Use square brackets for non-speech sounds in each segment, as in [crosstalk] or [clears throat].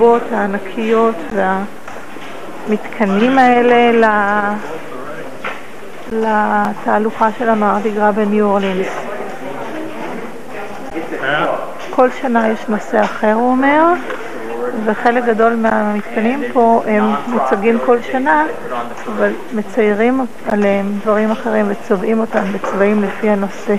הבובות הענקיות והמתקנים האלה לתהלוכה של המרדי גרא בניו אורלינס. כל שנה יש נושא אחר, הוא אומר, וחלק גדול מהמתקנים פה הם מוצגים כל שנה, אבל מציירים עליהם דברים אחרים וצובעים אותם בצבעים לפי הנושא.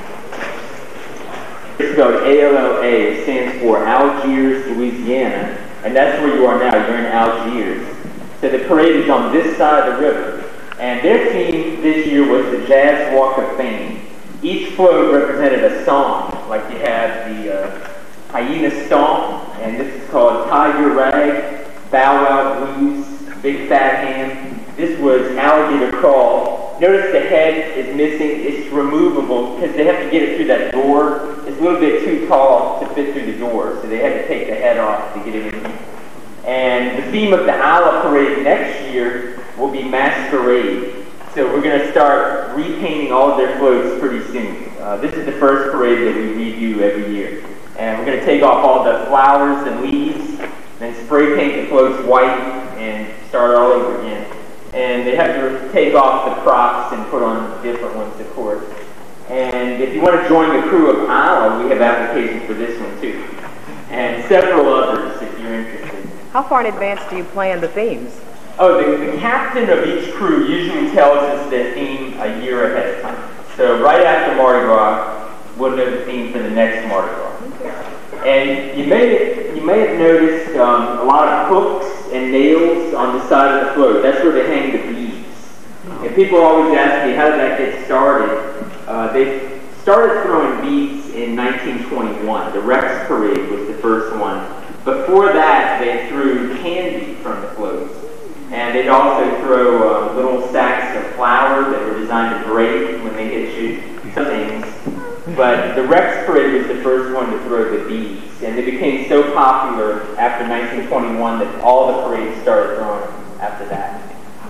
ALLA stands for Algiers, Louisiana, and that's where you are now. You're in Algiers. So the parade is on this side of the river. And their theme this year was the Jazz Walk of Fame. Each float represented a song, like you have the uh, Hyena Stomp, and this is called Tiger Rag, Bow Wow Blues, Big Fat Ham. This was Alligator Crawl. Notice the head is missing. It's removable because they have to get it through that door. It's a little bit too tall to fit through the door, so they had to take the head off to get it in. And the theme of the Ala Parade next year will be Masquerade. So we're going to start repainting all of their floats pretty soon. Uh, this is the first parade that we redo every year. And we're going to take off all the flowers and leaves, then spray paint the floats white and start all over again. And they have to take off the props and put on different ones, of course. And if you want to join the crew of Isla, we have applications for this one too. And several others if you're interested. How far in advance do you plan the themes? Oh, the, the captain of each crew usually tells us the theme a year ahead of time. So right after Mardi Gras, we'll know the theme for the next Mardi Gras. And you may, you may have noticed um, a lot of hooks and nails on the side of the float. That's where they hang the beads. And people always ask me, how did that get started? Uh, they started throwing beads in 1921. The Rex Parade was the first one. Before that, they threw candy from the floats. And they'd also throw uh, little sacks of flour that were designed to break when they hit you. Things. But the Rex Parade was the first one to throw the beads, and they became so popular after 1921 that all the parades started throwing them after that.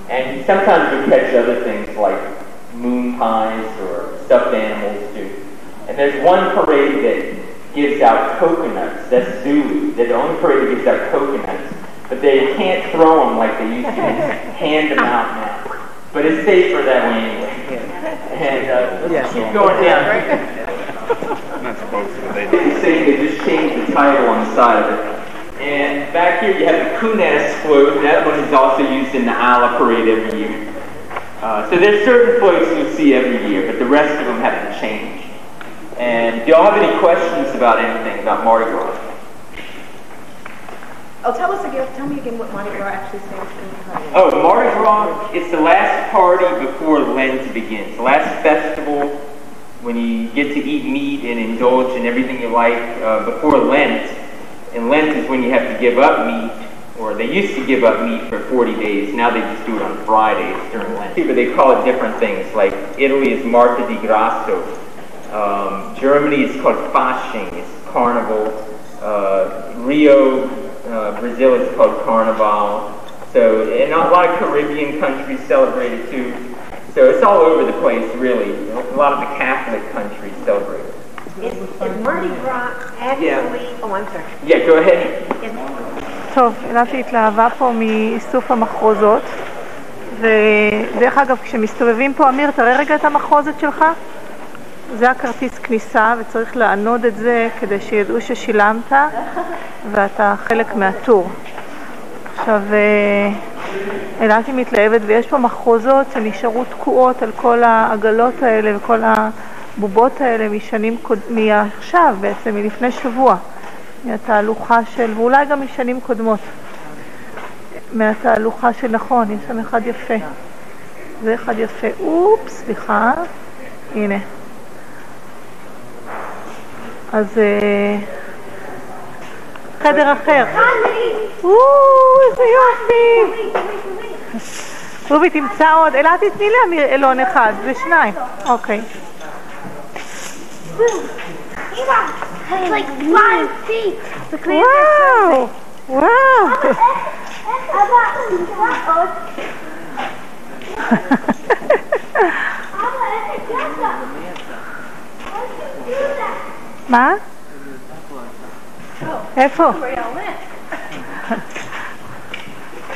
And sometimes we catch other things like moon pies or stuffed animals too. And there's one parade that gives out coconuts. That's Zulu. They're the only parade that gives out coconuts. But they can't throw them like they used to. [laughs] hand them out now. But it's safer that way anyway. And uh, let's Yeah. keep going down. Not supposed to. They It's saying they just changed the title on the side of it. And back here you have the Kunas float. That one is also used in the Ala parade every year. Uh, so there's certain floats you'll see every year, but the rest of them haven't changed. And do y'all have any questions about anything about Mardi Gras? Oh, tell us again, tell me again what Mardi Gras actually stands for. Oh, Mardi Gras, it's the last party before Lent begins. The last festival when you get to eat meat and indulge in everything you like uh, before Lent. And Lent is when you have to give up meat, or they used to give up meat for 40 days. Now they just do it on Fridays during Lent. But they call it different things, like Italy is Marta di Grasso. Um, Germany is called Fasching, it's Carnival. Uh, Rio, uh, Brazil is called Carnival. So, and a lot of Caribbean countries celebrate it too. So it's all over the place, really. A lot of the Catholic countries celebrate it. Is, is Mardi Gras actually, oh, I'm sorry. Yeah, go ahead. טוב, אילת התלהבה פה מאיסוף המחרוזות ודרך אגב, כשמסתובבים פה, אמיר, תראה רגע את המחרוזת שלך זה הכרטיס כניסה וצריך לענוד את זה כדי שידעו ששילמת ואתה חלק מהטור. עכשיו, אה, אילת היא מתלהבת ויש פה מחרוזות שנשארו תקועות על כל העגלות האלה וכל הבובות האלה משנים. מעכשיו בעצם, מלפני שבוע. מהתהלוכה של, ואולי גם משנים קודמות, מהתהלוכה של, נכון, יש שם אחד יפה. זה אחד יפה. אופס, סליחה. הנה. אז אה, חדר אחר. איזה יופי. רובי, תמצא עוד. אלה, תתני לאמיר אלון אחד, זה שניים. אוקיי. וואו! וואו! [laughs] מה? איפה?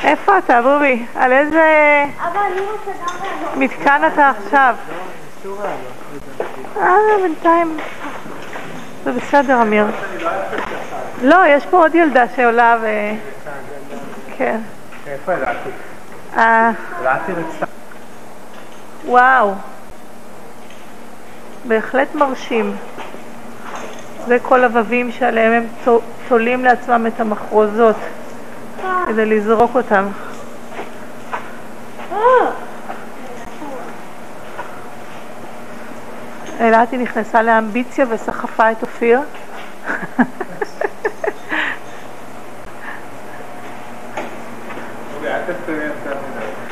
איפה אתה, בובי? על איזה. מתקן אתה עכשיו? אה, בינתיים... זה בסדר, אמיר. לא, יש פה עוד ילדה שעולה ו... כן. איפה אלעתי? אה, אלעתי רצתה. וואו. בהחלט מרשים. זה כל הווים שעליהם הם תו- תולים לעצמם את המחרוזות כדי לזרוק אותם. אלעתי נכנסה לאמביציה וסחפה את אופיר.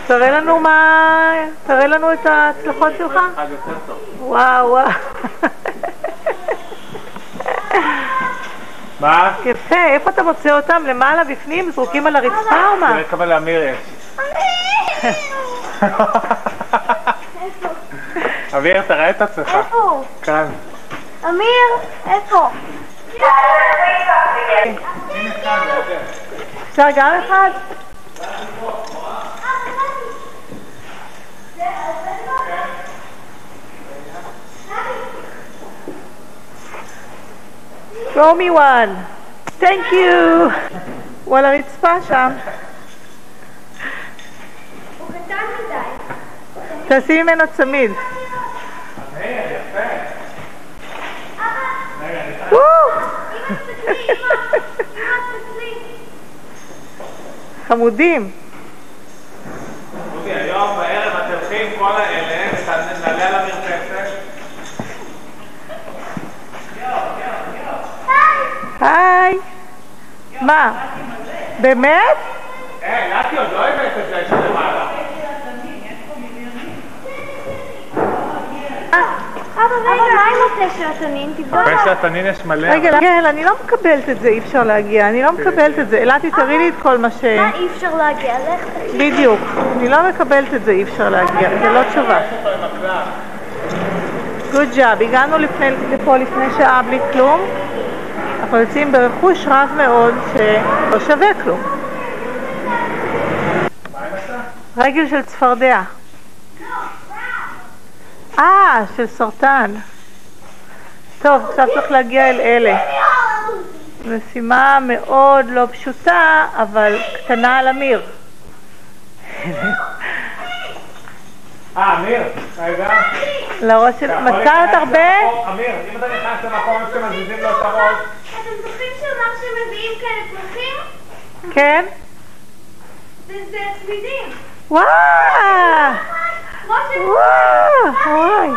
תראה לנו מה... תראה לנו את ההצלחות שלך. וואו, וואו. מה? יפה, איפה אתה מוצא אותם? למעלה, בפנים? זרוקים על הרצפה או מה? תראה כמה לאמיר יש. אמיר, תראה את עצמך. איפה הוא? כאן. אמיר, איפה? אפשר גם אחד? Throw me one. Thank you. הוא על הרצפה שם. הוא קטן מדי. תעשי ממנו צמיד. [laughs] חמודים. אודי, היום בערב אתם הולכים כל האלה, היי. מה? באמת? היי, נתי עוד לא הבאת את זה שלמעלה. אבא, רגע, מה עם הפה של התנין? תבדוק. של התנין יש מלא. רגע, רגע, אני לא מקבלת את זה, אי אפשר להגיע. אני לא מקבלת את זה. אלעתי, תראי לי את כל מה ש... מה אי אפשר להגיע? לך תגיד. בדיוק. אני לא מקבלת את זה, אי אפשר להגיע. זה לא תשובה. גוד ג'אב. הגענו לפה לפני שעה בלי כלום. אנחנו יוצאים ברכוש רב מאוד שלא שווה כלום. רגל של צפרדע. אה, של סרטן. טוב, עכשיו צריך להגיע אל אלה. משימה מאוד לא פשוטה, אבל קטנה על אמיר. אה, אמיר, רגע. לראש של... מצאת הרבה? אמיר, אם אתה נכנס למקום שמזיזים לו את הראש, כאלה פרחים? כן? וזה צמידים. וואו! כמו ש... וואו! וואי.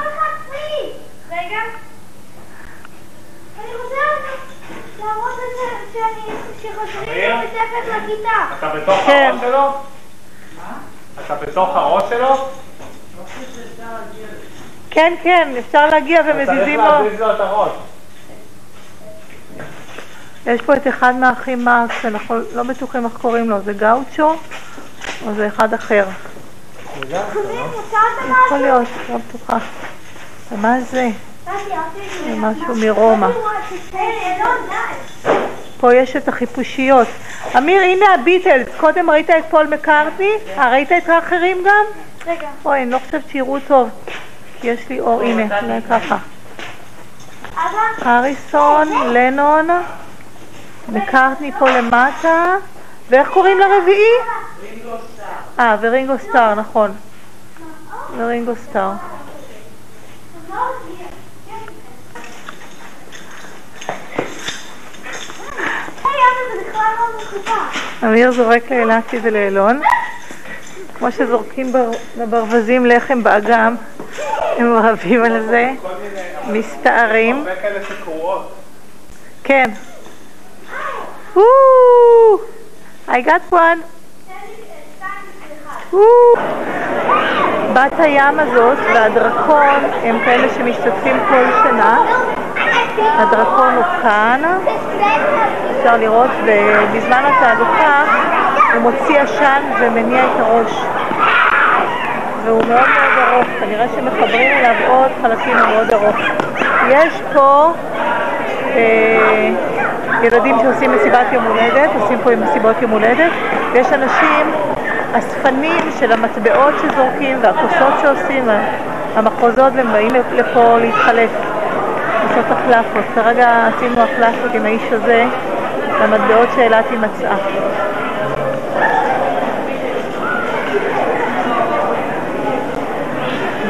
רגע. אני רוצה להראות את זה שאני... שחוזרים אמיר? לבית ספר לכיתה. אתה בתוך כן. הראש שלו? אתה בתוך הראש שלו? כן, כן, אפשר להגיע ומזיזים צריך לו. להזיז לו את הראש. יש פה את אחד מהאחים מרקס, אנחנו לא בטוחים איך קוראים לו, זה גאוצ'ו או זה אחד אחר? יכול להיות, לא בטוחה. ומה זה? זה משהו מרומא. פה יש את החיפושיות. אמיר, הנה הביטלס. קודם ראית את פול מקארטני? אה, ראית את האחרים גם? רגע. אוי, אני לא חושבת שיראו טוב. כי יש לי אור, הנה, ככה. אריסון, לנון, מקארטני פה למטה, ואיך קוראים לרביעי? אה, ורינגו סטאר, נכון. ורינגו סטאר. אמיר זורק לאילתי ולאלון. כמו שזורקים בר- לברווזים לחם באגם, הם רבים על זה, מסתערים. הרבה כאלה שקרועות. כן. וואו! I got one. בת הים הזאת והדרקון הם כאלה שמשתתפים כל שנה. הדרקון הוא כאן, אפשר לראות, ובזמן התהלוכה הוא מוציא עשן ומניע את הראש. והוא מאוד מאוד ארוך, כנראה שמחברים אליו עוד חלקים מאוד ארוך. יש פה אה, ילדים שעושים מסיבת יום הולדת, עושים פה מסיבות יום הולדת, יש אנשים, אספנים של המטבעות שזורקים והכוסות שעושים, המחוזות, והם באים לפה להתחלף, לעשות החלפות. כרגע עשינו החלפות עם האיש הזה, למטבעות שאילתי מצאה.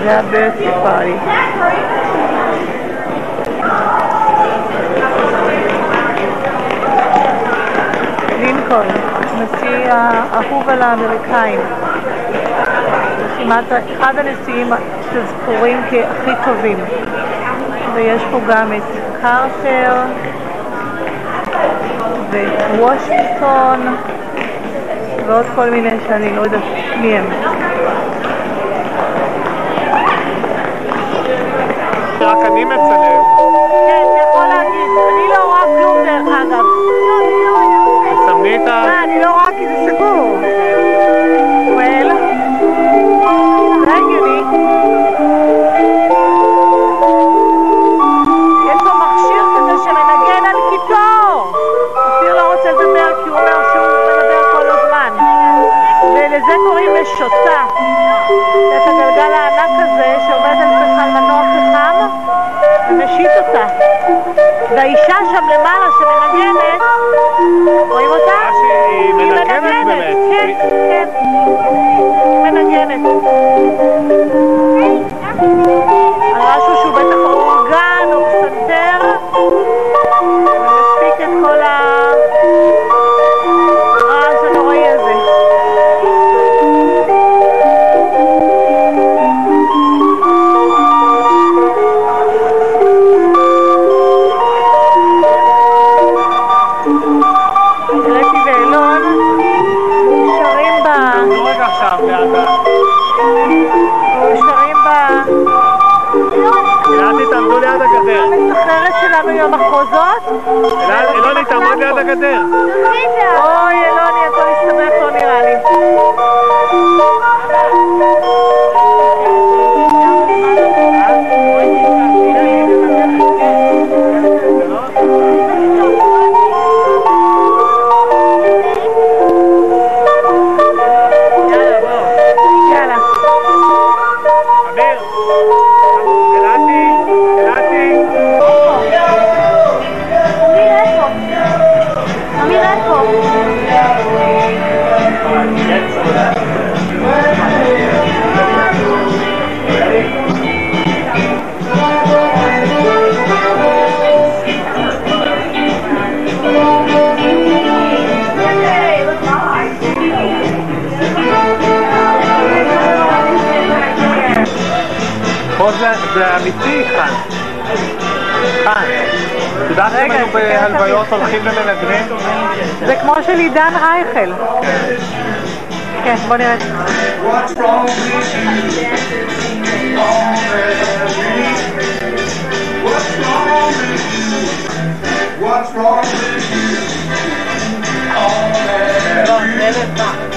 זה הבirthday party. לינקולן, נשיא האהוב על האמריקאים. אחד הנשיאים שזכורים כהכי טובים. ויש פה גם את קרטר ואת וושינגטון ועוד כל מיני שאני לא יודעת מי הם. רק אני מצלם. זה את הגלגל הענק הזה שעובד על פחם, מנוע פחם, ומשית אותה. והאישה שם למעלה שמנגנת, רואים אותה? שהיא מנגנת. כן, כן. היא מנגנת. da cadeia. זה אמיתי, חן. חן. את יודעת רגע, היינו תסתכל בהלוויות. הולכים ומנגנים? זה כמו של עידן רייכל. כן, בוא נראה. What's wrong with you?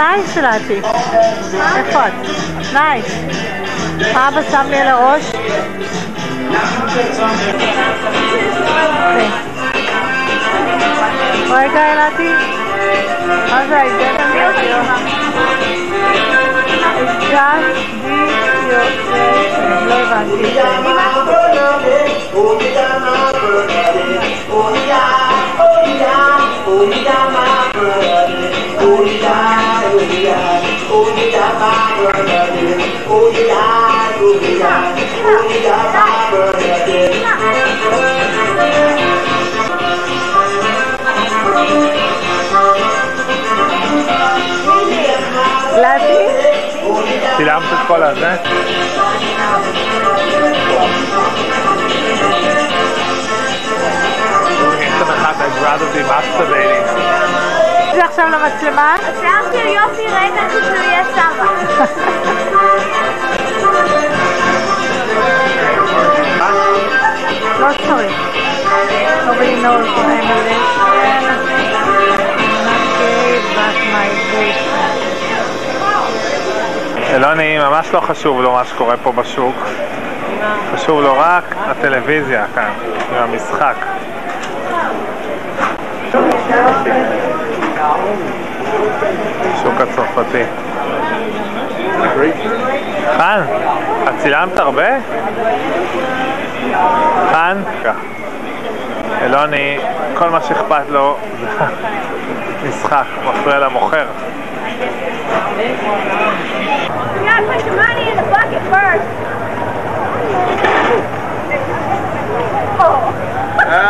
Nice, Lati. Effort. Nice. Aber sammeln wir euch. Okay. Okay, Lati. Alright, then I'm with you. Just be yourself and live as you Oh yeah, oh yeah, oh yeah. Tiramos as colas, né? We're going to have to grab the masturbating. Daily. זה עכשיו למצלמה? השיער של יופי רגע כשהוא יהיה סבא. לא צריך. Nobody knows I'm a lesbian. Not gay, but my boyfriend. אלוני, ממש לא חשוב לו מה שקורה פה בשוק. חשוב לו רק הטלוויזיה כאן, והמשחק. שוק הצרפתי. חן, את צילמת הרבה? חן? אלוני, כל מה שאכפת לו זה משחק, מפריע למוכר. You gotta put the money in the bucket first. אנחנו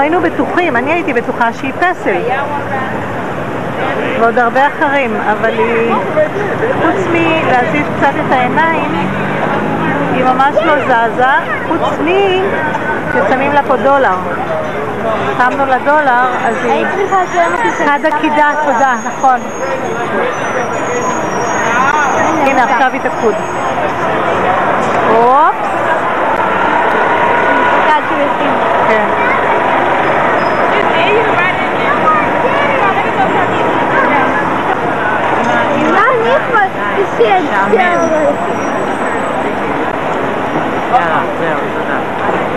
היינו בטוחים, אני הייתי בטוחה שהיא פסל. ועוד הרבה אחרים, אבל היא, חוץ מלהזיז קצת את העיניים, היא ממש לא זזה, חוץ מ... ששמים לה פה דולר. שמנו לה דולר, אז היא... חד עקידה, תודה, נכון. הנה, עכשיו היא תקוד. אופס. כן. מה נכנס בשם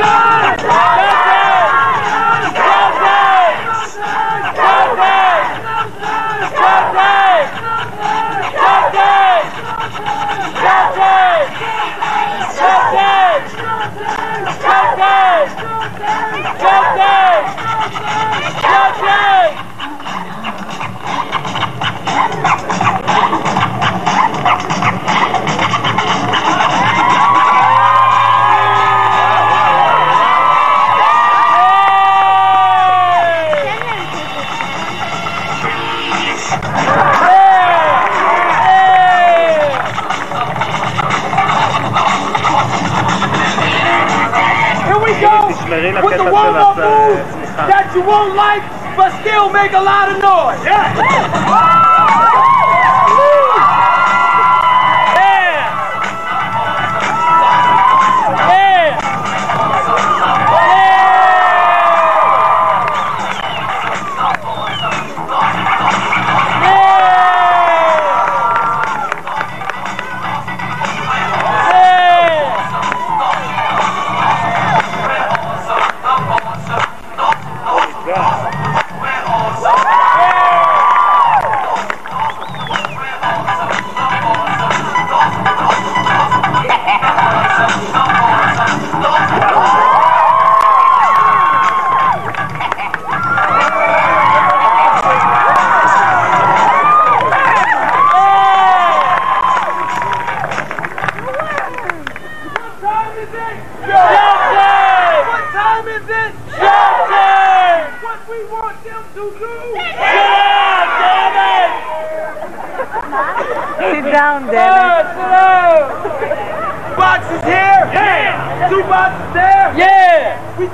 Stop! Won't like, but still make a lot of noise. Yeah.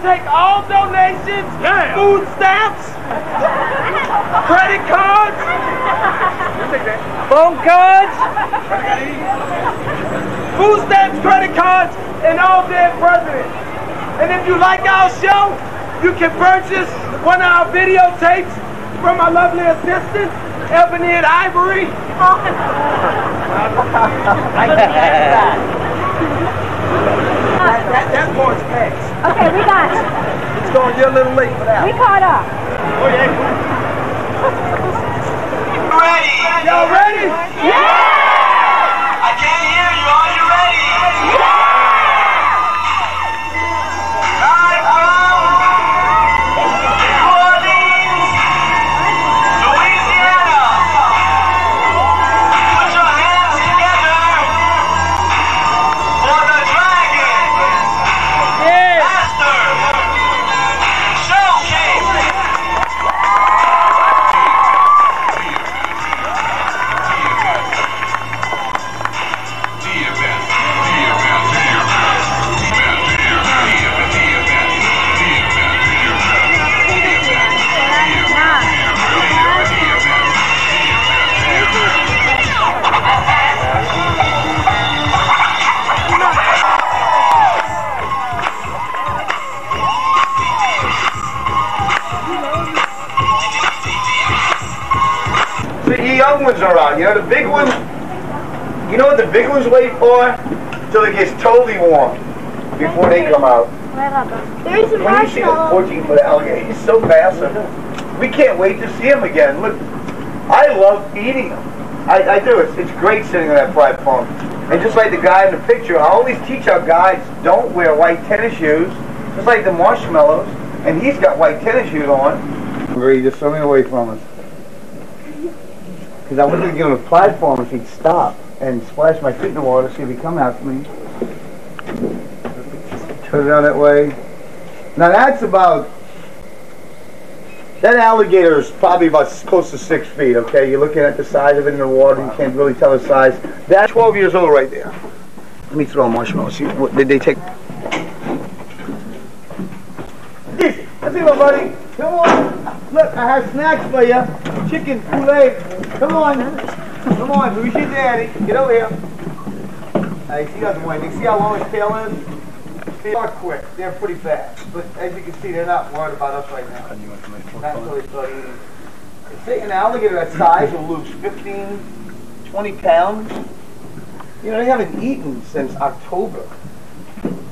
Take all donations. Yeah. Food stamps. credit cards. Phone cards. Food stamps, credit cards, and all dead presidents. And if you like our show, you can purchase one of our videotapes from our lovely assistant, Ebony and Ivory. [laughs] That, that that part's past. Okay, we got it. It's going, you're a little late for that. We caught up. Oh, yeah. [laughs] ready? Y'all ready? I know, the big ones, you know what the big ones wait for? Till it gets totally warm before they come out. There's a When you see a 14 foot alligator, he's so massive. We can't wait to see him again. Look, I love eating them. I, I do. It's, it's great sitting on that platform. And just like the guy in the picture, I always teach our guides don't wear white tennis shoes, just like the marshmallows. And he's got white tennis shoes on. Where he just swimming away from us. Because I wasn't going to give him a platform if he'd stop and splash my feet in the water, see if he'd come after me. Turn around that way. Now that's about, that alligator is probably about close to six feet, okay? You're looking at the size of it in the water, you can't really tell the size. That's 12 years old right there. Let me throw a marshmallow, see, what, did they take? Easy, that's it, my buddy. Come on. Look, I have snacks for you. Chicken, Kool-Aid. Come on. Come on, who's your daddy? Get over here. Hey, he doesn't want anything. See how long his tail is? They are quick. They're pretty fast. But as you can see, they're not worried about us right now. Not until they start an alligator that size will lose 15, 20 pounds. You know, they haven't eaten since October.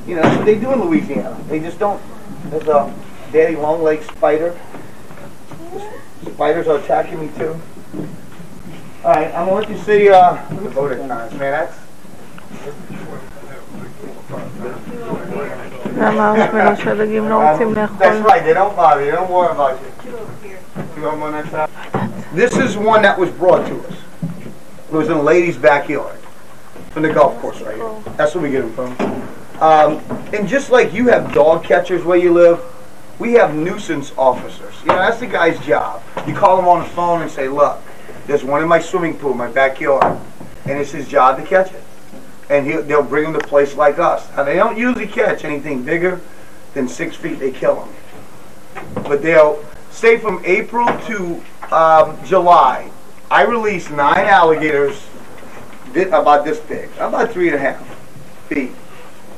You know, that's what they do in Louisiana. They just don't. There's a daddy long leg spider. Spiders are attacking me too. All right, I'm gonna let you see. Uh, voting times, man. That's. Um, that's right. They don't bother you. They don't worry about you. This is one that was brought to us. It was in a lady's backyard, from the golf course right here. That's where we get them from. Um, and just like you have dog catchers where you live, we have nuisance officers. You know, that's the guy's job. You call him on the phone and say, look, there's one in my swimming pool, my backyard, and it's his job to catch it. And they'll bring him to place like us. Now, they don't usually catch anything bigger than six feet, they kill them. But they'll say from April to um, July, I release nine alligators about this big, about three and a half feet.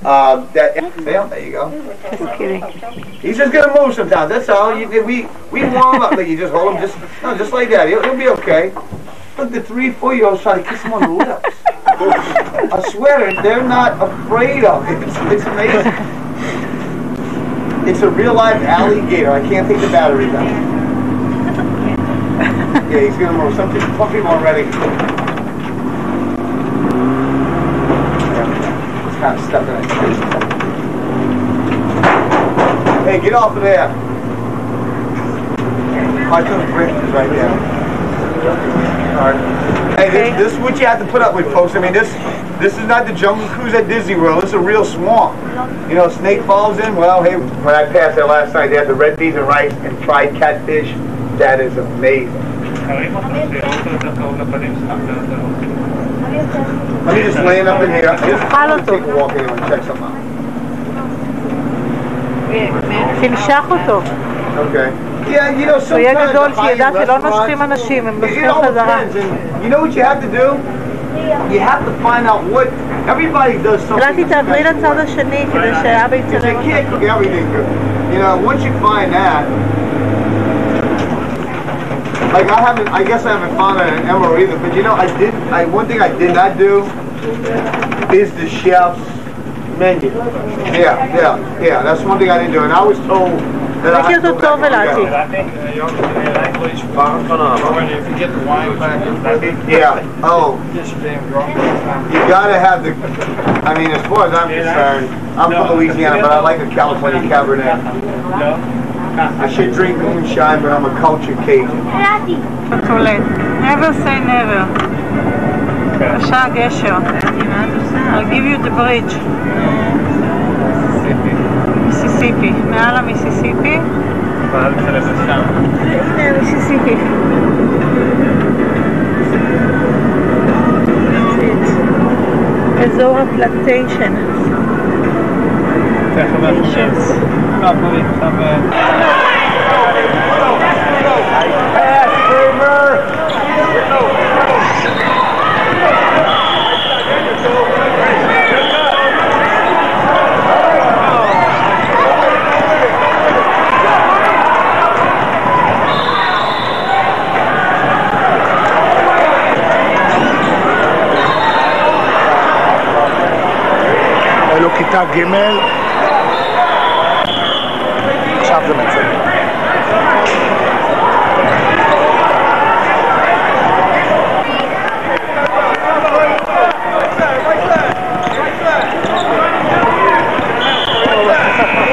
Uh, that yeah, there you go. Just kidding. He's just gonna move sometimes. That's all. You, we we warm up. Like you just hold him just no, just like that. He'll, he'll be okay. Look, the three, four year olds try to kiss him on the lips. I swear, they're not afraid of it. It's, it's amazing. It's a real live alligator. I can't take the batteries out. Yeah, he's gonna move. Some people, some people are ready. Yeah, It's kind of stuck in it. Hey, get off of there. I took Brit is right there. Alright. Hey, this, this is what you have to put up with, folks. I mean, this this is not the jungle cruise at Disney World. It's a real swamp. You know, Snake Falls in. Well, hey, when I passed there last night, they had the red beans and rice and fried catfish. That is amazing. Let me just land up in here. Just take a walk in and check something out. תמשך אותו. Okay. Yeah, you know, שהוא יהיה sometimes גדול, the שידע high-end שלא restaurants- נושכים אנשים, הם It נושכים all חזרה. depends. And you know what you have to do? You have to find out what everybody does something. אולי תעברי special. לצד השני כדי שאבא Because יצלם they can't אותך. cook everything good. You know, once you find that, like I haven't, I guess I haven't found it in Emerald either. But you know, I did. I, one thing I did not do is the chef's menu. Yeah, yeah, yeah. That's one thing I didn't do. And I was told that I If you get the wine yeah. Oh. You gotta have the, I mean, as far as I'm concerned, I'm from Louisiana, but I like a California Cabernet. No. I should drink moonshine, but I'm a culture Cajun. Never say never. בבקשה, גשר. I'll give you the bridge. מיסיסיפי. מעל המיסיסיפי. הנה מיסיסיפי. That's it. אזור הפלנטיישן. אלו כיתה ג' עכשיו זה מצלם. יופי.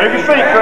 Take a seat,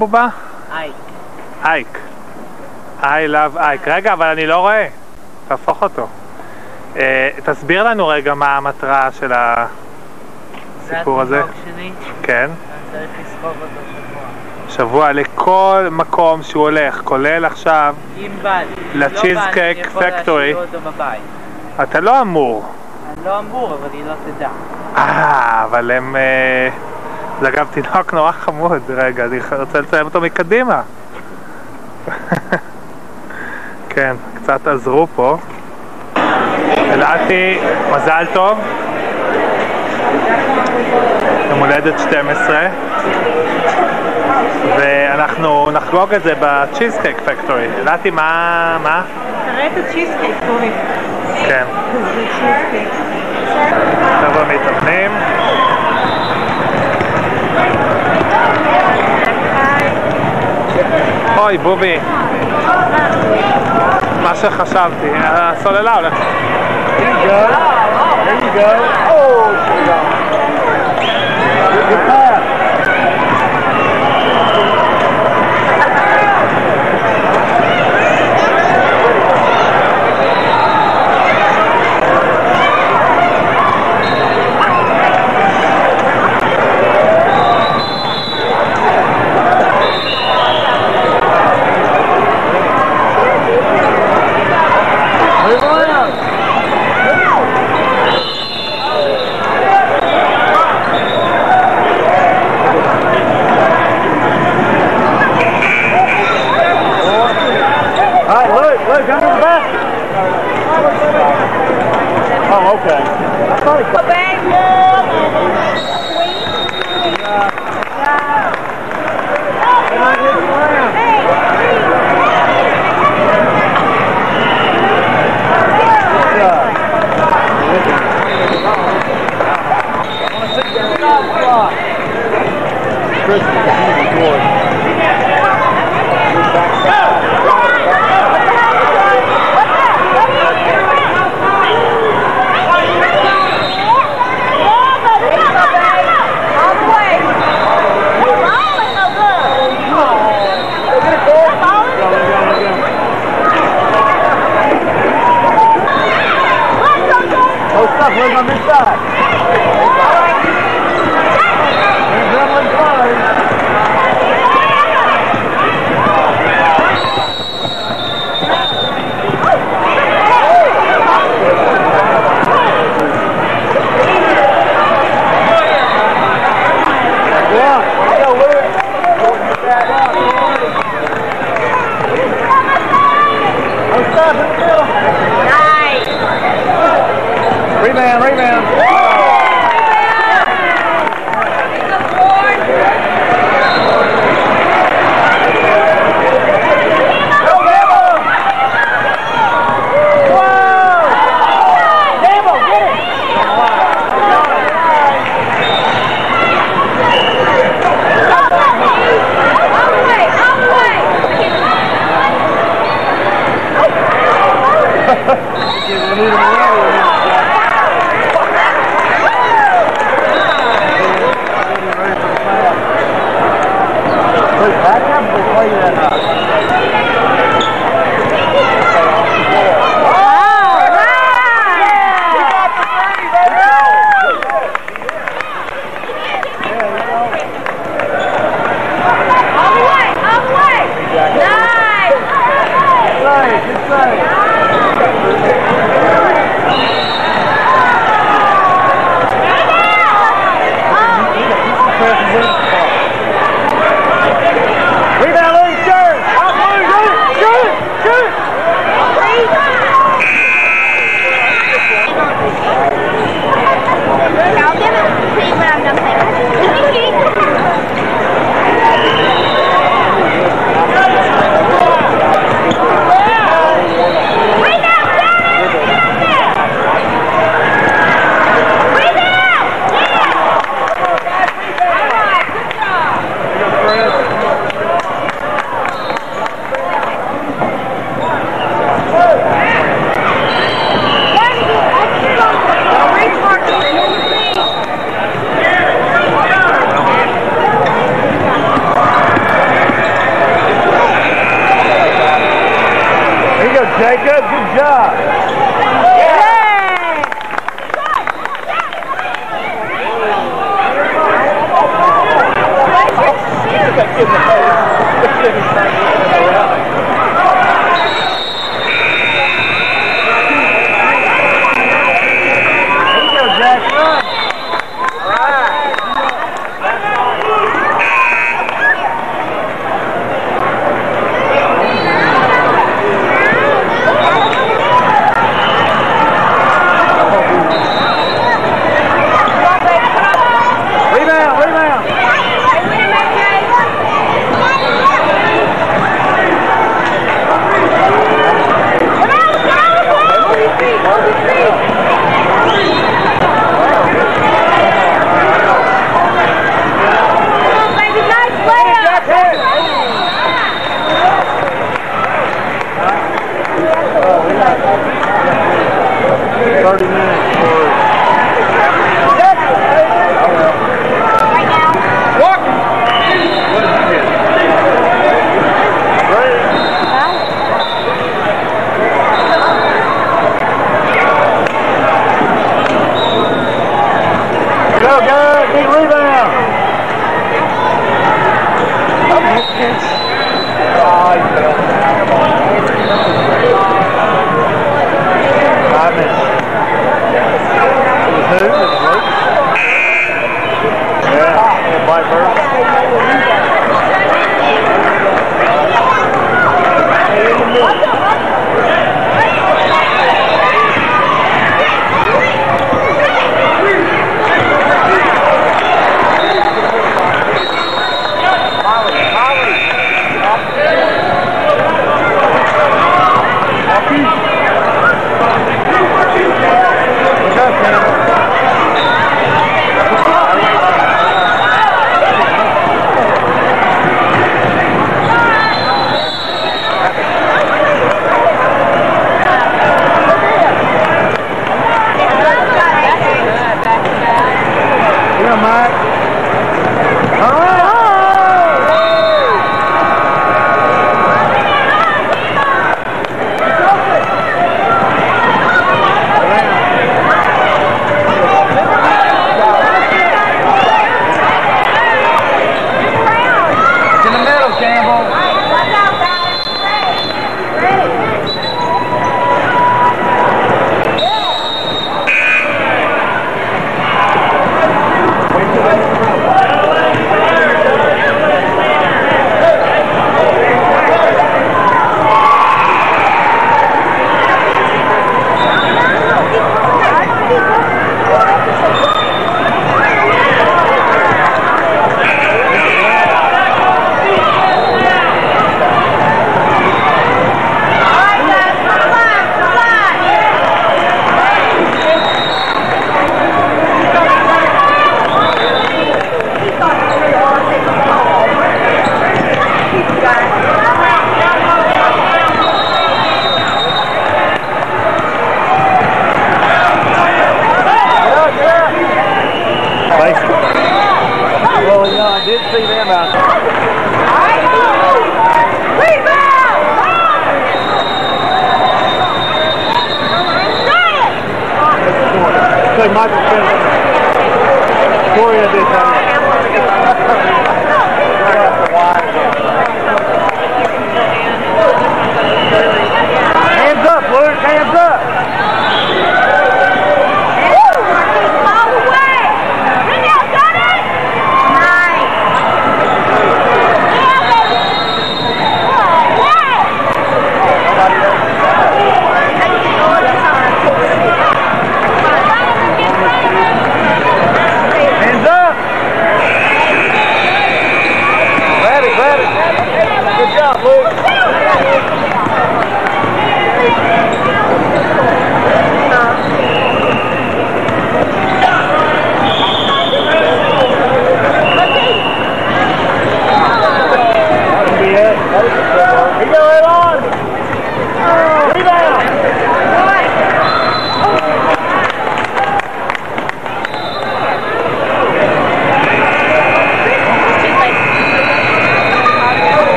לבובה? אייק. אייק. I love אייק. רגע, אבל אני לא רואה. תהפוך אותו. אה, תסביר לנו רגע מה המטרה של הסיפור הזה. זה התינוק שלי, כן. אני צריך לסחוב אותו שבוע. שבוע לכל מקום שהוא הולך, כולל עכשיו אם בא לי. לצ'יז לא פקטורי. אתה לא אמור. אני לא אמור, אבל היא לא תדע. אה, אבל הם... אה, זה אגב תינוק נורא חמוד. רגע, אני רוצה לציין אותו מקדימה. [laughs] כן, קצת עזרו פה. אלעתי, מזל טוב. יום הולדת 12. ואנחנו נחגוג את זה בצ'יזקייק פקטורי. אלעתי, מה... מה? תראה את הצ'יזקייק, טוני. כן. חבר'ה מתאמנים. אוי, בובי. מה שחשבתי, הסוללה הולכת.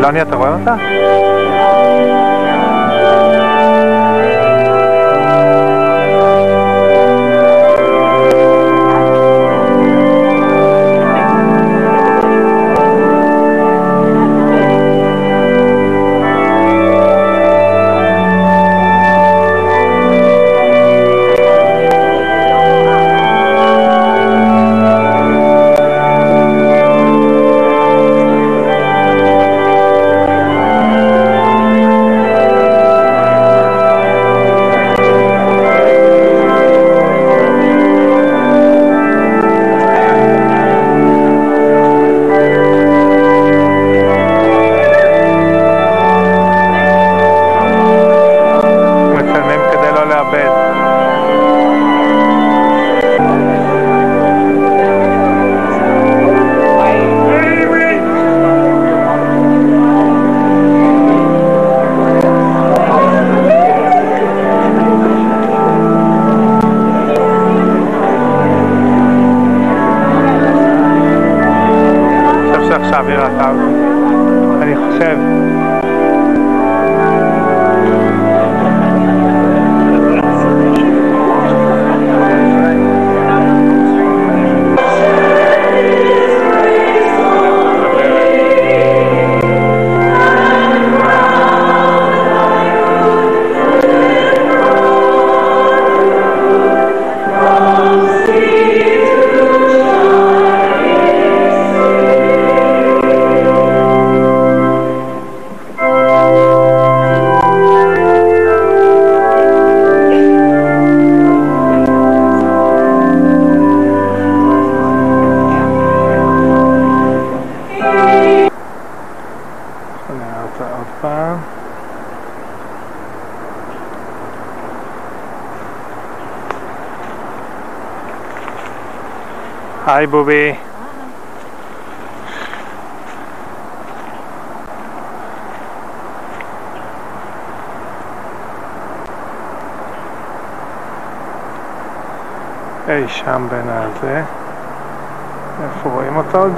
Melania, ¿te acuerdas? היי בובי. אי שם בין הזה. איפה רואים אותו עוד?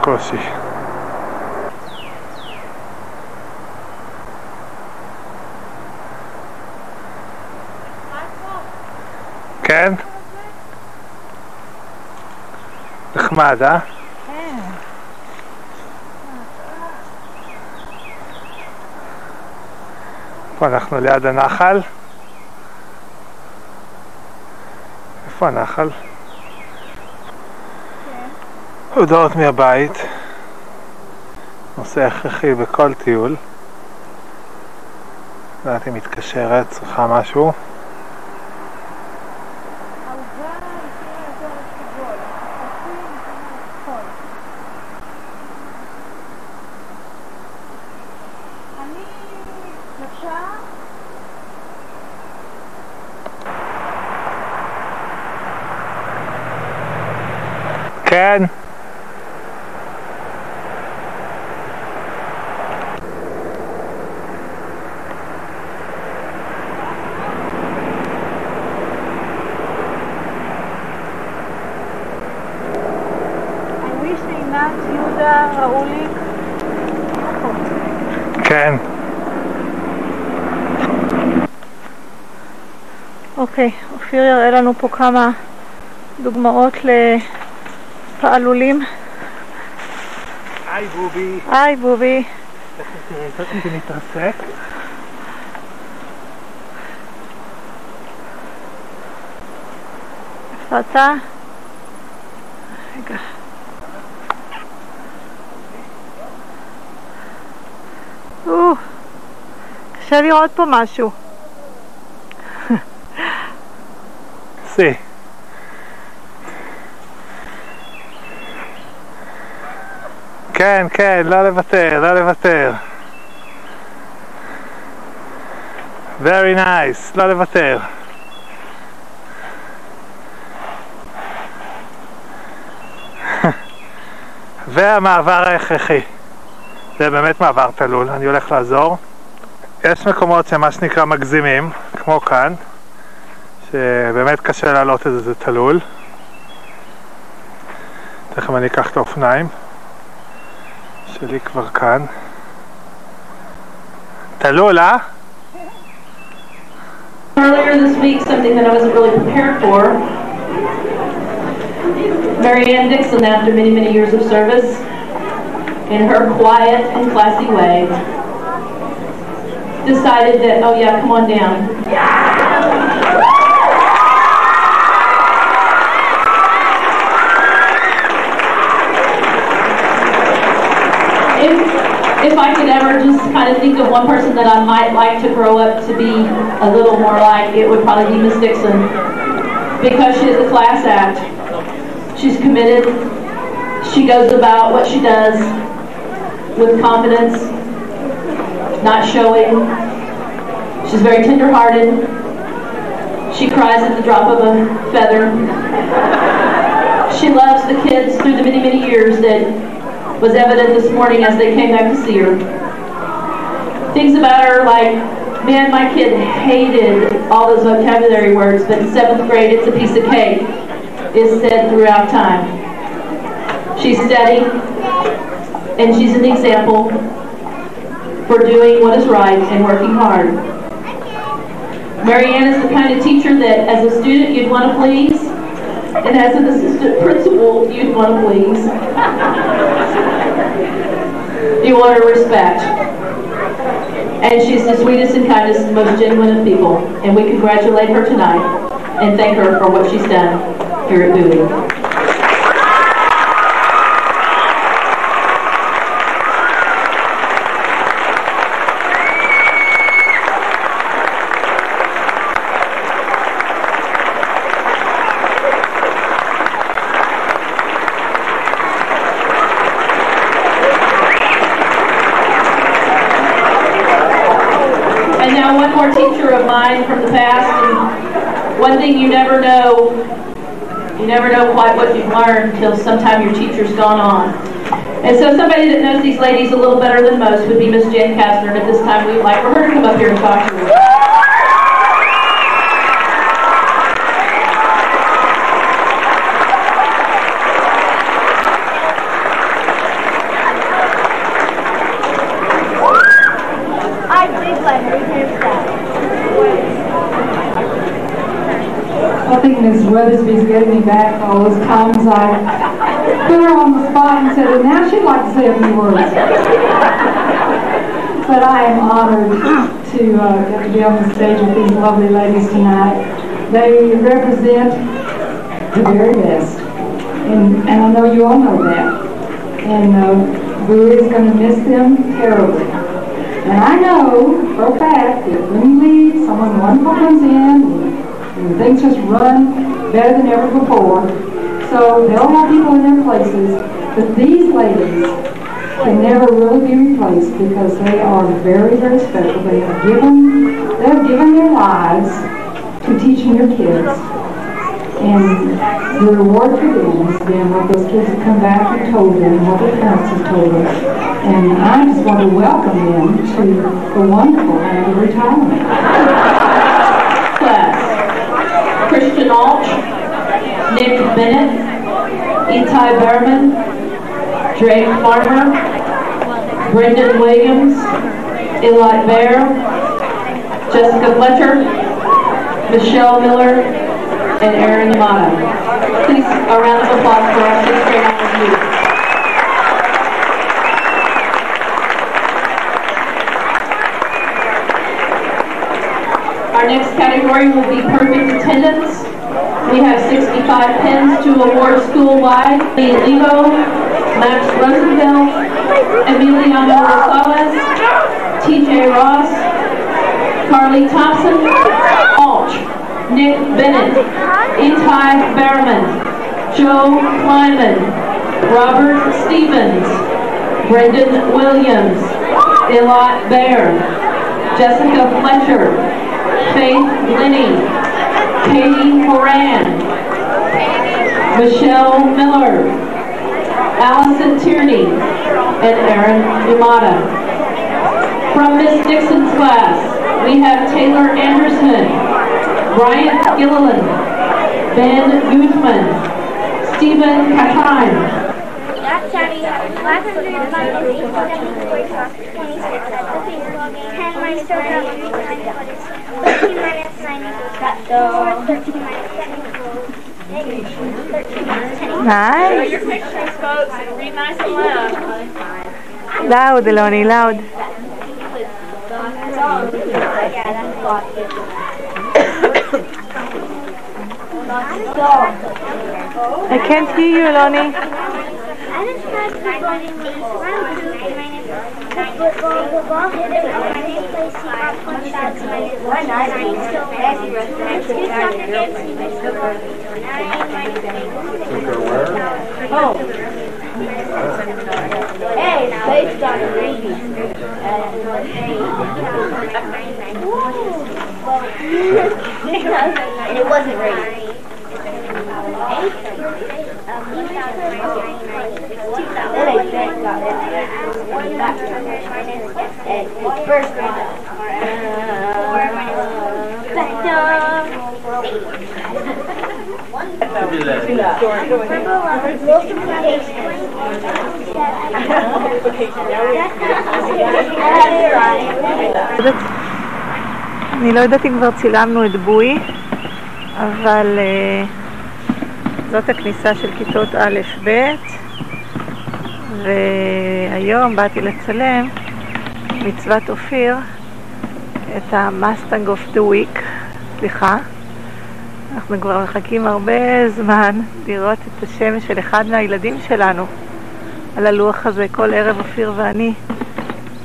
קושי. נחמד, אה? פה אנחנו ליד הנחל. איפה הנחל? הודעות מהבית. נושא הכרחי בכל טיול. לא יודעת אם מתקשרת, צריכה משהו. כן. אני שעינת יהודה ראוליק. כן. אוקיי, אופיר יראה לנו פה כמה דוגמאות לפעלולים. היי בובי. היי בובי. זה מתרסק. איפה אתה? רגע. או, קשה לראות פה משהו. כן, כן, לא לוותר, לא לוותר. Very nice, לא לוותר. [laughs] והמעבר ההכרחי. זה באמת מעבר תלול, אני הולך לעזור. יש מקומות שהם מה שנקרא מגזימים, כמו כאן, שבאמת קשה לעלות את זה, זה תלול. תכף אני אקח את האופניים. שלי כבר כאן. תלול, אה? Earlier this week, something that I wasn't really prepared for. Mary Ann Dixon, after many, many years of service, in her quiet and classy way, decided that, oh yeah, come on down. If, I could ever just kind of think of one person that I might like to grow up to be a little more like, it would probably be Miss Dixon. Because she is a class act. She's committed. She goes about what she does with confidence, not showing. She's very tender-hearted. She cries at the drop of a feather. She loves the kids through the many, many years that was evident this morning as they came back to see her. Things about her like, man, my kid hated all those vocabulary words, but in seventh grade, it's a piece of cake, is said throughout time. She's steady, and she's an example for doing what is right and working hard. Marianne is the kind of teacher that as a student you'd want to please, and as an assistant principal you'd want to please. You want to respect. And she's the sweetest and kindest and most genuine of people. And we congratulate her tonight and thank her for what she's done here at Bowie. And now one more mine from the past, and one thing you never know, you never know quite what you've learned until sometime your teacher's gone on. And so somebody that knows these ladies a little better than most would be Miss Jan Kastner, at this time we'd like for her to come up here and talk to you. I did let her hear that. I think Ms. Weathersby's getting me back all those times I put her on the spot and said, and now she'd like to say a few words. But I am honored to uh, get to be on the stage with these lovely ladies tonight. They represent the very best, and, and I know you all know that. And uh, Bowie is going to miss them terribly. And I know for a fact that when you leave, someone wonderful comes in and things just run better than ever before. So they'll have people in their places, but these ladies can never really be replaced because they are very, very special. They have given, they have given their lives to teaching your kids. And the reward for them has been what those kids have come back and told them, what their parents have told them. And I just want to welcome them to the wonderful land of retirement. Christian Nick Bennett, Itai Berman, Drake Farmer, Brendan Williams, Eli Bear, Jessica Fletcher, Michelle Miller, and Aaron Yamada. Please, a round of applause for our sixth grade honors youth. Our next category will be 65 pins to award school-wide. Lee Lebo, Max Rosenfeld, Emiliano Rosales, TJ Ross, Carly Thompson, Alch, Nick Bennett, Itai Behrman, Joe Kleinman, Robert Stevens, Brendan Williams, Elot Baer, Jessica Fletcher, Faith Linney, Katie Moran, Michelle Miller, Allison Tierney, and Aaron Yamada. From Miss Dixon's class, we have Taylor Anderson, Bryant Gilliland, Ben Guzman, Stephen Saturday, 500 minus 18 46, 10 minus 13 minus 9 equals 13 minus 7 negative 13 minus 10 equals Nice. your pictures, folks, read nice and loud. Loud, Eloni, loud. I can't hear you, Eloni. I just minus minus Oh. Hey. And it wasn't ready. אני לא יודעת אם כבר צילמנו את בוי, אבל אה, זאת הכניסה של כיתות א'-ב', והיום באתי לצלם מצוות אופיר את ה Mustang of the Week, סליחה. אנחנו כבר מחכים הרבה זמן לראות את השם של אחד מהילדים שלנו על הלוח הזה, כל ערב אופיר ואני,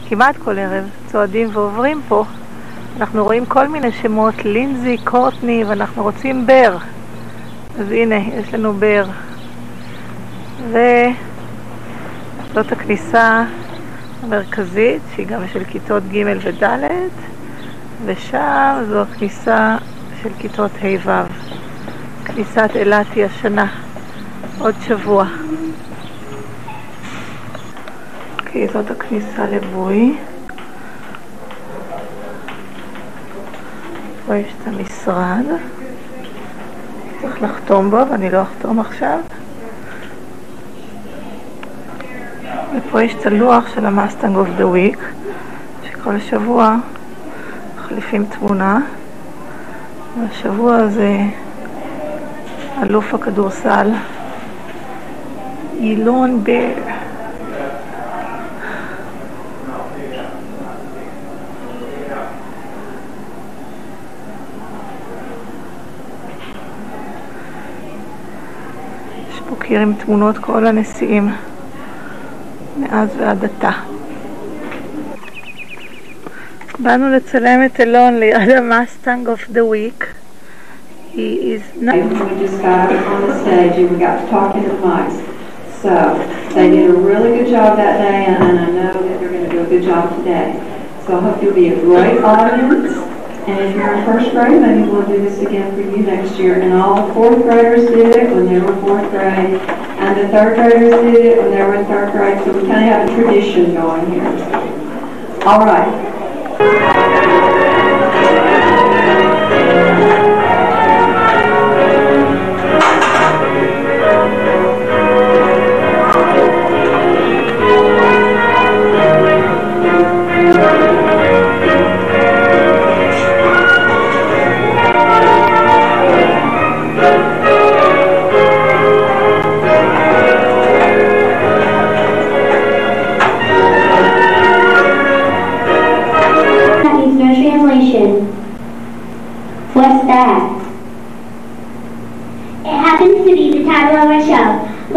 כמעט כל ערב, צועדים ועוברים פה. אנחנו רואים כל מיני שמות, לינזי, קורטני, ואנחנו רוצים בר. אז הנה, יש לנו בר. וזאת הכניסה המרכזית, שהיא גם של כיתות ג' וד', ושם זו הכניסה של כיתות ה'-ו'. כניסת אילתי השנה, עוד שבוע. אוקיי, זאת הכניסה לבוי. פה יש את המשרד, צריך לחתום בו, ואני לא אחתום עכשיו. ופה יש את הלוח של ה Mustang of the Week, שכל שבוע מחליפים תמונה. והשבוע הזה אלוף הכדורסל, אילון בר. קיר עם תמונות כל הנשיאים מאז ועד עתה. באנו לצלם את אלון ליד המאסטנג אוף דה וויק. He is not... We just got up on the stage and we got to talking to the mics. So they did a really good job that day and and I know that they're going to do a good job today. So I hope you'll be a great audience. And if you're in first grade, maybe we'll do this again for you next year. And all the fourth graders did it when they were fourth grade. And the third graders did it when they were in third grade. So we kind of have a tradition going here. All right.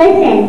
present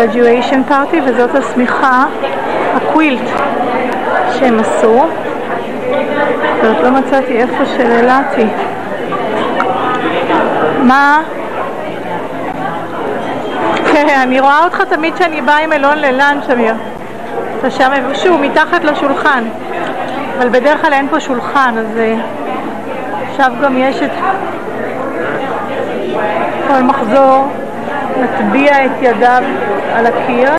graduation party, וזאת השמיכה, הקווילט שהם עשו. ועוד לא מצאתי איפה אילתי. מה? כן, אני רואה אותך תמיד כשאני באה עם אלון ללאנץ', אמיר. אתה שם איפשהו, מתחת לשולחן. אבל בדרך כלל אין פה שולחן, אז אה, עכשיו גם יש את כל מחזור מטביע את ידיו על הקיר.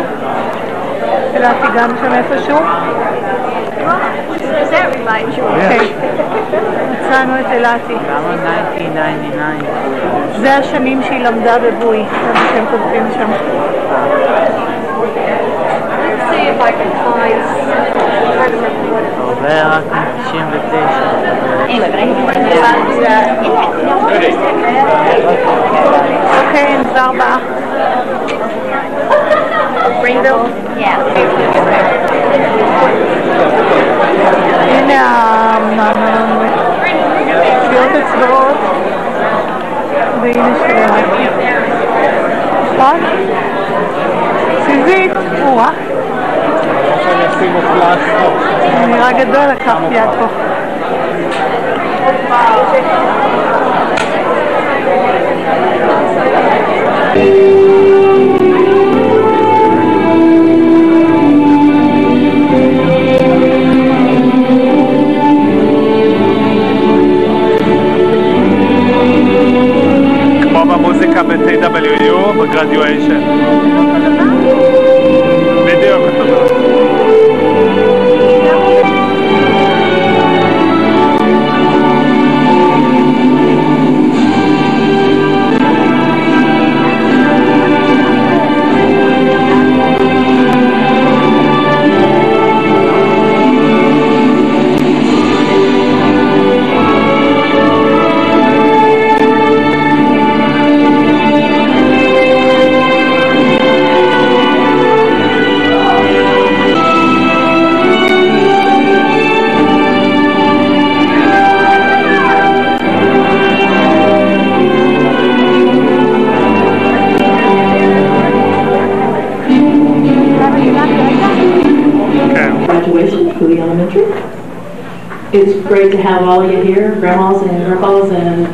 פיללתי גם שם איפשהו. [laughs] מצאנו את אלעתי. זה השנים שהיא למדה בבוי, זה מה שהם כותבים שם. זה רק 99. Karen Zarbach. Springville? Yeah. In, um, Field והנה נכון? סיזית, או-אה. נראה גדול, לקחתי עד פה. כמו במוזיקה ב-TWU, בגרדיואשן. בדיוק אותו דבר. Great to have all of you here, grandmas and grandpas and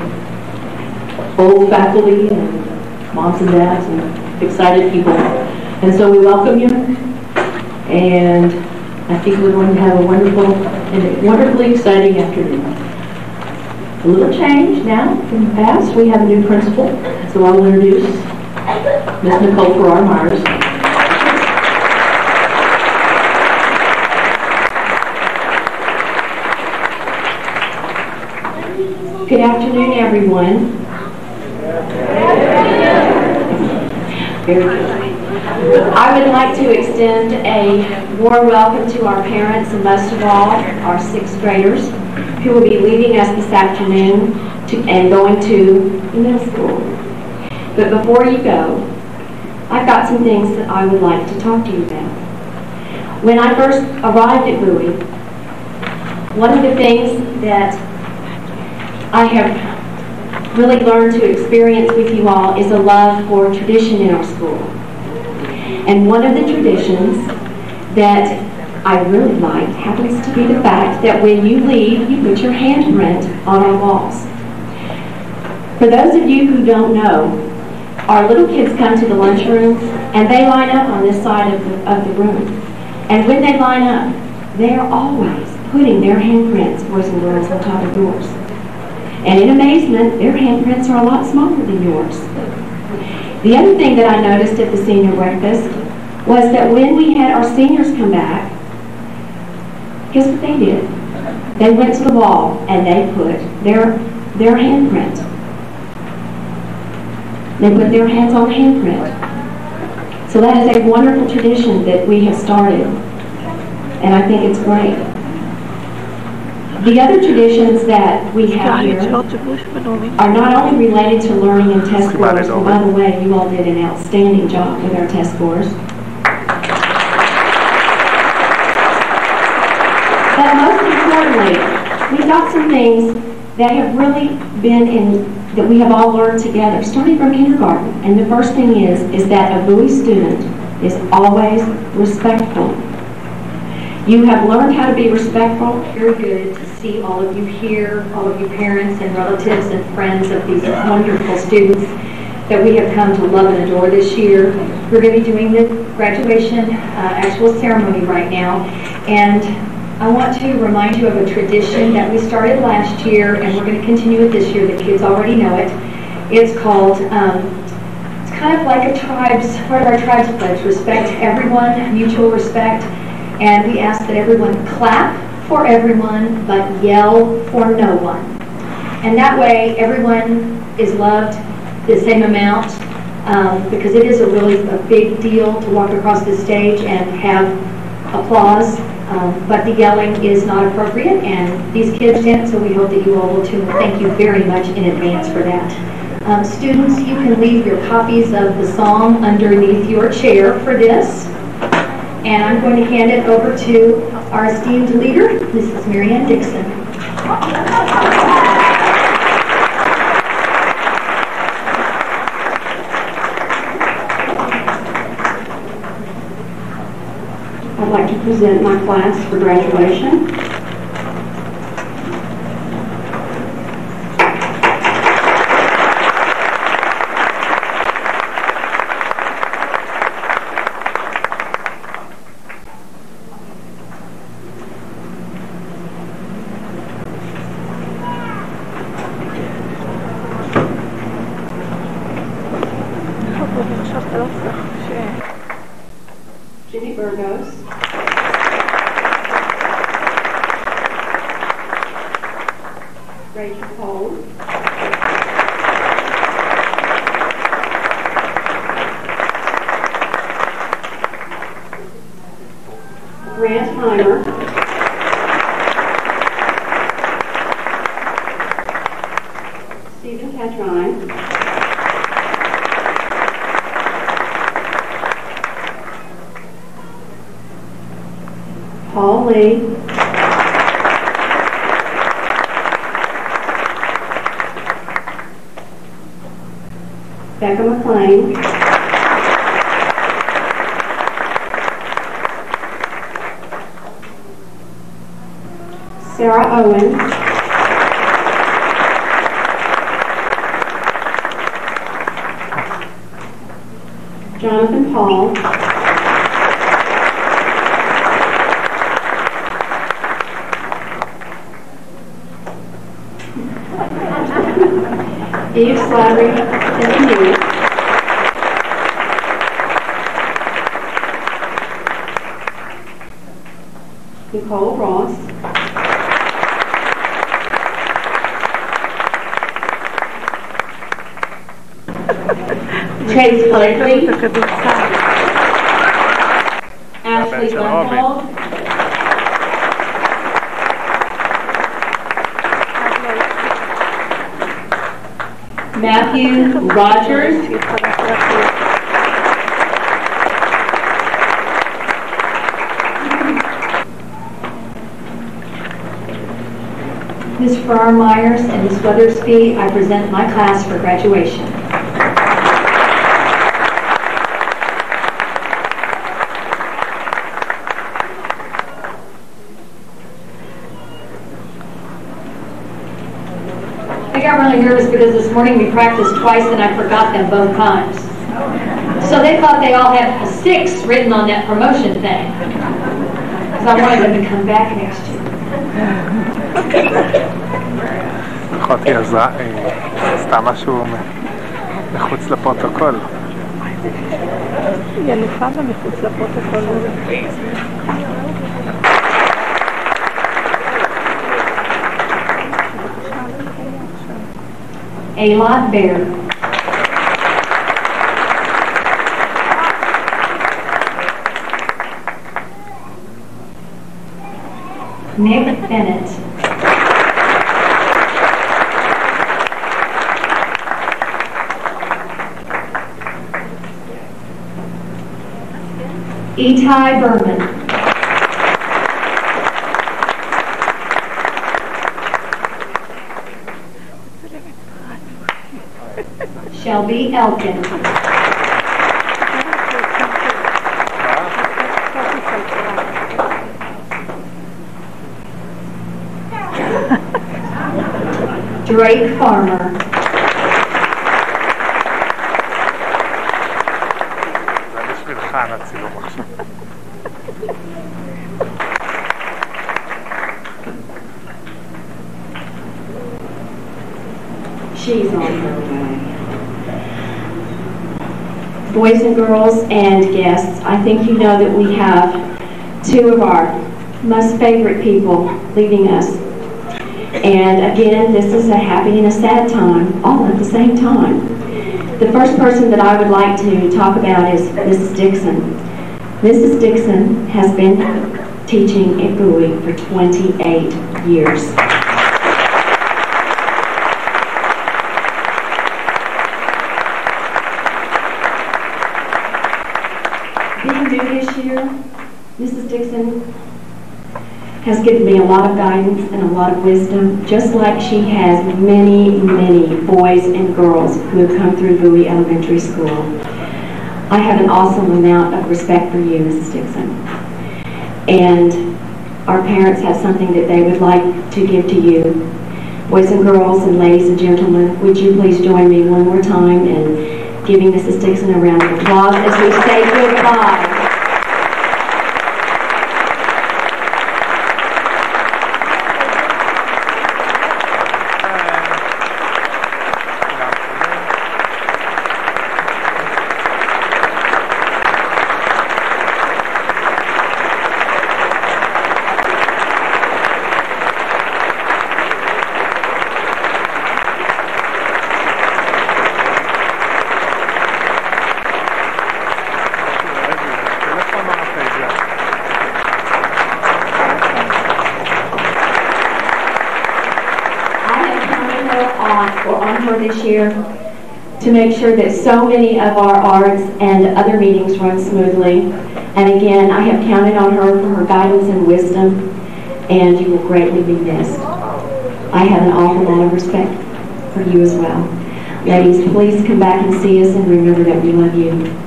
old faculty and moms and dads and excited people. And so we welcome you. And I think we're going to have a wonderful and wonderfully exciting afternoon. A little change now from the past. We have a new principal, so I'll introduce Miss Nicole Farrar Myers. Good afternoon, everyone. I would like to extend a warm welcome to our parents and most of all, our sixth graders who will be leaving us this afternoon to, and going to middle school. But before you go, I've got some things that I would like to talk to you about. When I first arrived at Bowie, one of the things that I have really learned to experience with you all is a love for tradition in our school. And one of the traditions that I really like happens to be the fact that when you leave, you put your handprint on our walls. For those of you who don't know, our little kids come to the lunchroom and they line up on this side of the, of the room. And when they line up, they are always putting their handprints, boys and girls, on top of yours. And in amazement, their handprints are a lot smaller than yours. The other thing that I noticed at the senior breakfast was that when we had our seniors come back, Guess what they did? They went to the wall and they put their, their handprint. They put their hands on the handprint. So that is a wonderful tradition that we have started. And I think it's great. The other traditions that we have here are not only related to learning and test scores, and by the way, you all did an outstanding job with our test scores. But most importantly, we've got some things that have really been in, that we have all learned together, starting from kindergarten. And the first thing is, is that a Bowie student is always respectful. You have learned how to be respectful. Very good to see all of you here, all of you parents and relatives and friends of these wonderful students that we have come to love and adore this year. We're going to be doing the graduation uh, actual ceremony right now. And I want to remind you of a tradition that we started last year and we're going to continue it this year. The kids already know it. It's called, um, it's kind of like a tribe's, part of our tribe's pledge, respect everyone, mutual respect. And we ask that everyone clap for everyone, but yell for no one. And that way, everyone is loved the same amount, um, because it is a really a big deal to walk across the stage and have applause. Um, but the yelling is not appropriate, and these kids did, so we hope that you all will too. Thank you very much in advance for that. Um, students, you can leave your copies of the song underneath your chair for this. And I'm going to hand it over to our esteemed leader, Mrs. Marianne Dixon. I'd like to present my class for graduation. Chase Blakely. Ashley Lundhold. Matthew Rogers. Ms. Farrar Myers and Ms. Weathersby, I present my class for graduation. I got really nervous because this morning we practiced twice and I forgot them both times. So they thought they all had a six written on that promotion thing. Because I wanted them to come back next year. אחותי עזה, היא עשתה משהו מחוץ לפרוטוקול. היא אלופה במחוץ לפרוטוקול. a lot better. Nick Bennett. Itai Berman. Shelby Elkin. Drake Farmer. Boys and girls and guests, I think you know that we have two of our most favorite people leaving us. And again, this is a happy and a sad time, all at the same time. The first person that I would like to talk about is Mrs. Dixon. Mrs. Dixon has been teaching at Bowie for 28 years. Being new this year, Mrs. Dixon has given me a lot of guidance and a lot of wisdom, just like she has many, many boys and girls who have come through Bowie Elementary School. I have an awesome amount of respect for you, Mrs. Dixon. And our parents have something that they would like to give to you. Boys and girls and ladies and gentlemen, would you please join me one more time in giving Mrs. Dixon a round of applause as we say goodbye. I have counted her on, or on her this to make sure that so many of our arts and other meetings run smoothly. And again, I have counted on her for her guidance and wisdom, and you will greatly be missed. I have an awful lot of respect for you as well. Ladies, please come back and see us and remember that we love you.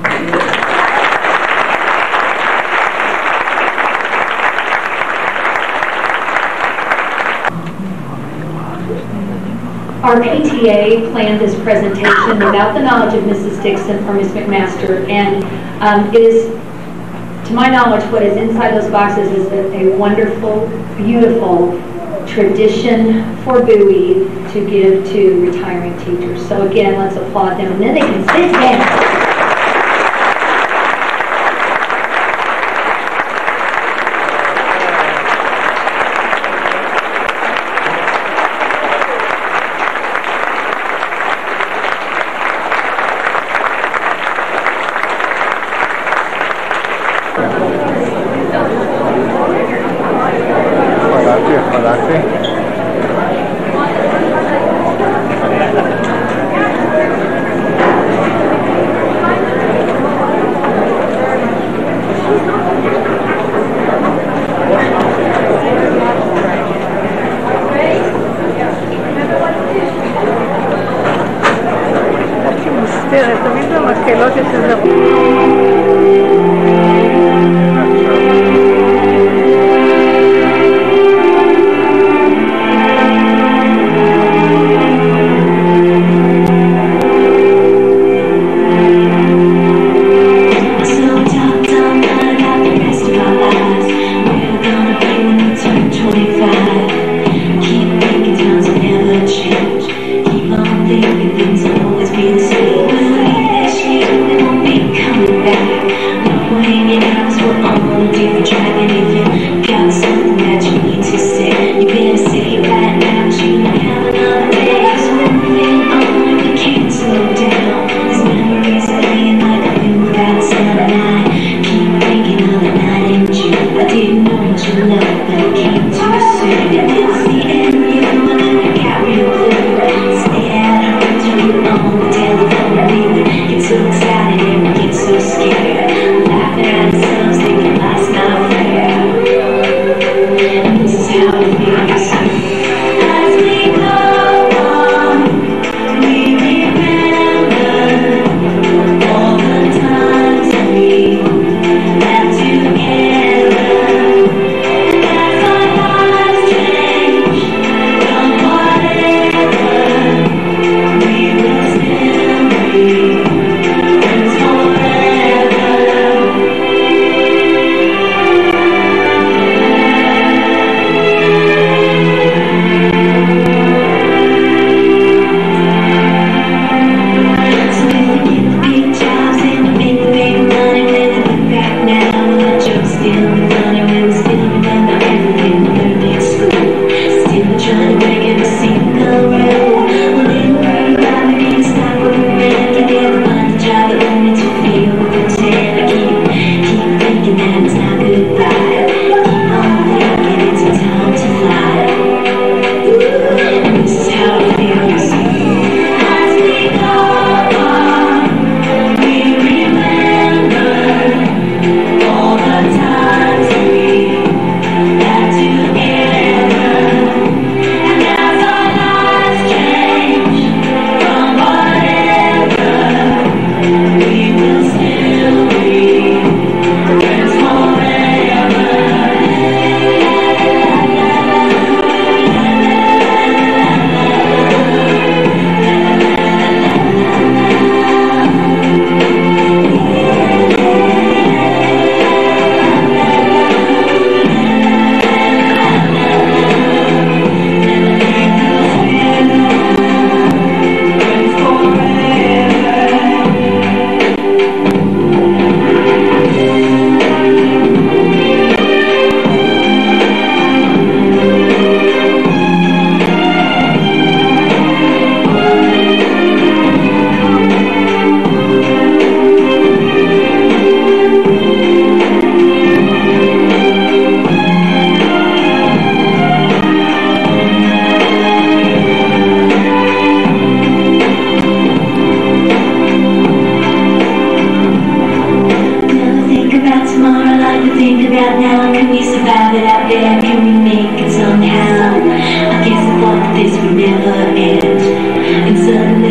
Our PTA planned this presentation without the knowledge of Mrs. Dixon or Ms. McMaster, and um, it is, to my knowledge, what is inside those boxes is a a wonderful, beautiful tradition for Bowie to give to retiring teachers. So again, let's applaud them, and then they can sit down.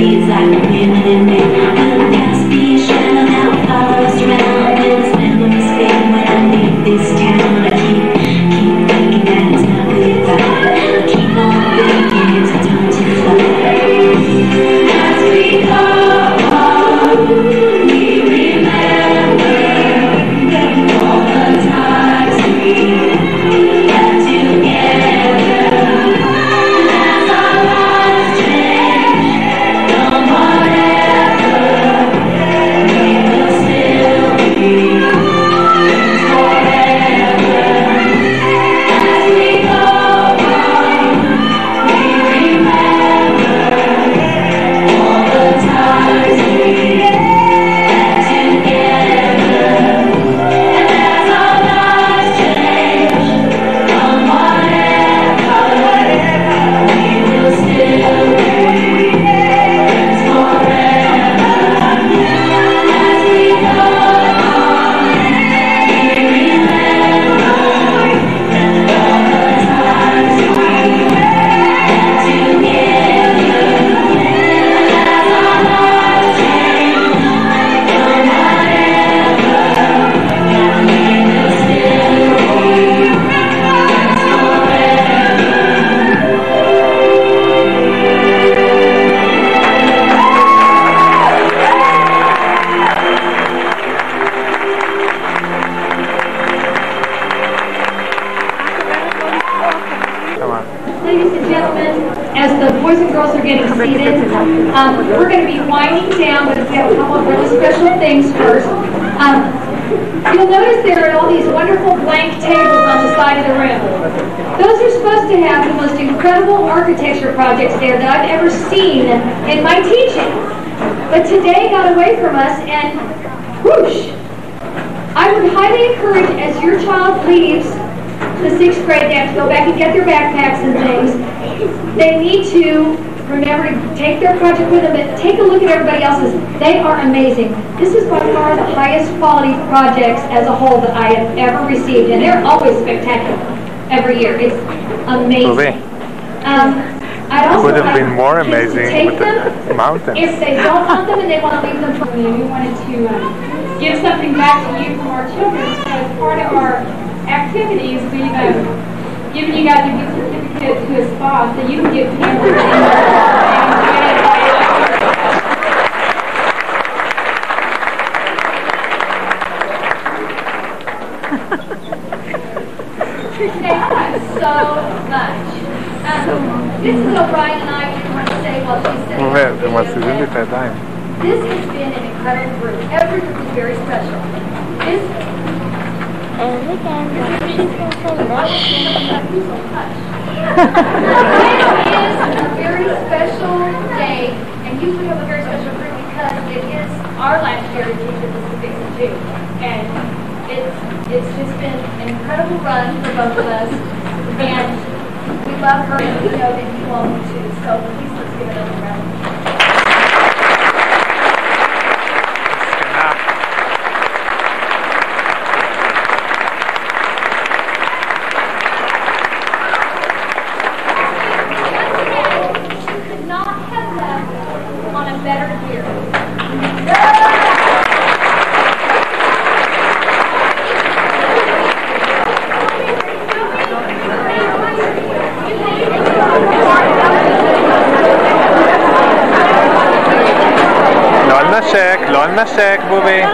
Please, I can feel it in me. They are amazing. This is by far the highest quality projects as a whole that I have ever received, and they're always spectacular every year. It's amazing. Um, I'd also Could have been more amazing take with them the mountains. if they don't want them and they want to leave them for me. We wanted to uh, give something back to you from our children. So as part of our activities, we've uh, given you guys a gift certificate to a spa so you can get pampered and Thank you so much. And Mrs. O'Brien and I didn't want to say while she's sitting well, here. Well, segundo está time. This has been an incredible group. Every group is very special. This and again, she's going to say that today is a very special day, and you have a very special group because it is our last year that this is fixing too. And it's, it's just been an incredible run for both of us and we love her, and we know that you all do too. So please let's give it another round. One mistake, sec, booby.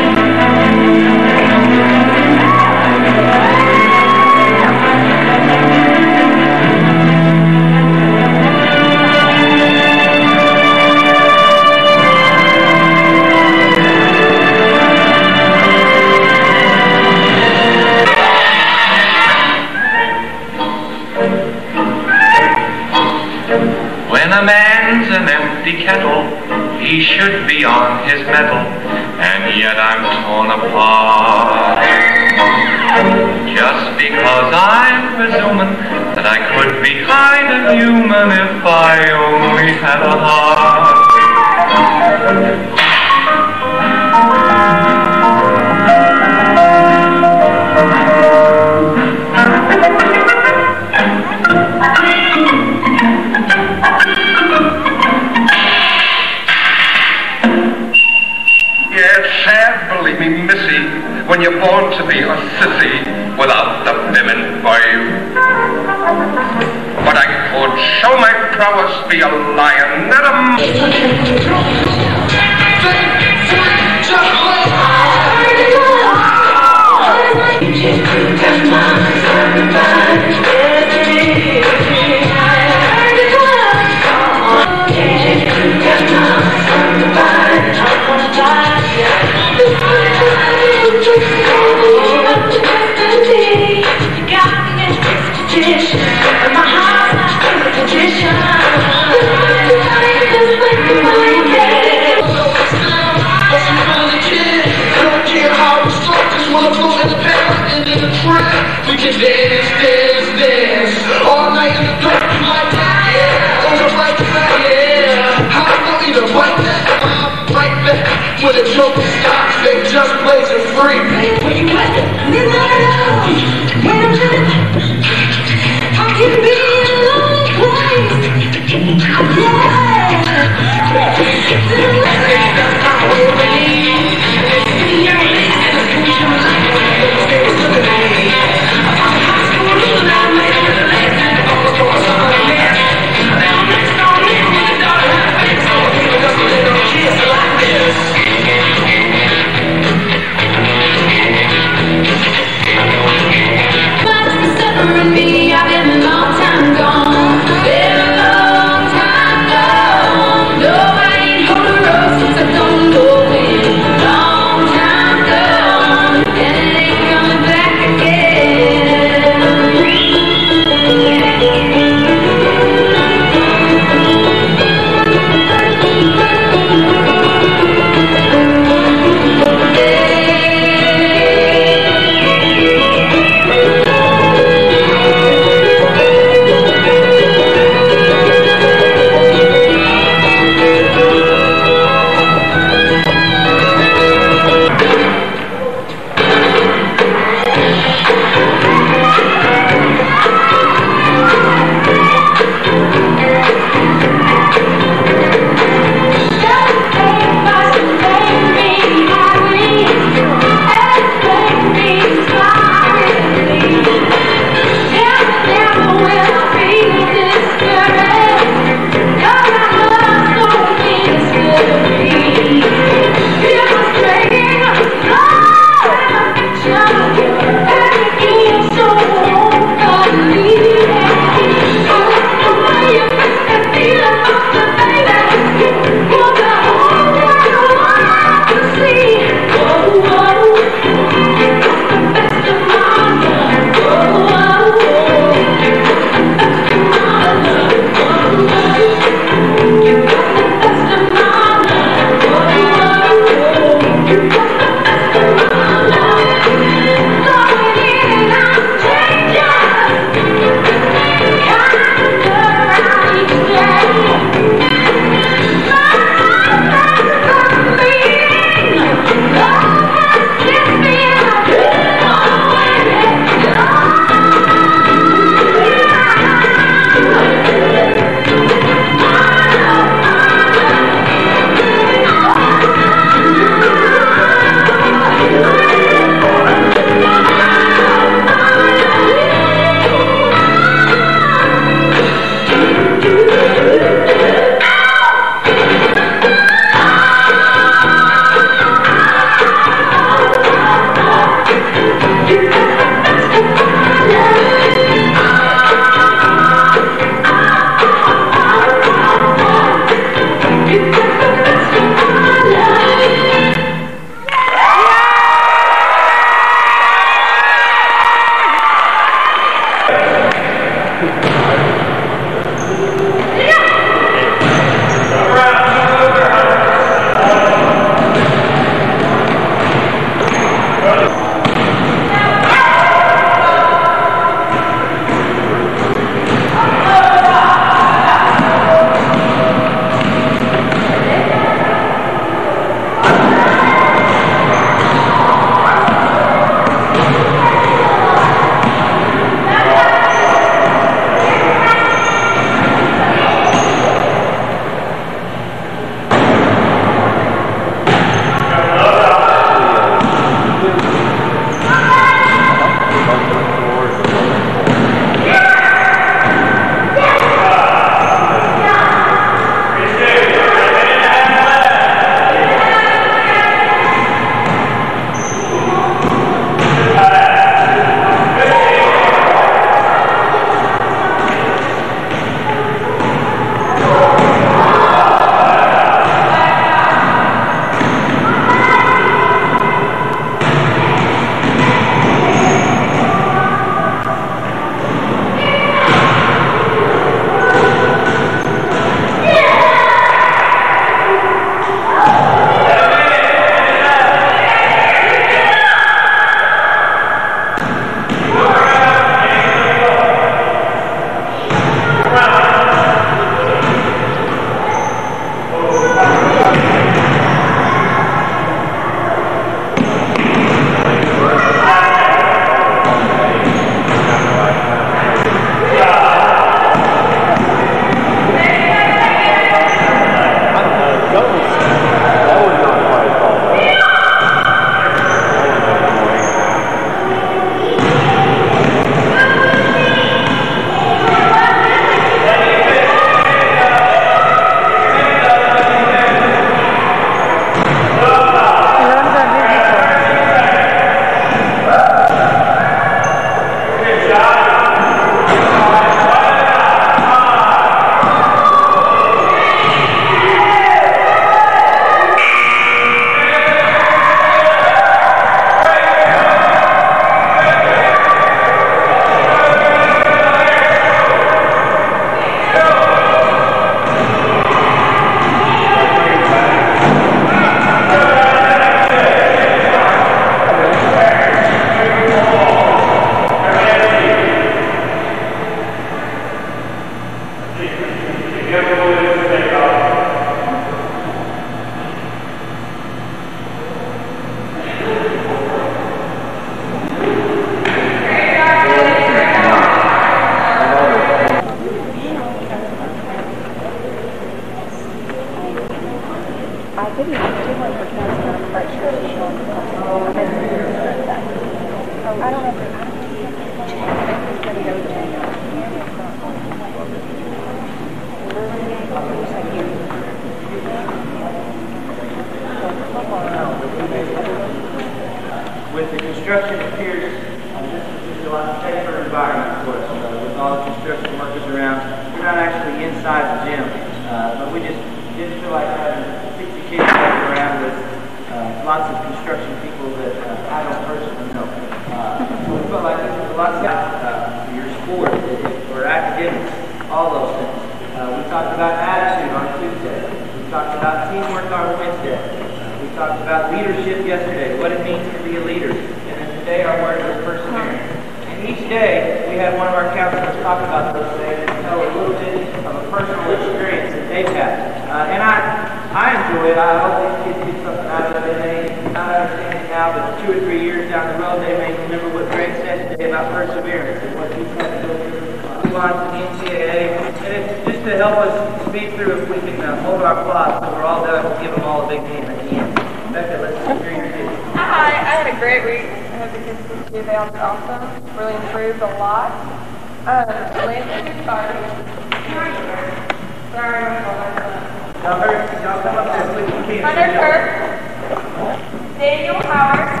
Daniel Howard,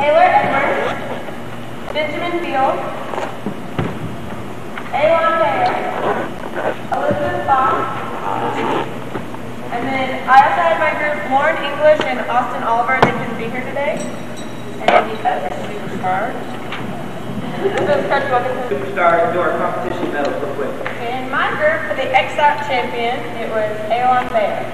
Taylor Edwards, Benjamin Beal, Alon Bayer, Elizabeth Fox, and then I also had my group Lauren English and Austin Oliver. They couldn't be here today. And Nika, superstar. Superstars do our competition medals real quick. In my group for the XOP champion, it was Alon Bayer.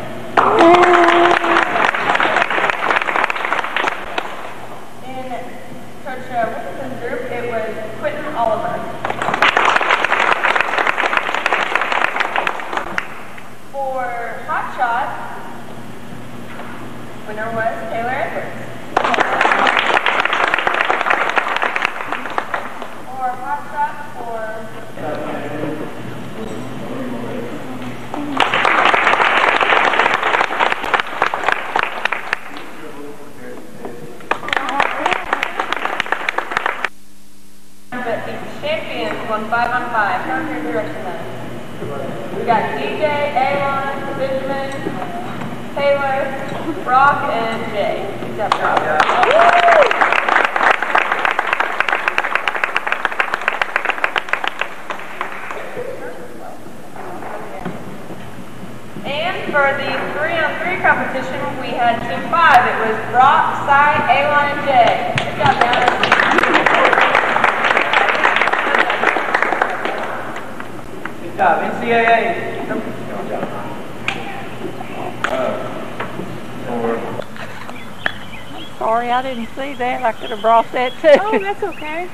I didn't see that. I could have brought that too. Oh, that's okay.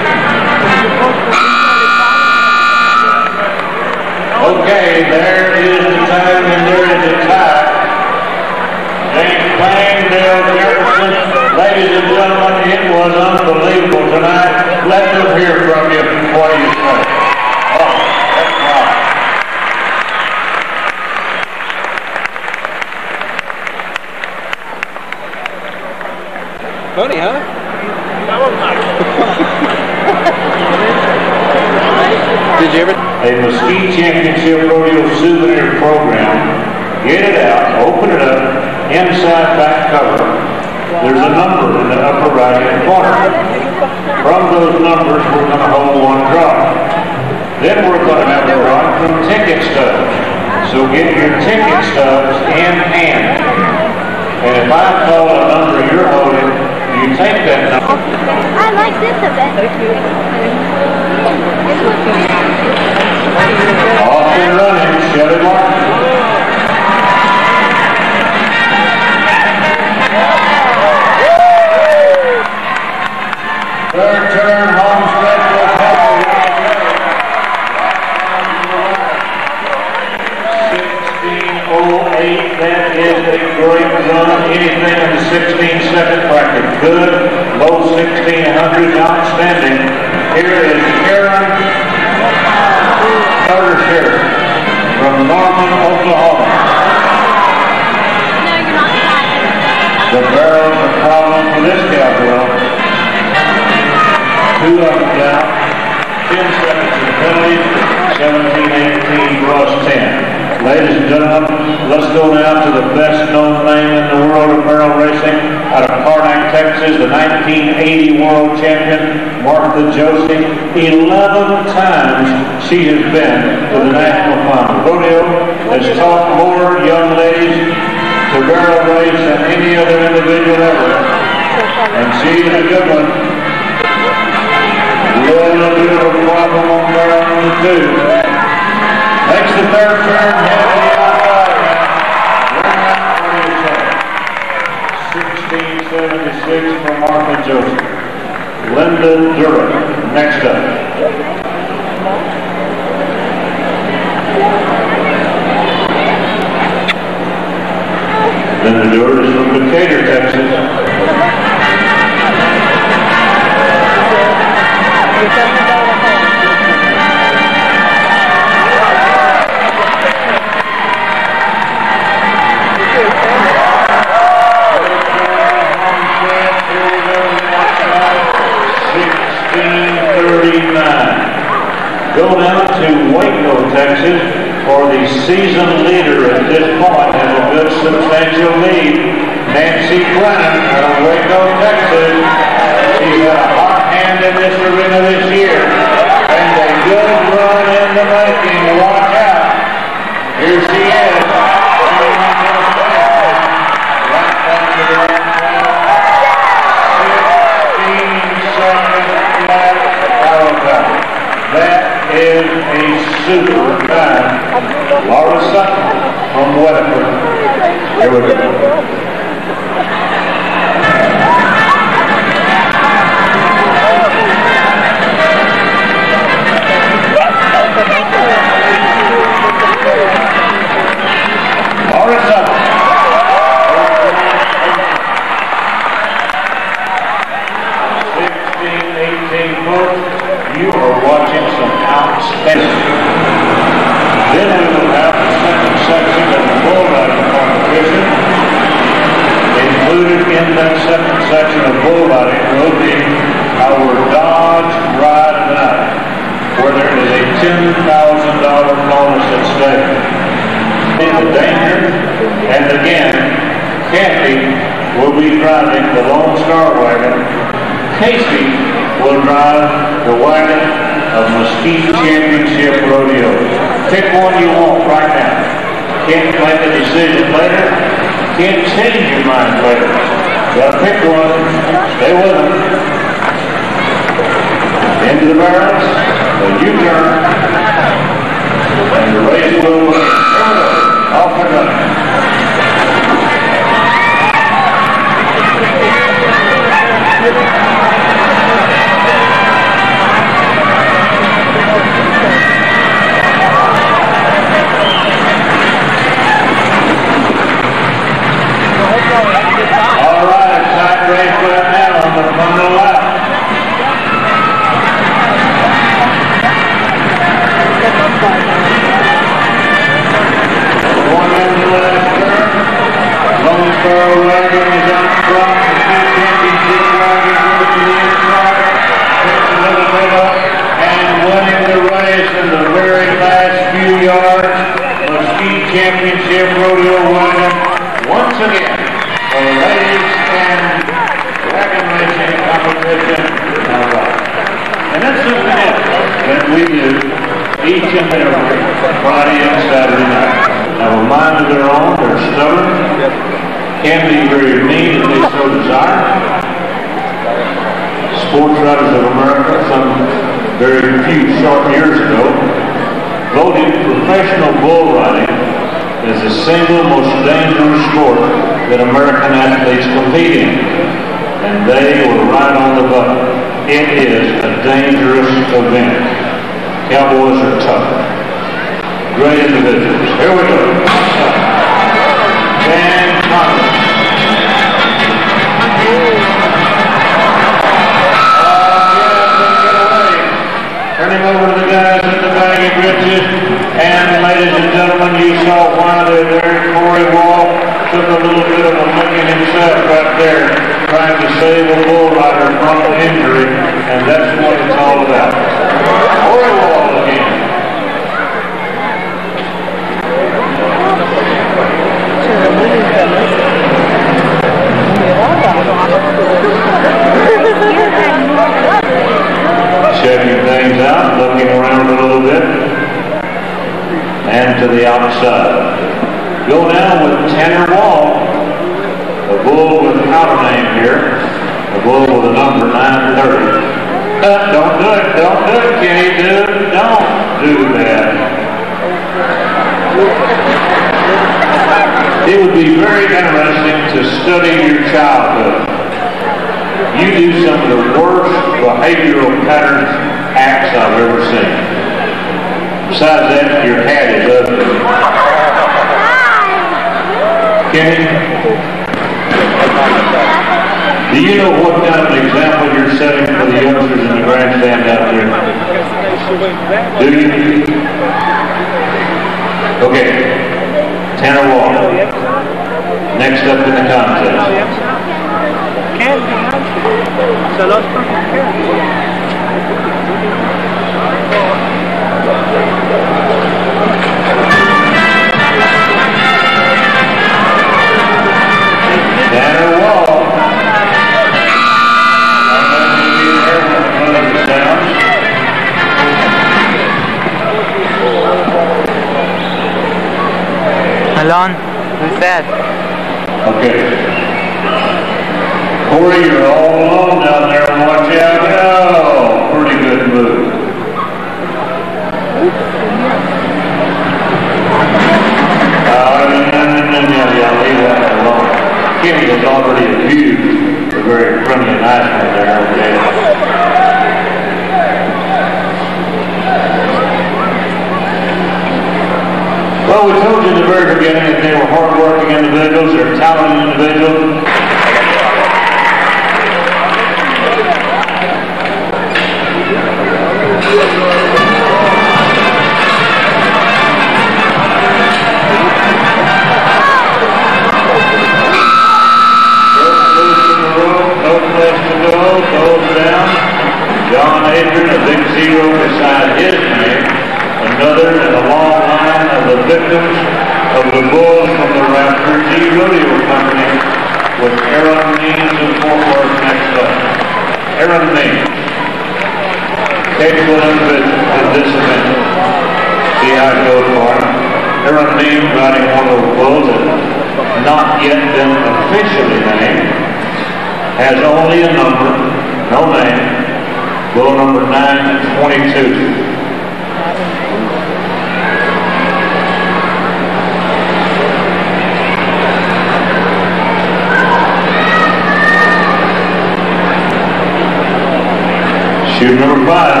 Shoot number five.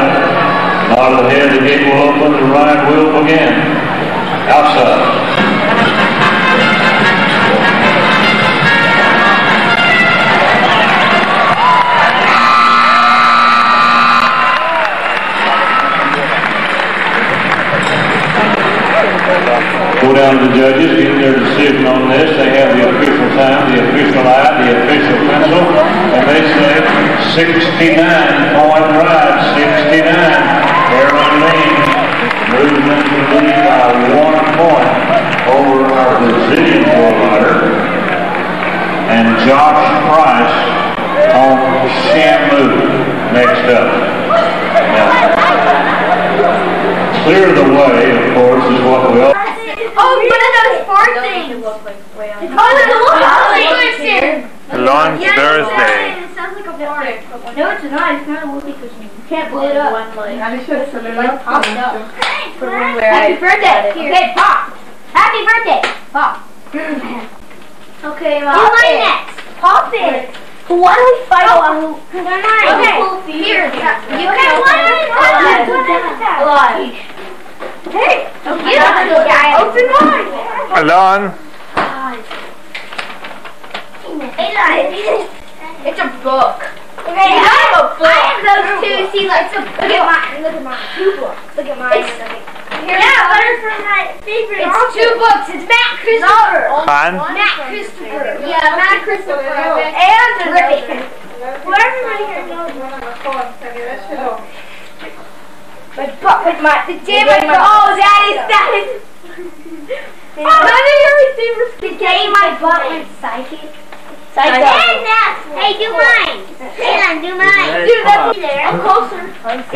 Nod ahead, the gate will open, the ride will begin. Outside. Go down to the judges, get their decision on this. They have the official time, the official eye, the official pencil, and they say 69 point ride, 69. Aaron Lean moves into the lead by one point over our Brazilian bull rider. And Josh Price on Shamu next up. Now, clear the way, of course, is what we all. Oh, one of those four things. Oh, there's a little here. Launch Thursday. It sounds like a fart. No, it's not. It's not a whoopee cushion. You can't blow it up. Like popped up. Happy birthday. Okay, pop. Happy birthday. Pop. Okay, Mom. Do mine next. Pop it. Why don't we fight oh, on who? Okay, here. You okay, why don't we fight Alive. Hey, open mine. Alon, It's a book. Okay, I have a book. I have those two. See, look, look at mine. Look at mine. Two books. Look at mine. Here's yeah, but it's from my favorite It's author. two books. It's Matt Christopher. Han? Matt Christopher. Yeah, Matt Christopher. And Rick. Well, everybody here knows my book with my the damn it. Oh, that is [laughs] oh, that is. Oh, none of your receivers can get my butt with psychic. And that's hey, do mine. Hey, do mine. Dude, that's there. I'm closer.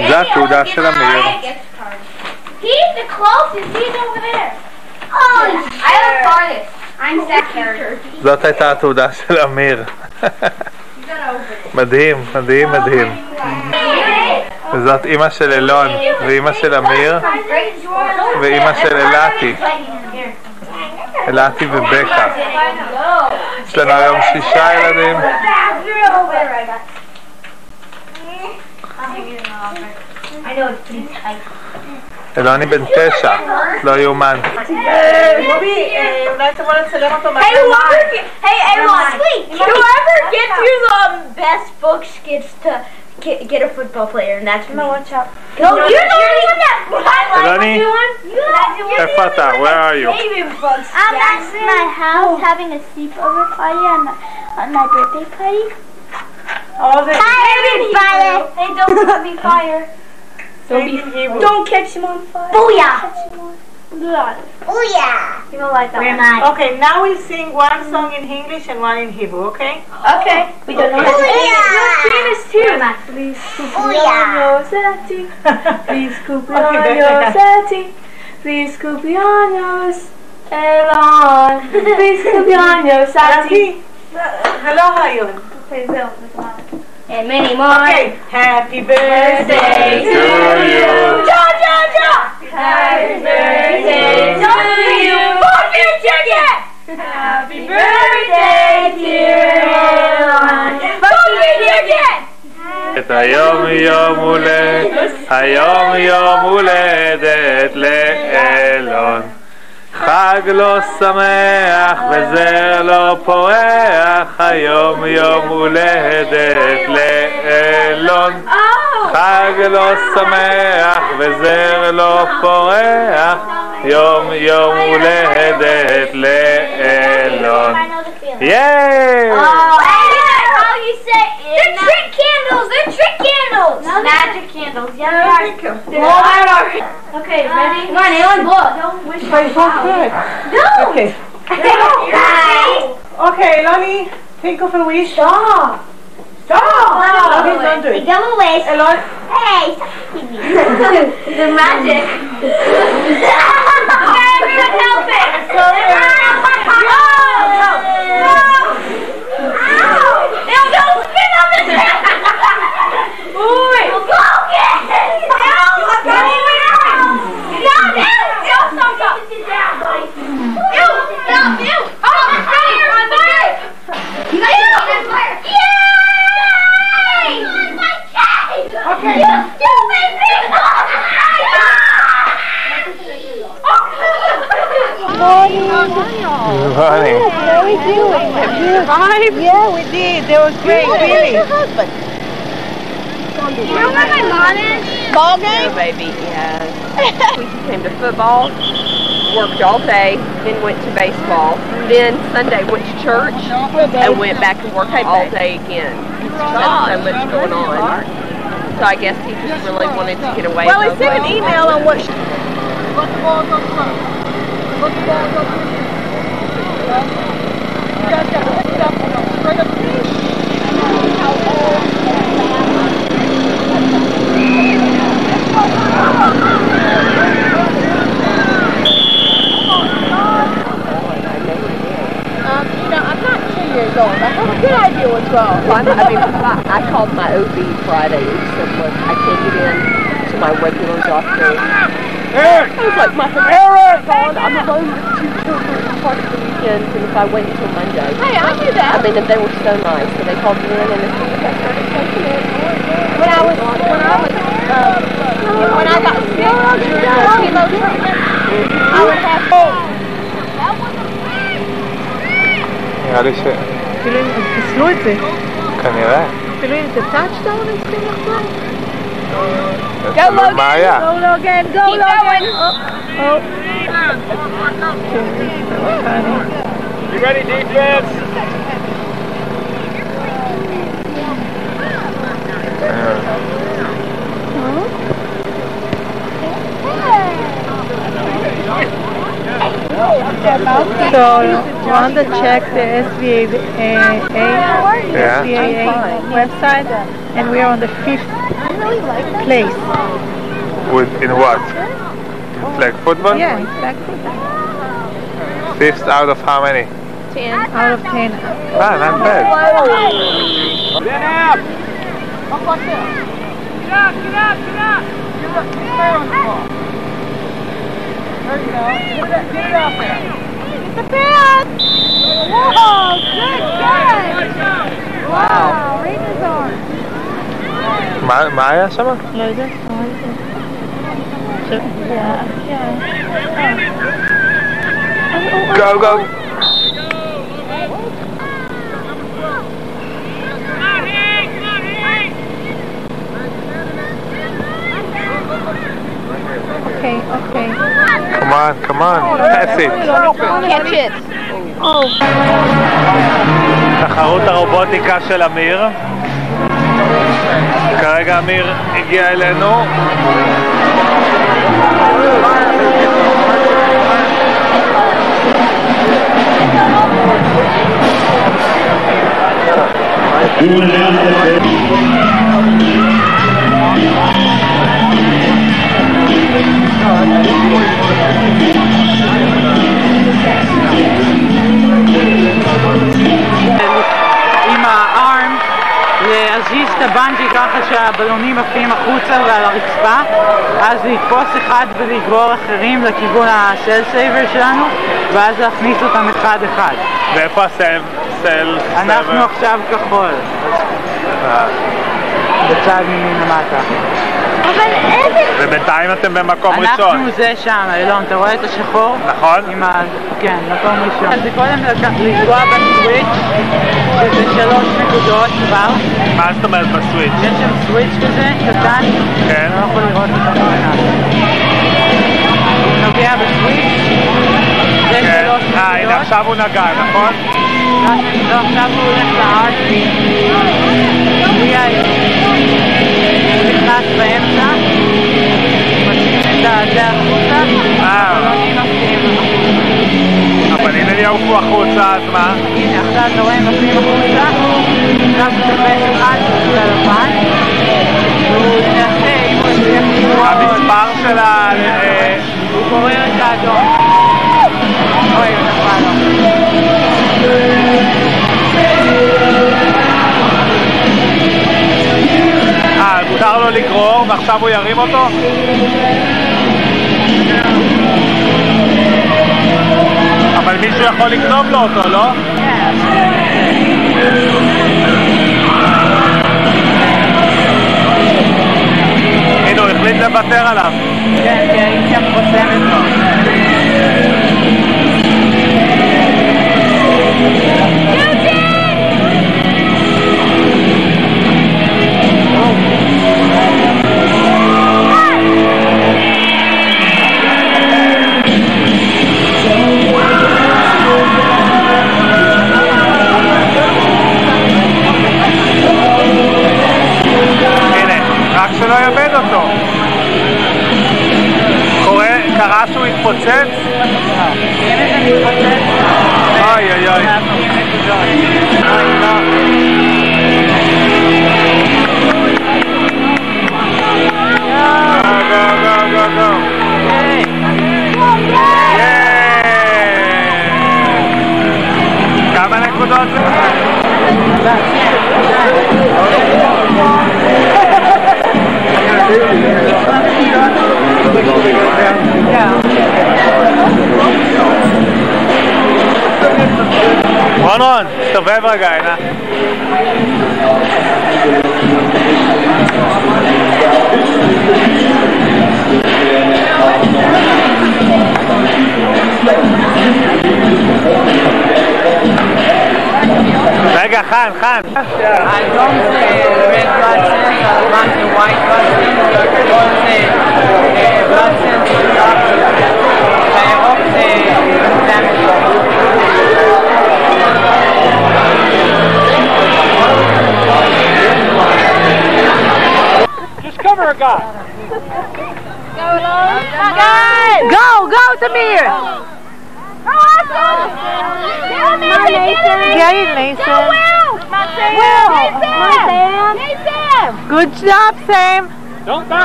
זה התעודה של אמיר. He's the closest. He's over there. Oh, I am farthest. I'm second. זאת הייתה התעודה של אמיר. מדהים, מדהים, מדהים. וזאת אימא של אילון, ואימא של אמיר, ואימא של אלעתי. אלעתי ובקה. יש לנו היום שישה ילדים. I know it's pretty tight. אלוני בן תשע, לא יאומן. רובי, אולי תבוא לצלם אותו Hey, whoever, get, hey, everyone, whoever gets through the best books gets to get, get a football player, and that's my watch out. No, you're, you're the only one that. Ronnie, Efata, where are you? I'm at my house having a sleepover party on my, on my birthday party. Oh, fire! Fire! Hey, don't [laughs] be fire. Don't be Don't catch him on fire. Booyah! Don't catch him on fire. Oh yeah. You don't like that Where am I? Okay, now we sing one song in English and one in Hebrew, okay? Oh, okay. We don't know how to sing it. too. Where am I? Please cook oh, on [laughs] Please, sati. Please cook on your sati. [laughs] Please cook on your Elon. Please cook on your sati. Uh, hello, Hayun. Okay, Bill, And many more. Okay. Happy birthday to you. Ja, ja, ja. Happy birthday to you. Fuck you, chicken. Happy birthday, dear Elon. Fuck you, chicken. את היום יום הולדת, היום יום הולדת לאלון. חג לא שמח וזר לא פורח, היום יום הולדת לאלון. חג לא שמח וזר לא פורח, יום יום הולדת לאלון. ייי! trick candles. No, Magic candles. Yeah, right. Blow out our. Okay, ready? Come on, Alan, blow up. Don't wish Wait, it out. Good. No. Okay. No. okay, Lonnie, think of a wish. Stop. Stop. stop. Okay, don't do it. Think of wish. Hey, stop [laughs] The magic. okay, everyone help it. So, everyone help my pop. No. no. it! Go! You! You! Oh, You my God. Okay. Morning. Good morning. Are we doing? Yeah, we did. That was great. Really. Where's your husband? You know where my mom is? Ball game? No, baby, yes. we came to football, worked all day, then went to baseball. Then Sunday went to church and went back to work all day again. Had so much going on. So I guess he just really wanted to get away. Well, he sent an email on what. Um, you know, I'm going. I have a good idea what's wrong. Well, I mean, I called my OB Friday and said, look, I can't get in to my regular doctor. Eric! I was like, my Eric! I'm alone with two children part of the weekend, and if I wait until Monday. Hey, I knew that. I mean, and they were so nice, so they called me in, and as soon taking it, when I was, when I was, uh, when I got sick during the chemo treatment, I would have. Yeah, they said. כאילו אם חיסלו את זה. כנראה. אפילו אם זה טאצ'דאון הם צריכים לחזור. תלוי מה היה. Go Logan, go Logan. Oh, oh. You ready, defense? So you want to check the SVA Yeah. SVAA website, and we are on the fifth place. With, in what? In flag football? Yeah, in flag football. Fifth out of how many? Ten out of ten. Ah, not bad. Then out. Up like that. Get up, get up, get up. There you go. Get it, get it there. Pass! Whoa, good! Wow, Rangers. Ma Go, go. Okay, okay. Come on, come on. Pass it. Catch it. Oh. תחרות הרובוטיקה של אמיר. כרגע אמיר הגיע אלינו. עם הארם להזיז את הבנג'י ככה שהבלונים עפים החוצה ועל הרצפה אז לתפוס אחד ולגרור אחרים לכיוון הסל סייבר שלנו ואז להכניס אותם אחד אחד ואיפה הסל? סל אנחנו סייבר? עכשיו כחול אה. בצד ממין למטה ובינתיים אתם במקום ראשון. אנחנו זה שם, אילון, אתה רואה את השחור? נכון. עם ה... כן, מקום ראשון. אז זה קודם לפגוע בסוויץ', שזה שלוש נקודות כבר. מה זאת אומרת בסוויץ'? יש שם סוויץ' כזה, קטן. כן. לא יכול לראות אותו בעיניים. נוגע בסוויץ', זה כן. שלוש נקודות. אה, הנה עכשיו הוא נגע, נכון? לא, עכשיו הוא הולך לארטי. קצת באמצע, מוציאים את הזה החוצה, הבלונים נוסעים. הבלונים יעופו החוצה, אז מה? הנה, עכשיו אתה רואה, נוסעים החוצה, עכשיו תקבל אחד ללבן, והוא ינסה, אם הוא יצליח לקרוא... המספר של ה... הוא גורר את האדום. אוי, הוא נפל לו. מותר לו לגרור ועכשיו הוא ירים אותו? אבל מישהו יכול לגנוב לו אותו, לא? הנה, הוא החליט לוותר עליו. כן, כי האיש שם חוסמת לו. הנה, Bye bye, guys.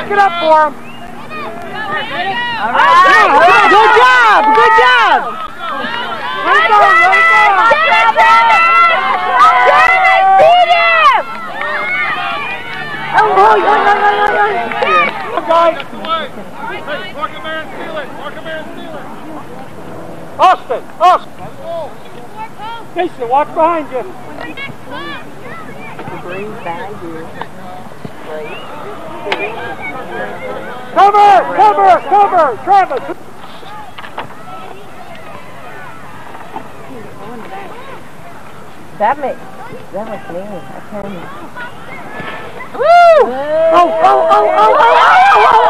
Pick it up for him. Good job! good job. Good job. Right down, right down. Dennis, Dennis, Dennis, beat him. Oh, boy, boy, boy, boy, boy. Hey, walk him there steal it. Walk him there steal it. Austin, Austin. Jason, watch behind you. Bring back you. Great. Cover, cover, cover, Travis. That makes that was me. I tell you. Woo! Oh, oh, oh, oh, oh, oh,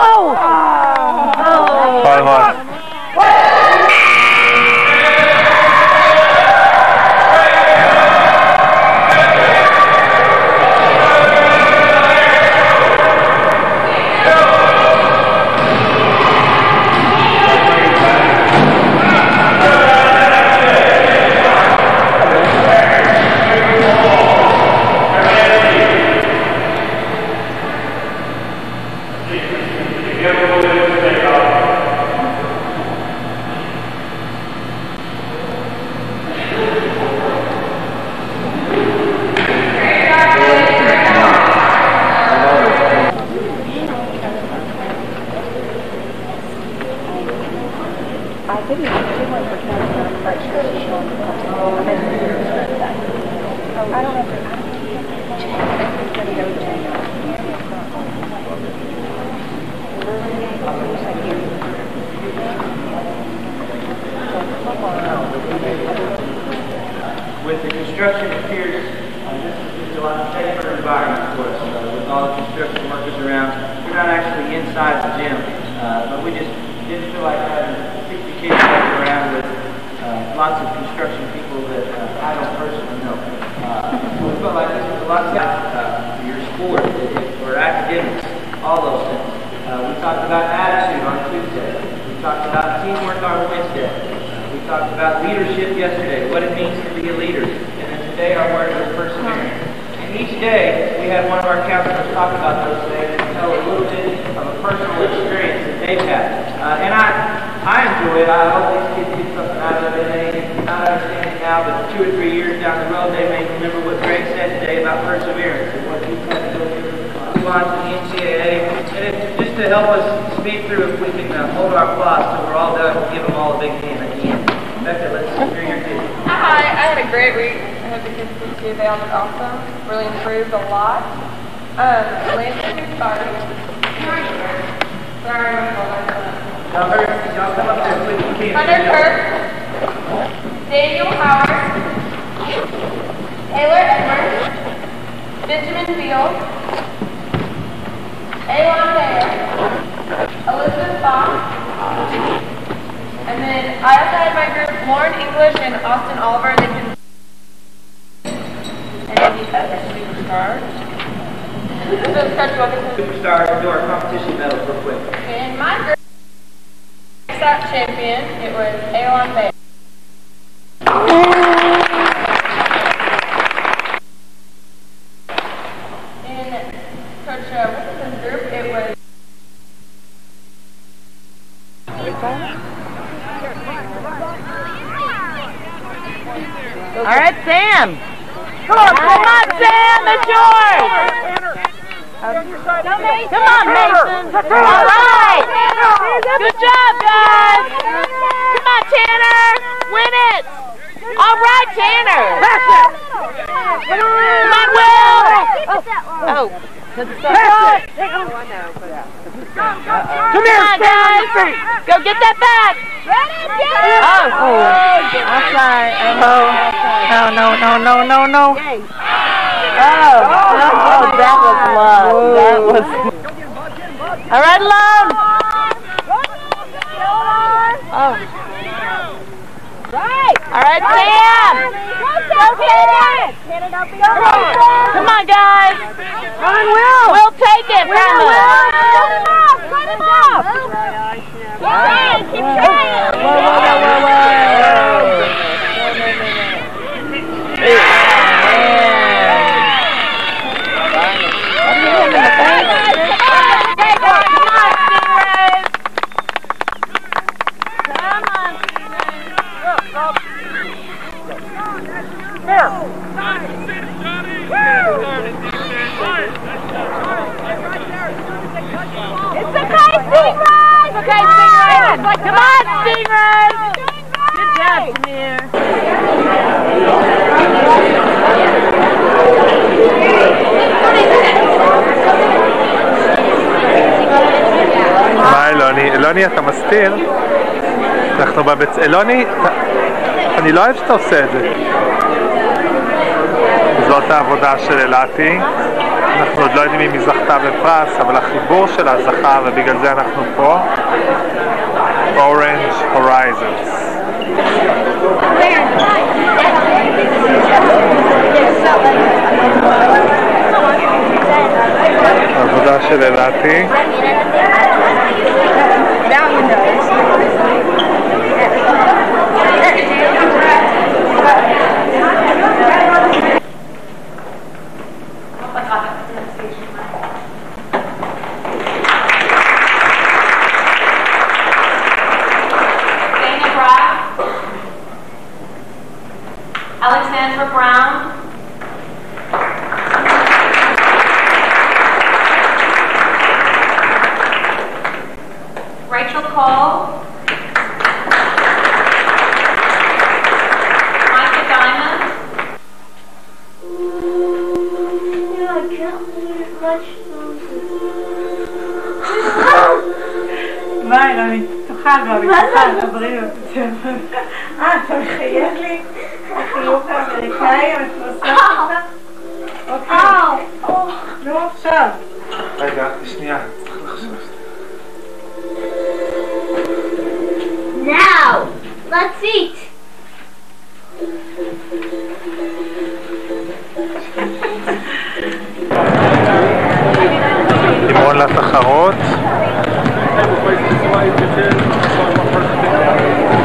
today, we had one of our counselors talk about those things and tell a little bit of a personal experience that they've had. Uh, and I, I enjoy it. I hope these kids get something out of it. They not understand it now, but two or three years down the road, they may remember what Greg said today about perseverance and what he said to uh, on to the NCAA. And it, just to help us speed through, if we can uh, hold our applause till we're all done, give them all a big hand at the end. Becca, let's hear your kids. Hi, I had a great week certificates this year. They all did awesome. Really improved a lot. Um, Landon, sorry. Sorry, my phone. Hunter Kirk, Daniel Howard, Taylor Edwards, Benjamin Beals, Alon Bayer, Elizabeth Fox, and then I also had my group Lauren English and Austin Oliver. They did superstar. Superstar, do our competition medals real quick. in my group, champion, it was Aylon Bay. In Coach uh, Wilson's group, it was All right, Sam. Come on, come on, Yours. Come on, Mason. All right. Good job, guys. Come on, Tanner. Win it. All right, Tanner. Come on, Will. Oh. Come here, guys. Go get that back. Oh. I'm sorry. Oh. No, no, no, no, no, no. Oh, that was love. That was. All right, love. Oh. Right. All right, Sam. Go get it. Come on, guys. On, Will. We'll take it from us. Cut him off. Cut him off. Keep trying. Keep trying. It's okay, Stingray! It's okay, Stingray! Come on, Stingray! Good job, Samir. מה אלוני? אלוני אתה מסתיר? אנחנו בבית... אלוני, אני לא אוהב שאתה עושה את זה. זאת העבודה של אילתי. אנחנו עוד לא יודעים אם היא זכתה בפרס, אבל החיבור שלה זכה ובגלל זה אנחנו פה. Orange Horizons. עבודה של אילתי. אה, אתה מחייך לי? החיוך האמריקאי המפורסם שלך? אוקיי. נו, עכשיו. רגע, שנייה. Now, let's eat.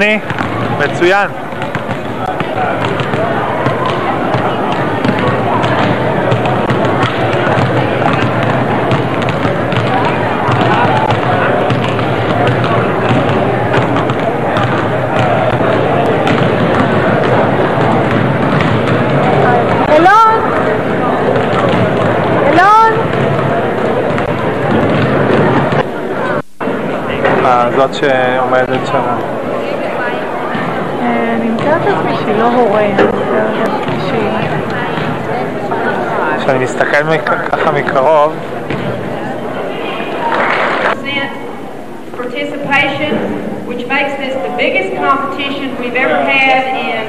אילוני, מצוין. אה, זאת שעומדת שם. לא הורה, אני מתארת לעצמי שהיא... כשאני מסתכל מק- ככה מקרוב, percent participation, which makes this the biggest competition we've ever had in,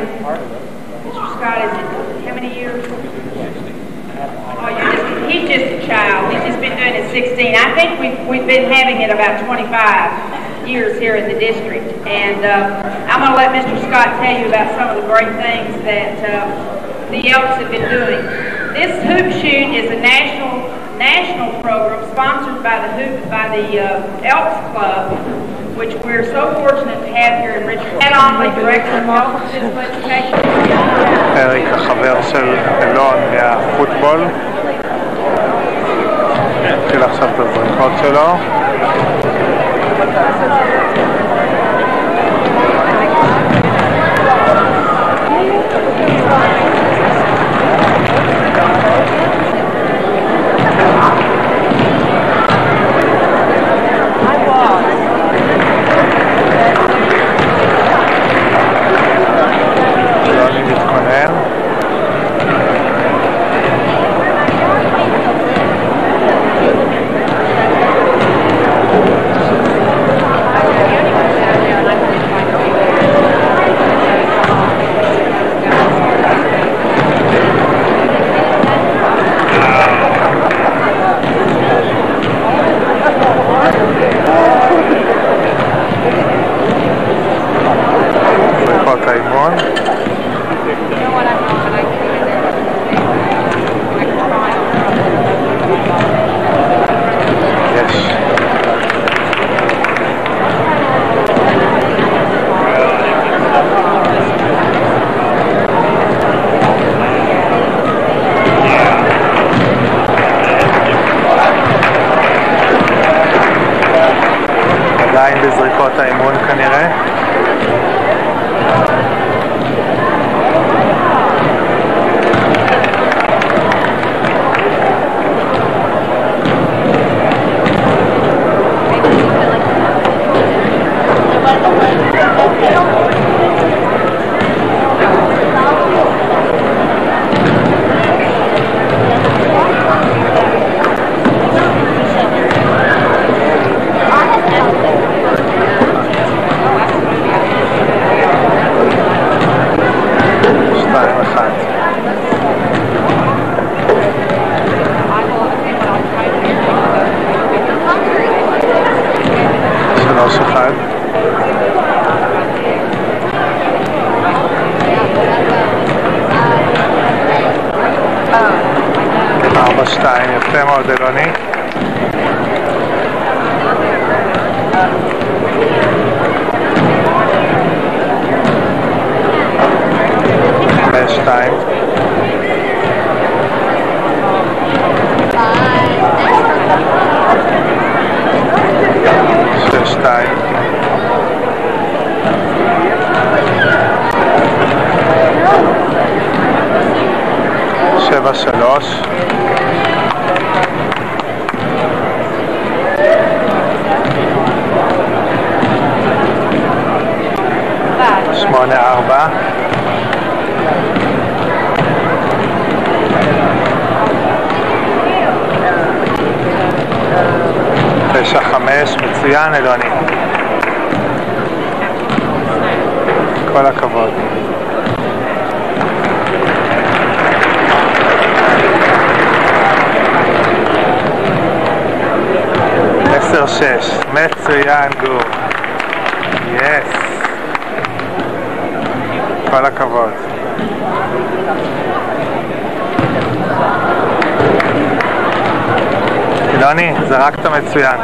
Mr. Scott, is it, how many years? Oh, you're just, he's just a child. He's just been doing it 16. I think we've, we've been having it about 25 years here in the district. And uh, I'm going to let Mr. Scott tell you about some of the great things that uh, the Elks have been doing. This hoop shoot is a national national program sponsored by the hoop by the uh, Elks Club, which we're so fortunate to have here in Richmond. Ed Onley, Director of Health and Physical Education. אריק החבר של אילון מהפוטבול. התחיל עכשיו את הזריקות שלו. Thank you. charaktermäßig wieder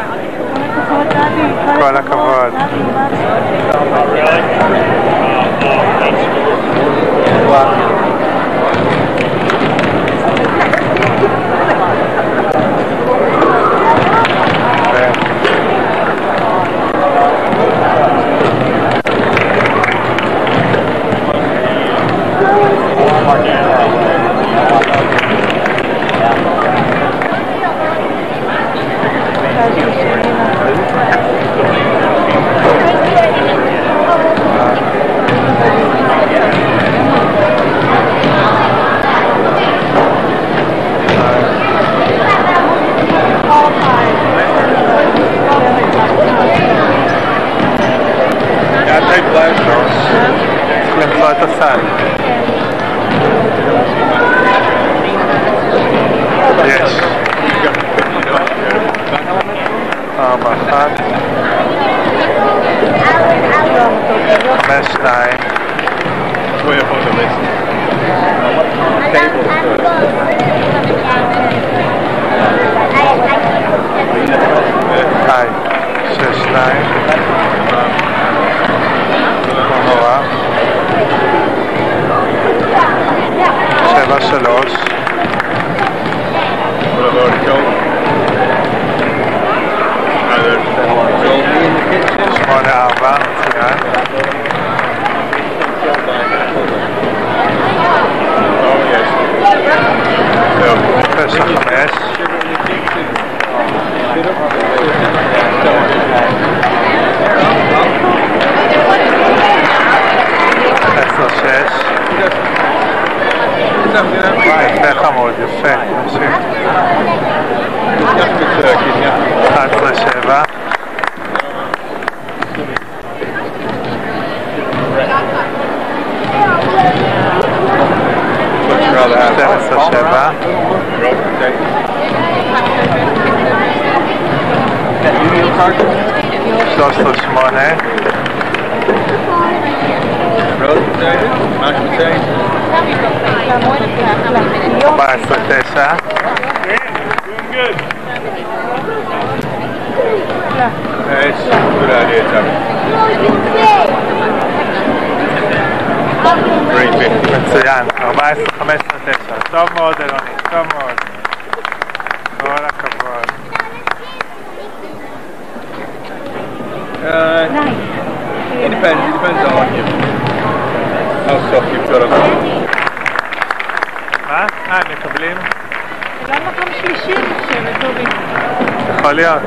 להיות.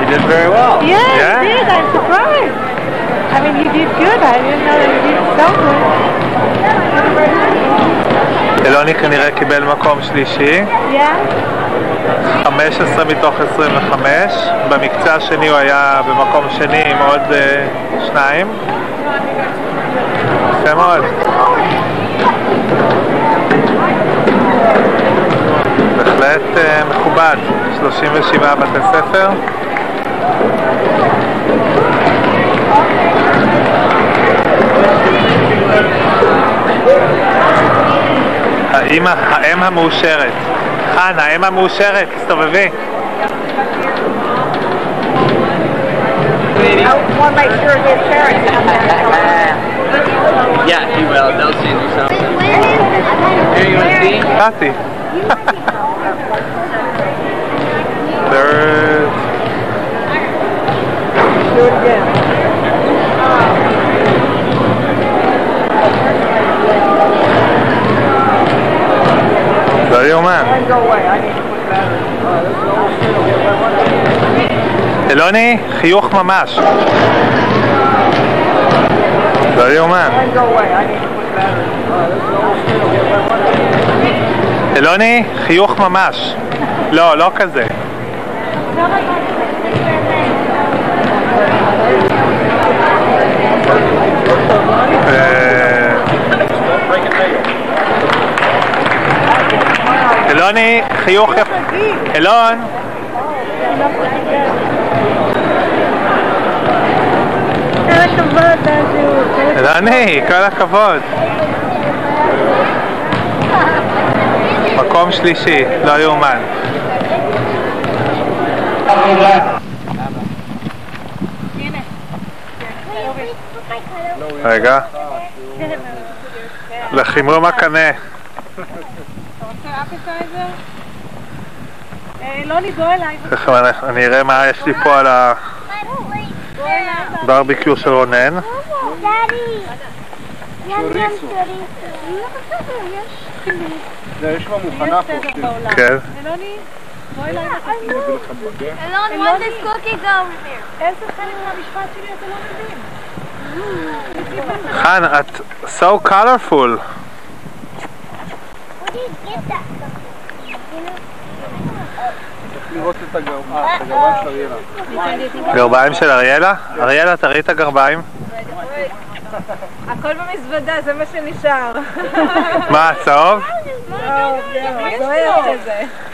You did very well. Yeah, Yeah? you did. I'm surprised. I mean, you did good. I didn't know that you did so good. אלוני כנראה קיבל מקום שלישי, Yeah? 15 מתוך 25. במקצה השני הוא היה במקום שני עם עוד אה, שניים. יפה מאוד. בהחלט אה, מכובד. 37 בתי ספר. האמא, האם המאושרת. חנה, האם המאושרת, תסתובבי. Yeah, he will. They'll you something. Here, you want to see? באתי. Third. Do it again. לא יאומן. Uh, is. אלוני, חיוך ממש. לא יאומן. Uh, is. אלוני, חיוך ממש. לא, לא כזה. אה, אלוני, חיוך יפה. אלון. אלוני, כל הכבוד. מקום שלישי, לא יאומן. רגע, לחימום הקנה. אני- אראה מה יש לי פה על הברביקיו של רונן. יש כבר מוכנה פה. כן. What cookie there? איזה חלק מהמשפט שלי אתה לא מבין? חן, את so colorful. Where you get that אה. גרביים של אריאלה? אריאלה, תראי את הגרביים. הכל במזוודה, זה מה שנשאר. מה, הצהוב? לא, שנייה? כן. לא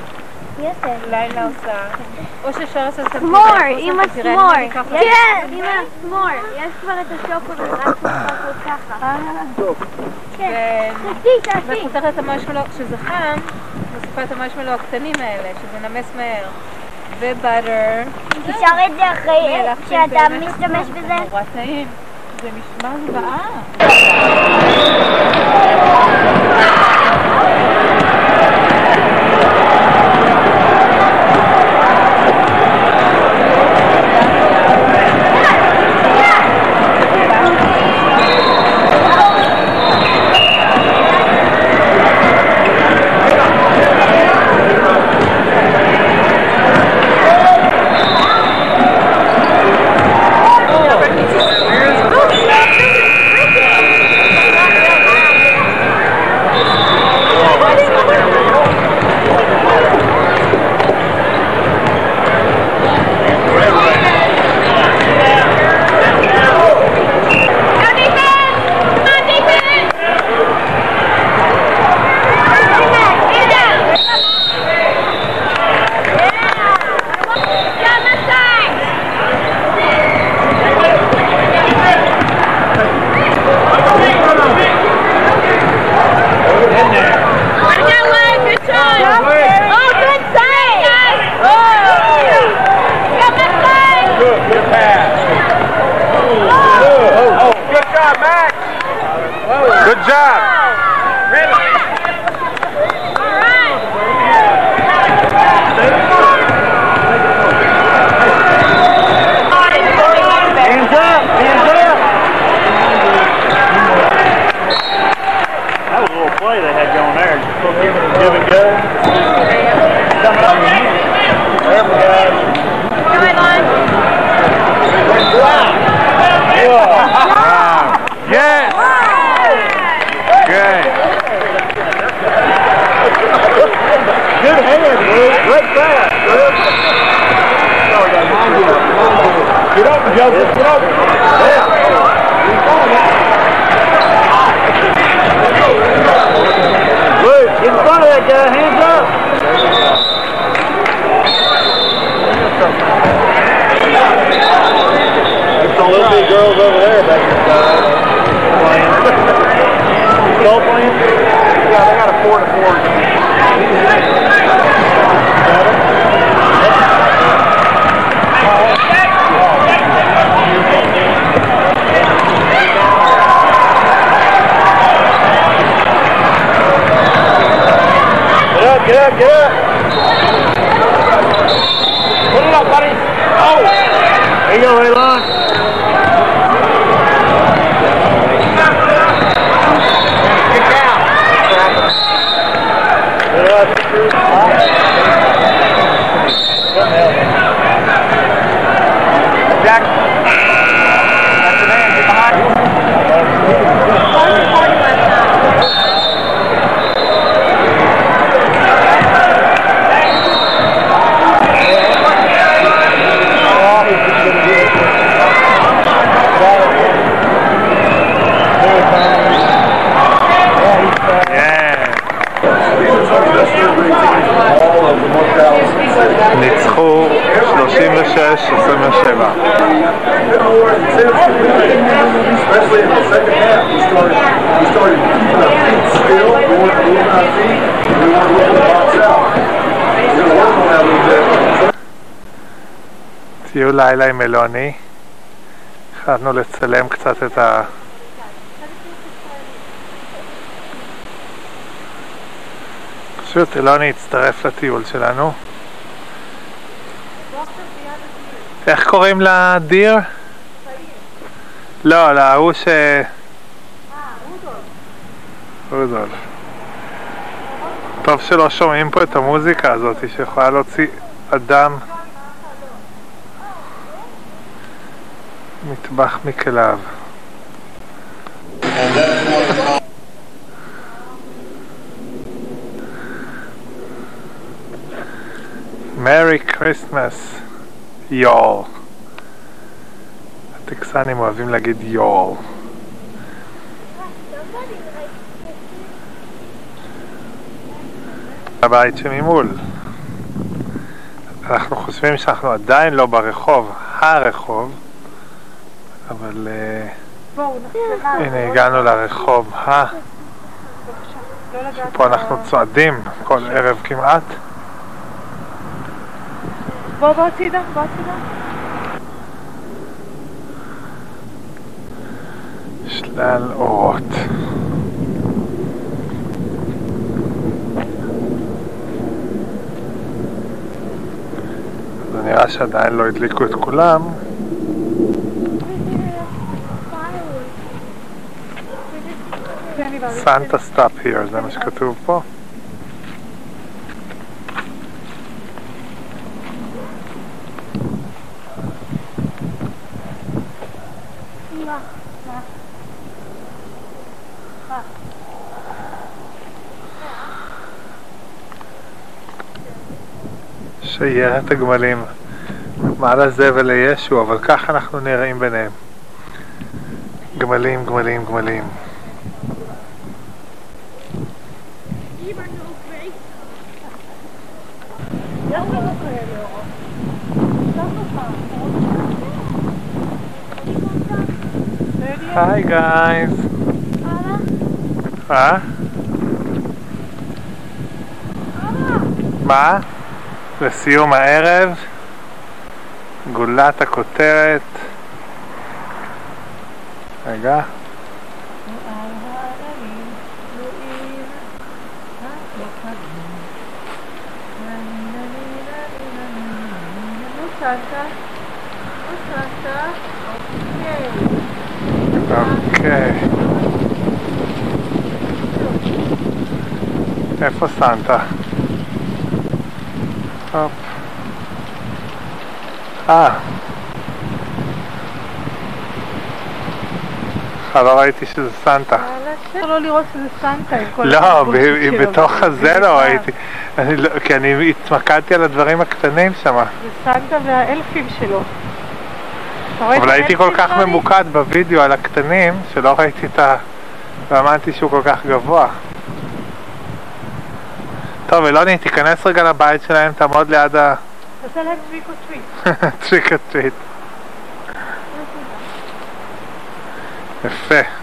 לילה עושה. או ששר עושה את S'more, אמא s'more. כן, אמא s'more. יש כבר את השוקולד, רק לחכות ככה. כן. תעשי, תעשי. ופותחת את המשמלו, כשזה חם, מוסיפה את המשמלו הקטנים האלה, שזה נמס מהר. ובאטר. תשאר את זה אחרי שאתה משתמש בזה? נורא טעים. זה נשמע זוועה. [laughs] טיול לילה עם מלוני. החלטנו לצלם קצת את ה... פשוט אלוני הצטרף לטיול שלנו. איך קוראים לדיר? לא, להוא ש... רודולף. טוב שלא שומעים פה את המוזיקה הזאת שיכולה להוציא אדם מטבח מכליו. Merry Christmas, y'all. הטקסנים אוהבים להגיד y'all. הבית שממול. אנחנו חושבים שאנחנו עדיין לא ברחוב, הרחוב, אבל אה. הנה הגענו לרחוב ה... לגעת פה אנחנו צועדים כל ערב כמעט. בוא, בוא הצידה, בוא הצידה. שלל אורות. זה נראה שעדיין לא הדליקו את כולם. Santa stop here, זה מה שכתוב פה. שיירת הגמלים מעל הזבל לישו, אבל ככה אנחנו נראים ביניהם. גמלים, גמלים, גמלים. היי גייז. אה? מה? לסיום הערב, גולת הכותרת. רגע. סנטה, איפה סנטה? הופ. אה. אה, לא ראיתי שזה סנטה. אפשר לא לראות שזה סנטה עם כל לא. בתוך הזה לא ראיתי. לא- כי אני התמקדתי על הדברים הקטנים שם. זה סנטה והאלפים שלו. אבל הייתי כל כך ממוקד בווידאו על הקטנים, שלא ראיתי את ה... ואמרתי שהוא כל כך גבוה. טוב, אלוני, תיכנס רגע לבית שלהם, תעמוד ליד ה... תעשה להם טריק או טריט. טריק או טריט. יפה.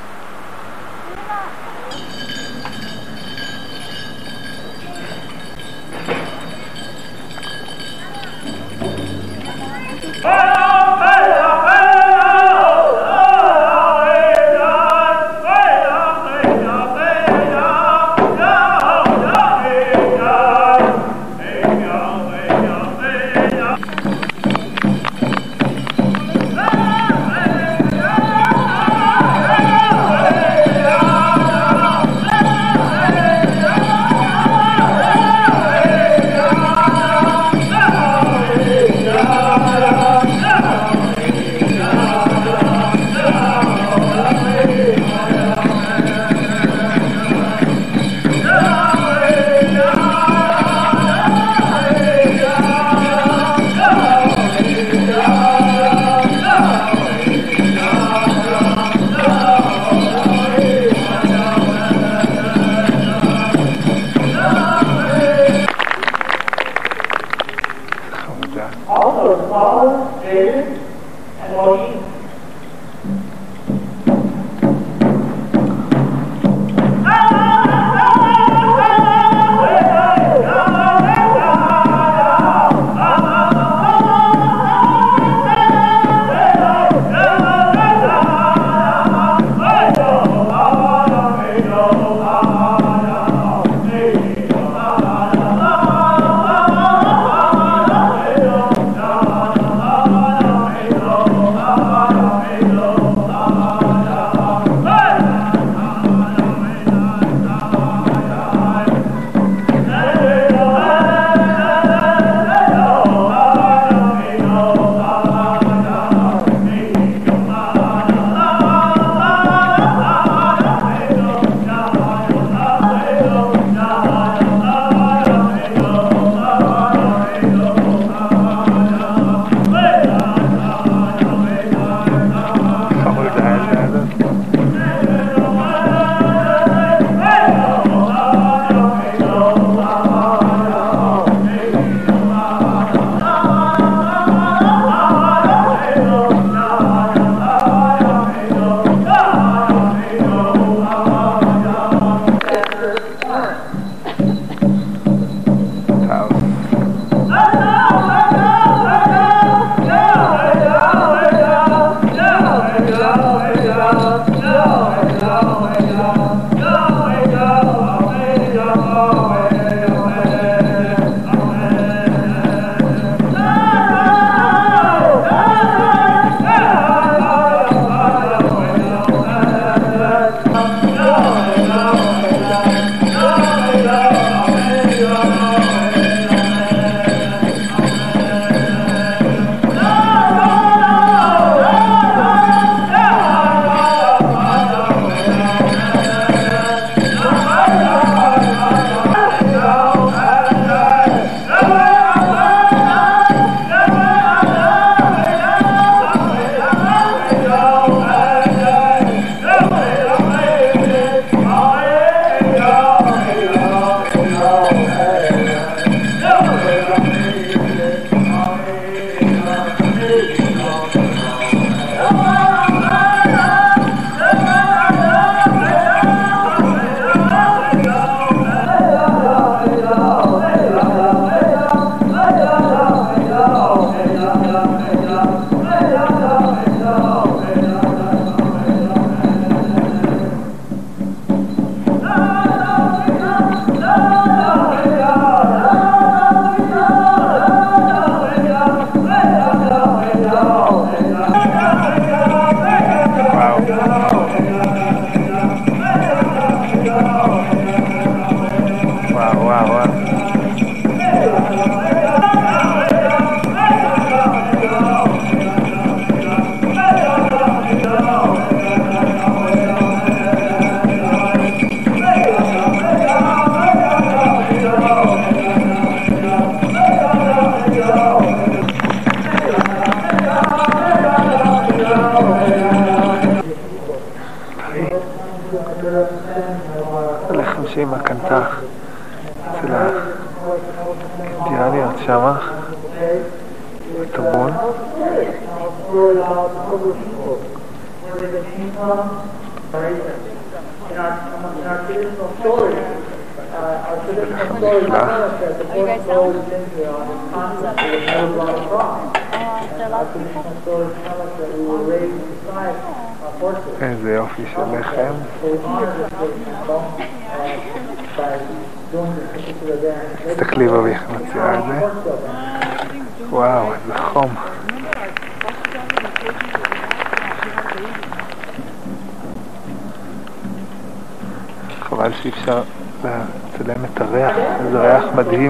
Oh!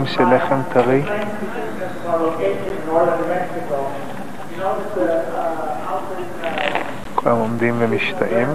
של לחם טרי. כולם עומדים ומשתאים.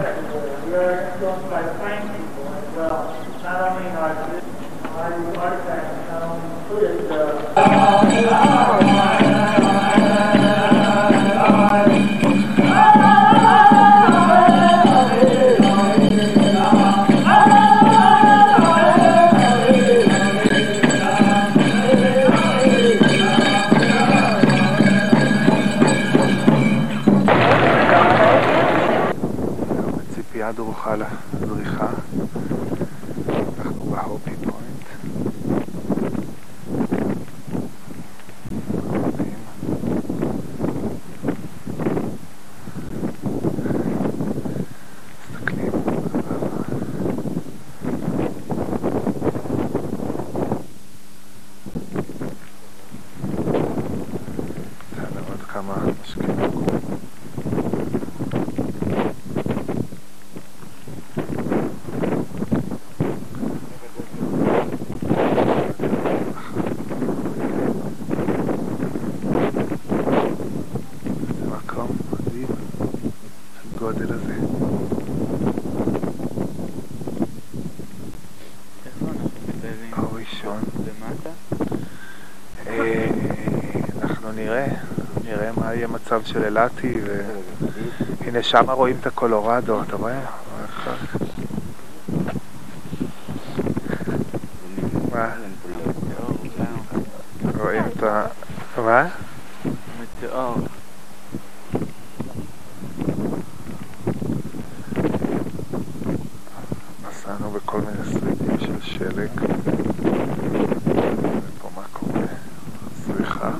יהיה מצב של אילתי, והנה שם רואים את הקולורדו, אתה רואה? מה? רואים את ה... מה? מטאור. נסענו בכל מיני שרידים של שלג. ופה מה קורה? סליחה.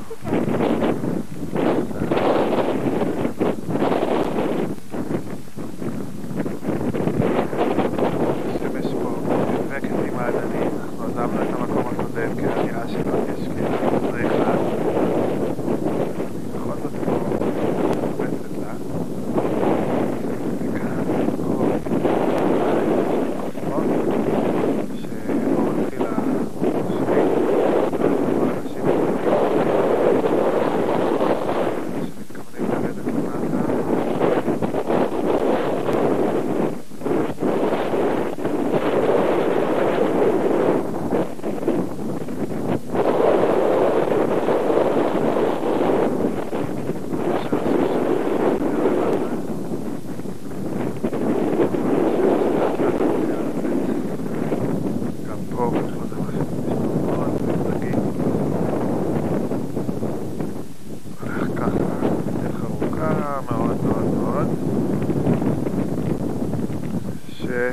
השמש פה נאבקת עם העננים. אנחנו עזבנו את המקום הקודם כי הנראה שלא יש כאילו זריחה. בכל זאת פה מרובצת לה. וכאן אור שאור התחילה שמתכוונים לרדת למטה. גם פה בכל דבר מאוד מודאגים. הולך ככה, דרך ארוכה מאוד מאוד מאוד, שמגיעה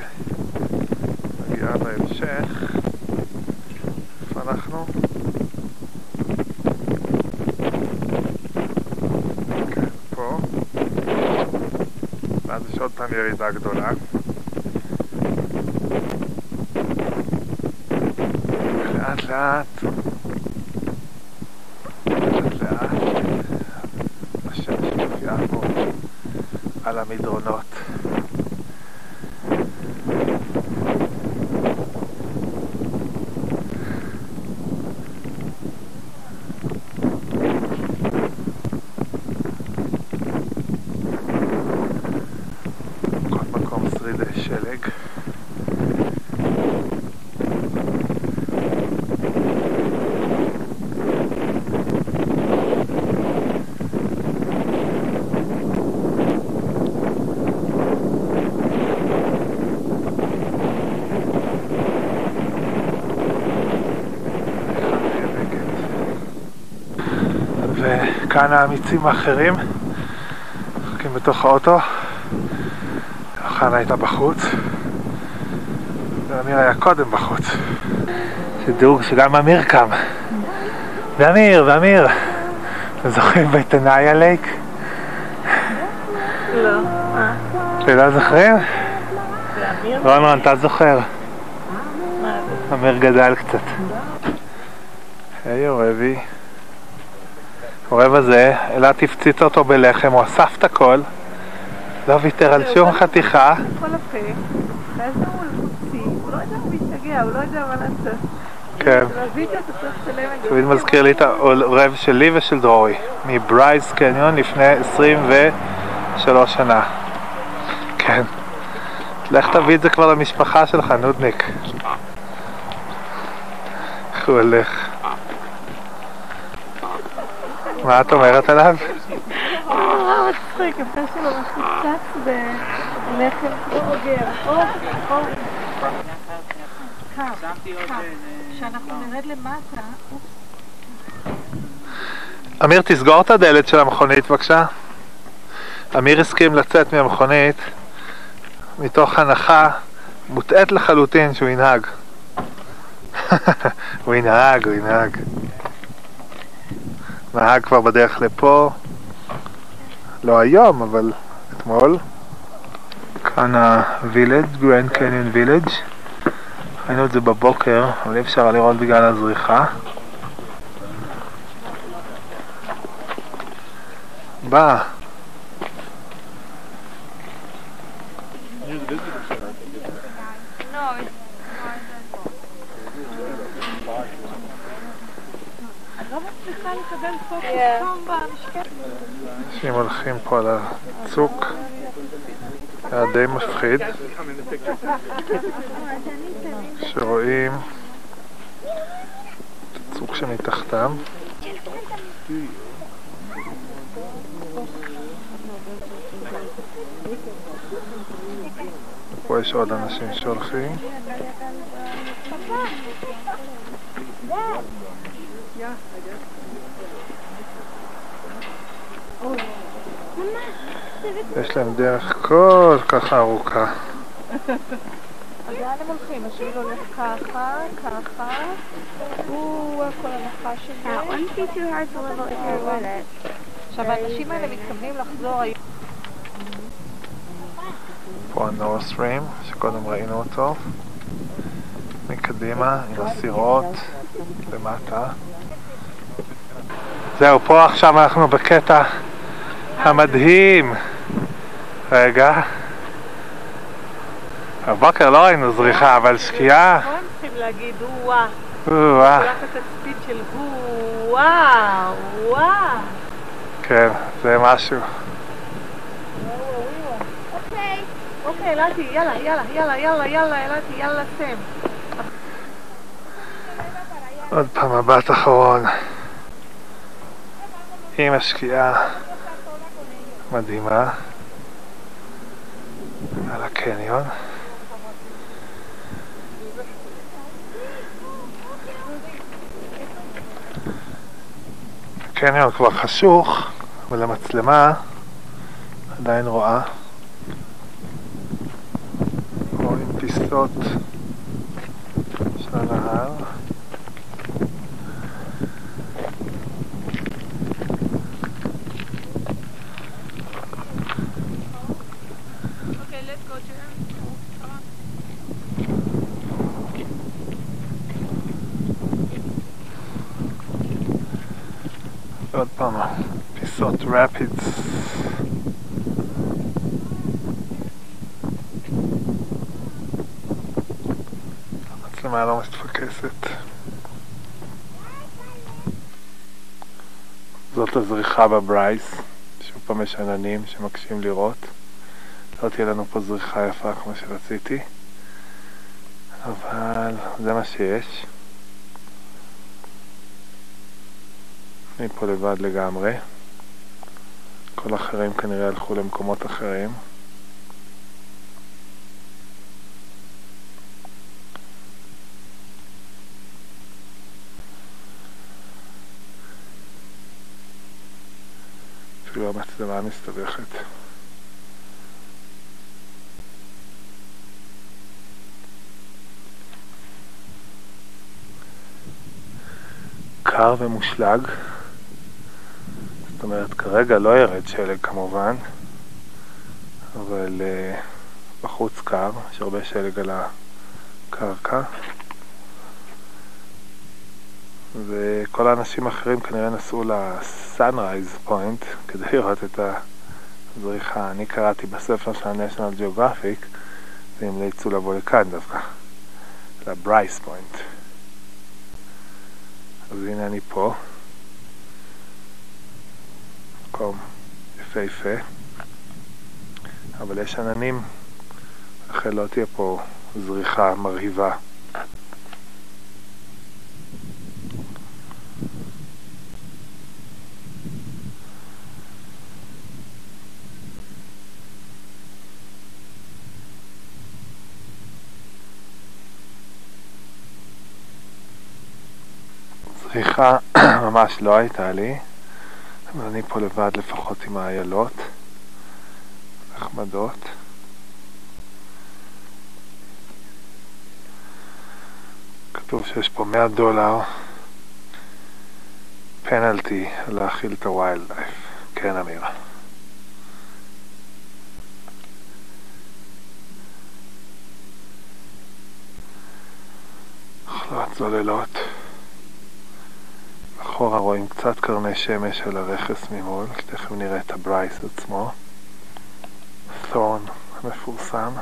בהמשך. איפה אנחנו? כן, פה. פעם ירידה גדולה. לאט לאט, לאט לאט, השמש מופיעה פה על המדרונות. כל מקום שרידי שלג. וכאן האמיצים האחרים מחכים בתוך האוטו. חנה הייתה בחוץ, ואמיר היה קודם בחוץ. שדרוג שגם אמיר קם. ואמיר, ואמיר, אתם זוכרים בתנאיה לייק? לא. אה, אתם לא זוכרים? ואמיר? רונרון, אתה זוכר? זה? אמיר גדל קצת. היי עורבי. עורב הזה, אילת הפציץ אותו בלחם, הוא אסף את הכל, לא ויתר על שום חתיכה. לא לא. כן. תמיד מזכיר לי את העורב שלי ושל דרורי, מברייס קניון לפני 23 שנה. כן. לך תביא את זה כבר למשפחה שלך, נודניק. איך הוא הולך? מה את אומרת עליו? הוא נורא מצחיק, הפה שלו מחוצץ בלחם כמו אוגר. אור, אור. קר, קר. כשאנחנו נרד למטה, אמיר, תסגור את הדלת של המכונית בבקשה. אמיר הסכים לצאת מהמכונית מתוך הנחה מוטעית לחלוטין שהוא ינהג. [laughs] הוא ינהג, הוא ינהג. נהג כבר בדרך לפה, לא היום, אבל אתמול. כאן ה village, Grand Canyon Village. ראינו את זה בבוקר, אבל אי אפשר לראות בגלל הזריחה. בא. אנשים הולכים פה על הצוק, היה די מפחיד, שרואים את הצוק שמתחתם. פה יש עוד אנשים שהולכים. יש להם דרך כל כך ארוכה. לאן הם הולכים? השביל הולך ככה, ככה, הוא כל הנחה של זה. That wouldn't be too hard to level if you're with it. עכשיו האנשים האלה מתכוונים לחזור היום. פה הנורס ריים, שקודם ראינו אותו. מקדימה, עם הסירות, למטה. זהו, פה עכשיו אנחנו בקטע המדהים. רגע. בבוקר לא ראינו זריחה, אבל שקיעה. הם צריכים להגיד של וואו. כן, זה משהו. אוקיי. אוקיי, אלעתי, יאללה, יאללה, יאללה, יאללה, יאללה, אלעתי, יאללה, סם. עוד פעם מבט אחרון. עם השקיעה מדהימה על הקניון. הקניון כבר חשוך, אבל המצלמה עדיין רואה. רואים פיסות של הנהר. Okay, let's go to him. Come on. עוד פעם, פיסות רפידס. המצלמה לא מתפקסת. זאת הזריחה בברייס, שוב פעם יש עננים שמקשים לראות. לא תהיה לנו פה זריחה יפה כמו שרציתי, אבל זה מה שיש. אני פה לבד לגמרי. כל האחרים כנראה הלכו למקומות אחרים. אפילו המצלמה מסתבכת. קר ומושלג. זאת אומרת, כרגע לא ירד שלג כמובן, אבל uh, בחוץ קר, יש הרבה שלג על הקרקע. וכל האנשים האחרים כנראה נסעו ל Sunrise Point כדי [laughs] לראות את הזריחה. אני קראתי בספר של ה-National Geographic והמליצו לבוא לכאן דווקא, ל Bryce Point. אז הנה אני פה. מקום יפהפה, אבל יש עננים, לכן לא תהיה פה זריחה מרהיבה. זריחה [clears throat] ממש לא הייתה לי. אבל אני פה לבד לפחות עם האיילות, נחמדות. כתוב שיש פה 100 דולר פנלטי להאכיל את ה wildlife. כן, אמירה. אחלה צוללות. אחורה רואים קצת קרני שמש על הרכס ממול, תכף נראה את ה Bryce עצמו. תורן המפורסם.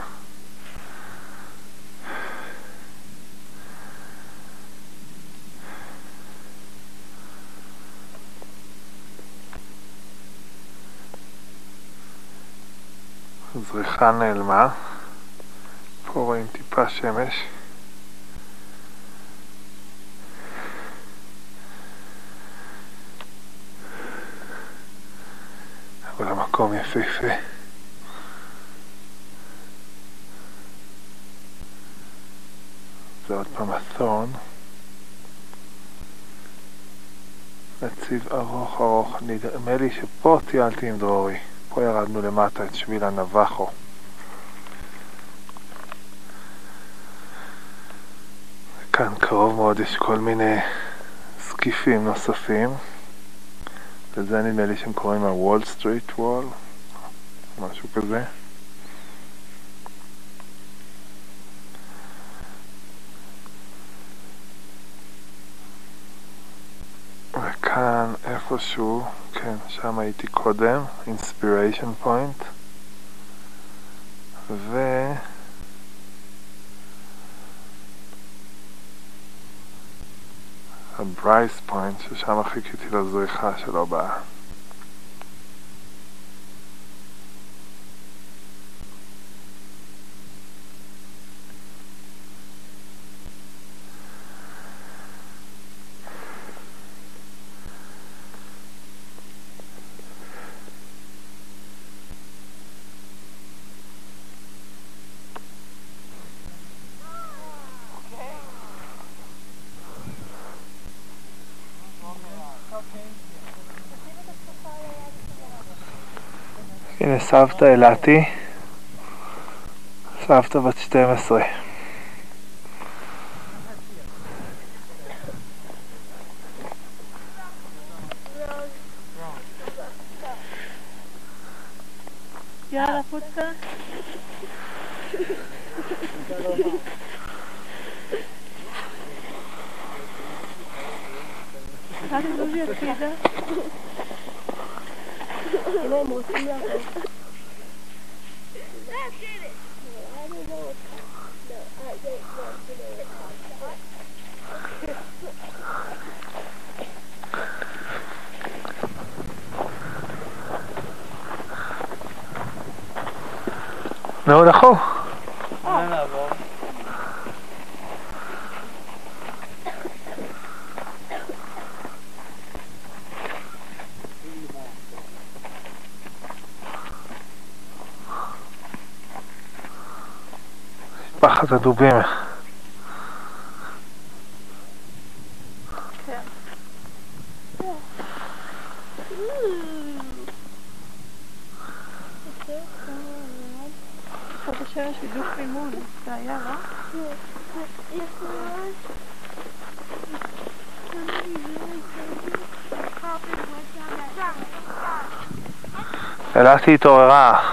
הזריחה נעלמה, פה רואים טיפה שמש. אבל המקום יפהפה. זה עוד פעם התורן. רציב ארוך ארוך, נדמה לי שפה טיילתי עם דרורי. פה ירדנו למטה את שביל הנבחו. כאן קרוב מאוד יש כל מיני זקיפים נוספים. לזה נדמה לי שהם קוראים ה-Wall Street Wall, משהו כזה. וכאן איפשהו, כן, שם הייתי קודם, Inspiration Point, ו... הברייס פוינט, ששם חיכיתי לזריחה שלא באה. הנה סבתא אילתי, סבתא בת 12. יאללה, פוצקה. Hadi duruyor kıyıda. Yine mutlum yapalım. נו, לכו. משפחת הדובים. בדיוק זה היה, לא? אילתי התעוררה.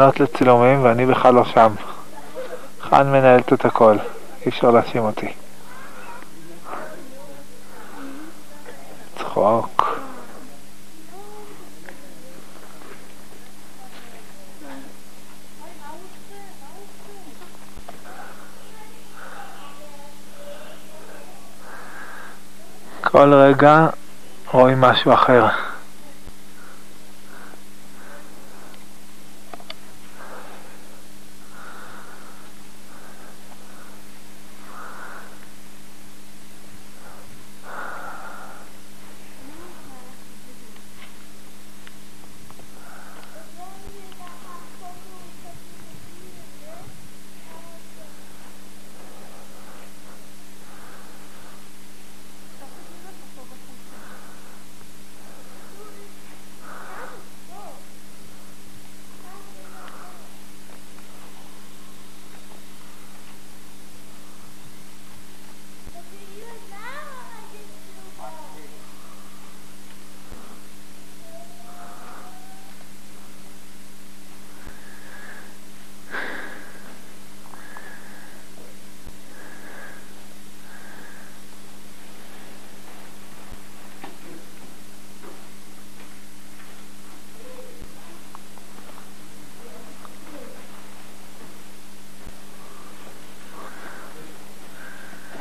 הכנות לצילומים ואני בכלל לא שם. חן מנהלת את הכל. אי אפשר להאשים אותי. צחוק. כל רגע רואים משהו אחר.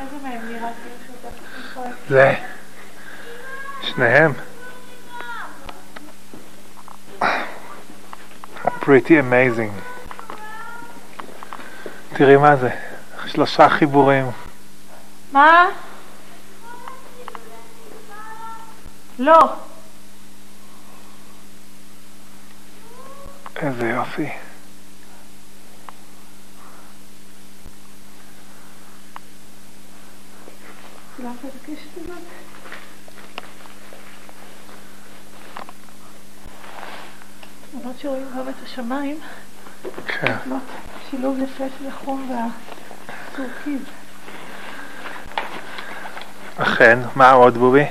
איזה מהם נראה כאילו שהוא דווקא כואב? זה. שניהם. Pretty amazing. תראי מה זה. שלושה חיבורים. מה? לא. איזה יופי. צילמת את? למרות שרואים גם את השמיים, כן. שילוב יפה של החום והטורקיז. אכן. מה עוד בובי?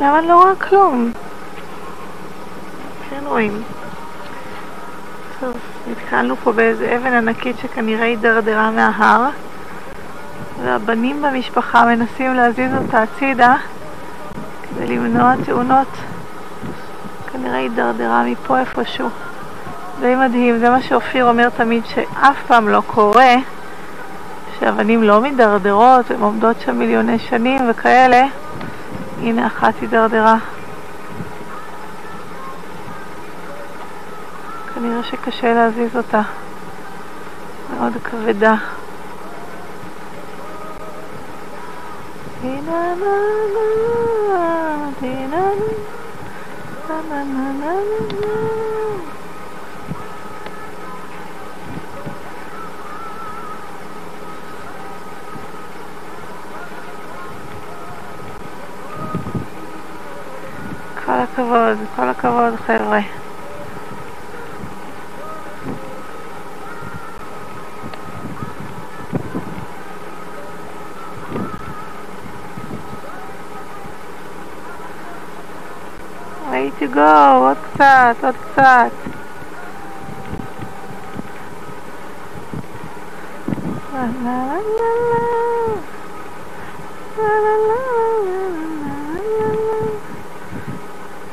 למה אני לא רואה כלום? כן רואים. טוב, נתקלנו פה באיזה אבן ענקית שכנראה הידרדרה מההר והבנים במשפחה מנסים להזיז אותה הצידה כדי למנוע תאונות. כנראה הידרדרה מפה איפשהו. די מדהים, זה מה שאופיר אומר תמיד שאף פעם לא קורה שאבנים לא מידרדרות, הן עומדות שם מיליוני שנים וכאלה. הנה אחת הידרדרה. כנראה שקשה להזיז אותה. מאוד כבדה. כל הכבוד, כל הכבוד חבר'ה. לה לה לה.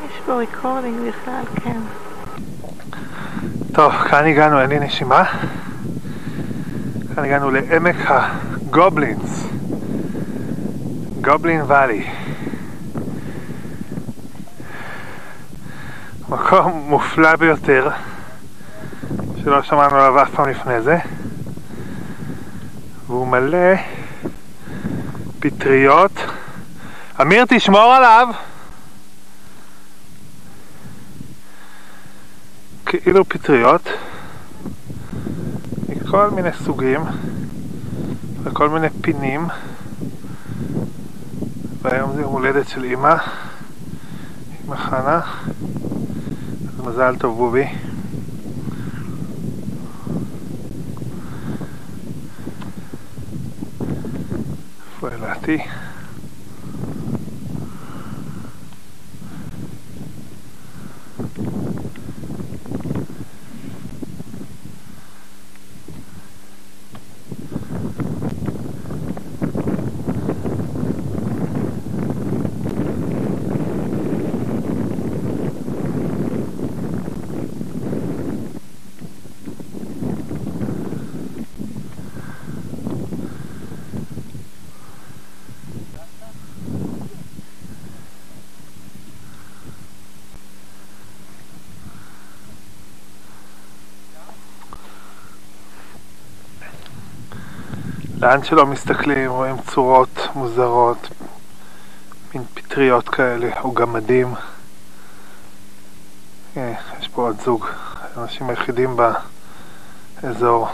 יש פה recording בכלל, כן. טוב, כאן הגענו, אין לי נשימה. כאן הגענו לעמק הגובלינס. Goblin Valley. מקום מופלא ביותר, שלא שמענו עליו אף פעם לפני זה, והוא מלא פטריות. אמיר, תשמור עליו! כאילו פטריות מכל מיני סוגים וכל מיני פינים והיום זה יום הולדת של אמא אמא חנה az Alto bubi, Fue la. לאן שלא מסתכלים רואים צורות מוזרות, מין פטריות כאלה, או גמדים. אה, יש פה עוד זוג, האנשים היחידים באזור.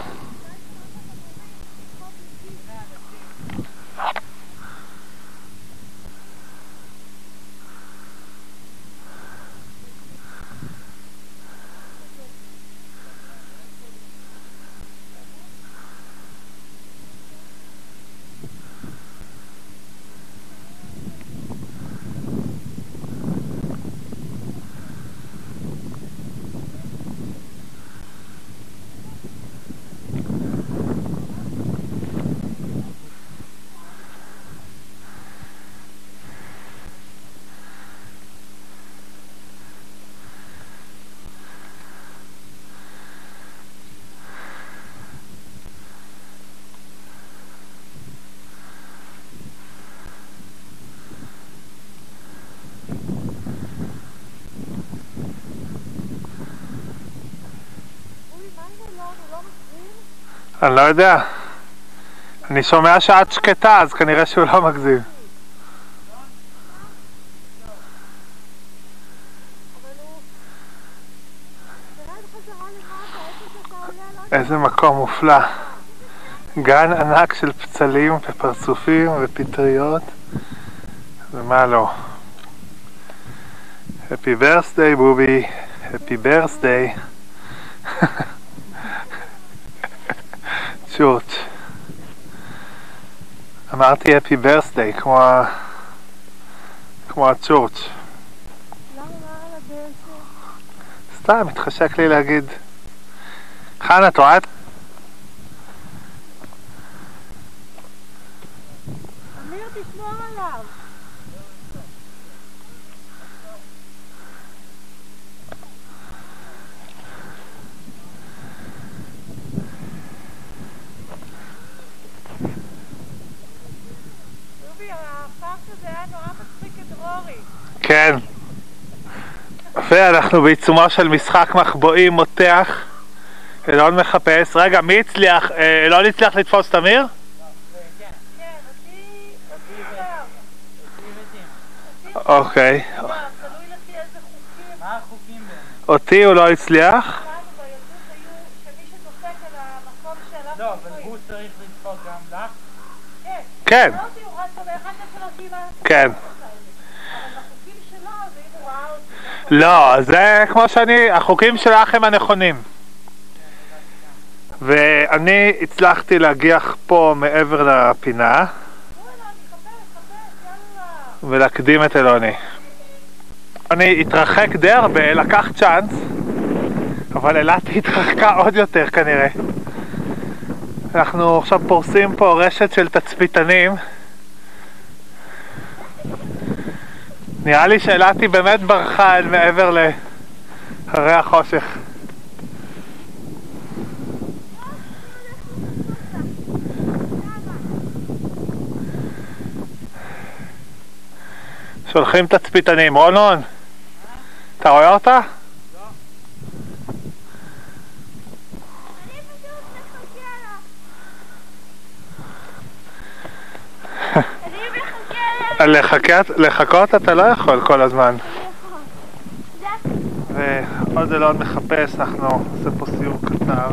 אני לא יודע. אני שומע שאת שקטה, אז כנראה שהוא לא מגזים. איזה מקום מופלא. גן ענק של פצלים ופרצופים ופטריות ומה לא. Happy birthday בובי, Happy birthday. [laughs] צ'ורץ'. אמרתי Happy birthday כמו, ה... כמו הצ'ורץ'. סתם, התחשק לי להגיד. חנה, את רואה את... אמיר, תשמור עליו. דובי, הפארק הזה היה נורא מצחיק את רורי. כן. ואנחנו בעיצומו של משחק מחבואים מותח. אלון מחפש. רגע, מי הצליח? אה, אלון הצליח לתפוס את אמיר? אוקיי. אותי הוא לא הצליח. לא, לך? כן. כן. לא, זה כמו שאני, החוקים שלך הם הנכונים. ואני הצלחתי להגיח פה מעבר לפינה ולהקדים את אלוני. אני התרחק די הרבה, לקח צ'אנס, אבל אילת התרחקה עוד יותר כנראה. אנחנו עכשיו פורסים פה רשת של תצפיתנים. נראה לי שאילת היא באמת ברחה אל מעבר להרי החושך. שולחים תצפיתנים. רונון, אתה רואה אותה? לחכות, אתה לא יכול כל הזמן. ועוד אלון מחפש, אנחנו נעשה פה סיור קצר.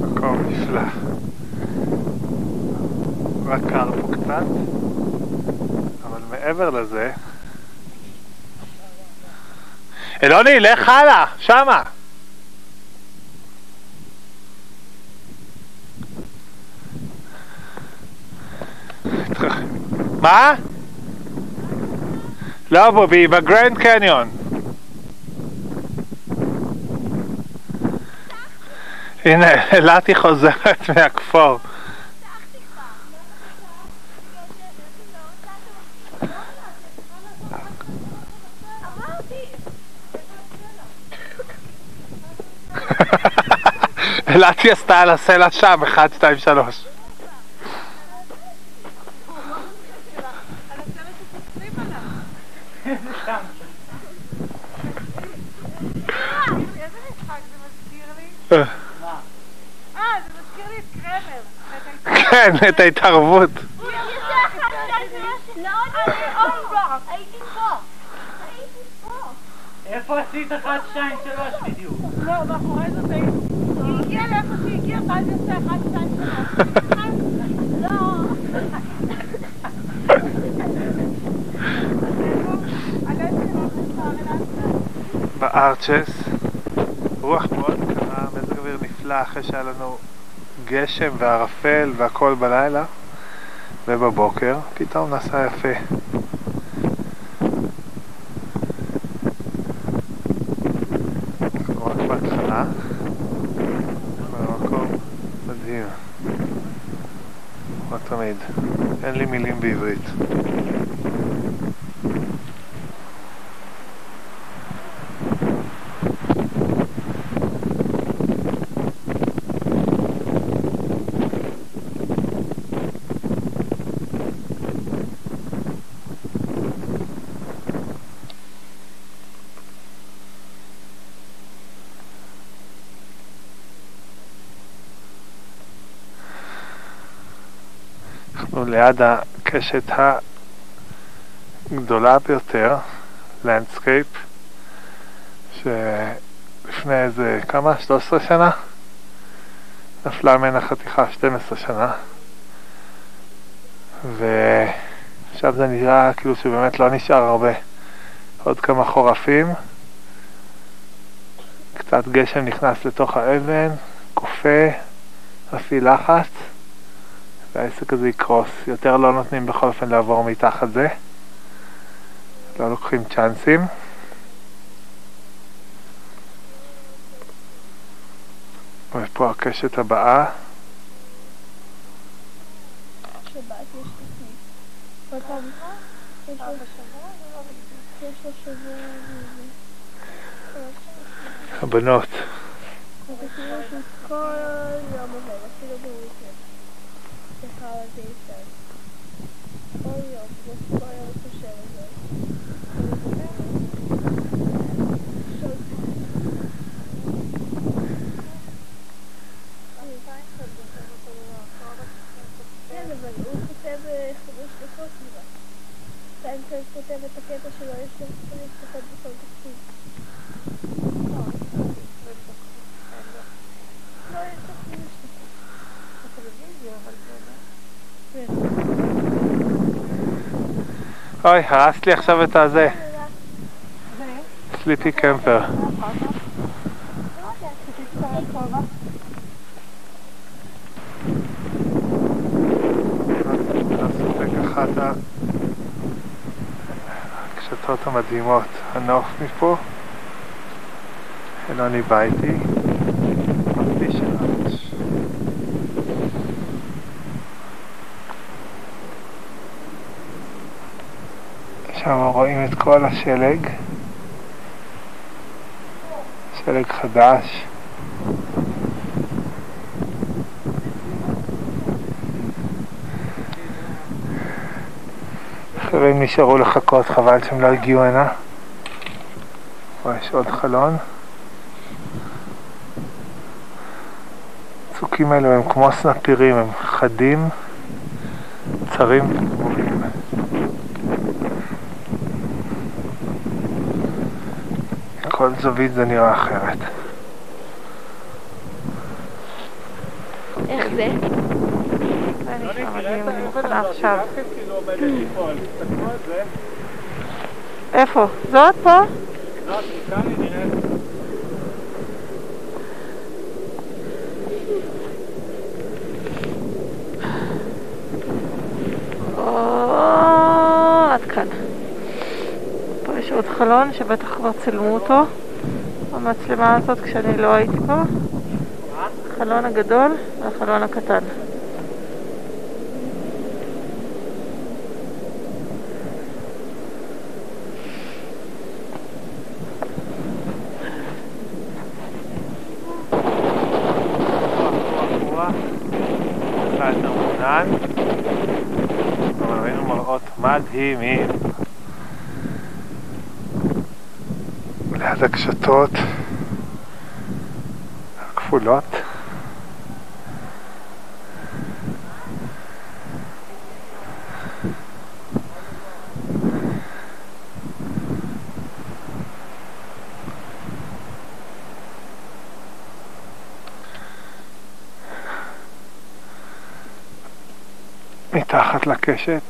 מקום נפלא. רק קר פה קצת, אבל מעבר לזה... אלוני, לך הלאה, שמה! מה? לא בובי, בגרנד קניון. הנה, אילתי חוזרת מהכפור. [laughs] אילתי עשתה על הסלע שם, 1, 2, 3. כן, את ההתערבות. איפה עשית 1, 2, 3 בדיוק? לא, מאחורי זה זה... היא הגיעה לאיפה שהיא הגיעה, ואז היא עושה 1, 2, 3. לא. בארצ'ס, רוח מאוד קרה, מזג אוויר נפלא אחרי שהיה לנו גשם וערפל והכל בלילה. ובבוקר, פתאום נסע יפה. רק בהתחלה, אבל המקום מדהים, כמו תמיד, אין לי מילים בעברית. אנחנו ליד הקשת הגדולה ביותר, Landscape, שלפני איזה כמה? 13 שנה? נפלה ממנה חתיכה 12 שנה ועכשיו זה נראה כאילו שבאמת לא נשאר הרבה עוד כמה חורפים קצת גשם נכנס לתוך האבן, כופה, מפעיל לחץ והעסק הזה יקרוס. יותר לא נותנים בכל אופן לעבור מתחת זה. לא לוקחים צ'אנסים. ופה הקשת הבאה. הבנות. consolidation, oils is deze. facilities. ten, ten, ten, is. ten, ten, ten, ten, ik ten, ten, ten, ten, ten, ten, ten, ten, ten, ten, ten, ten, אוי, הרסת לי עכשיו את הזה. סליפי קמפר. הקשתות המדהימות. הנוף מפה, אלוני בא שם רואים את כל השלג, שלג חדש. אחרים נשארו לחכות, חבל שהם לא הגיעו הנה. פה יש עוד חלון. הצוקים האלו הם כמו סנפירים, הם חדים, צרים וברורים. כל זווית זה נראה אחרת. איך זה? איפה? זאת פה? או, עד כאן. יש עוד חלון שבטח כבר צילמו אותו במצלמה הזאת כשאני לא הייתי פה. החלון הגדול והחלון הקטן. מדהימים. אז הקשתות הכפולות. מתחת לקשת.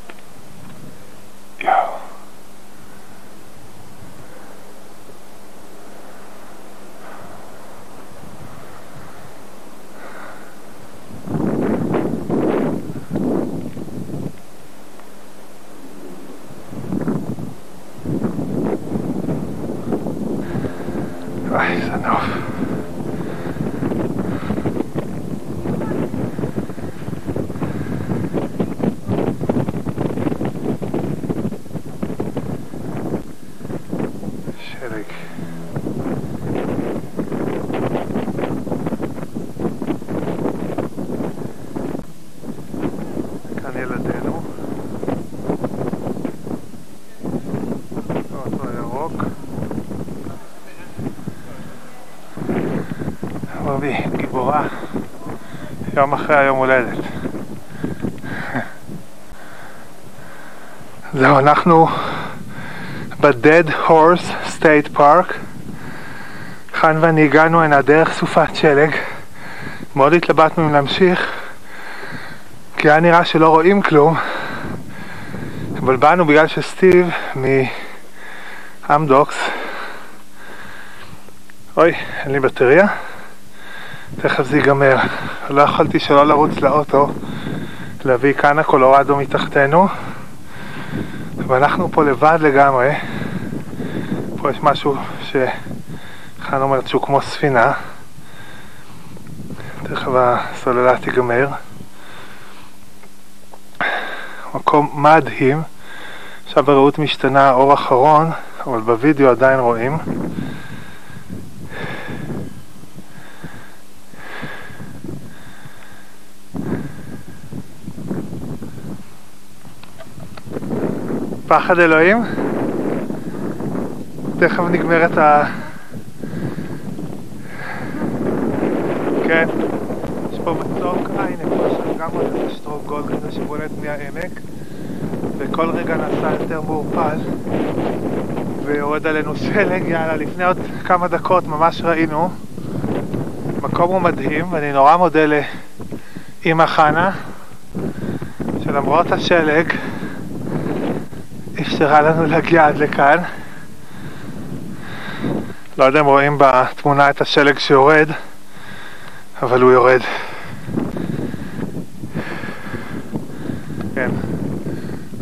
יום אחרי היום הולדת. זהו, אנחנו ב-Dead Horse State Park. חן ואני הגענו הנה דרך סופת שלג. מאוד התלבטנו אם להמשיך, כי היה נראה שלא רואים כלום. אבל באנו בגלל שסטיב מאמדוקס, אוי, אין לי בטריה. תכף זה ייגמר. לא יכולתי שלא לרוץ לאוטו, להביא כאן הקולורדו מתחתנו. ואנחנו פה לבד לגמרי. פה יש משהו שחן אומרת שהוא כמו ספינה. תכף הסוללה תיגמר. מקום מדהים. עכשיו הראות משתנה אור אחרון, אבל בווידאו עדיין רואים. פחד אלוהים? תכף נגמרת ה... כן, יש פה מצוק, אה הנה פה יש גם עוד איזה שטרוק גולד כזה שבולט מהעמק. וכל רגע נעשה יותר מעורפל ויורד עלינו שלג, יאללה, לפני עוד כמה דקות ממש ראינו. מקום הוא מדהים ואני נורא מודה לאמא חנה שלמרות השלג אפשרה לנו להגיע עד לכאן. לא יודע אם רואים בתמונה את השלג שיורד, אבל הוא יורד. כן.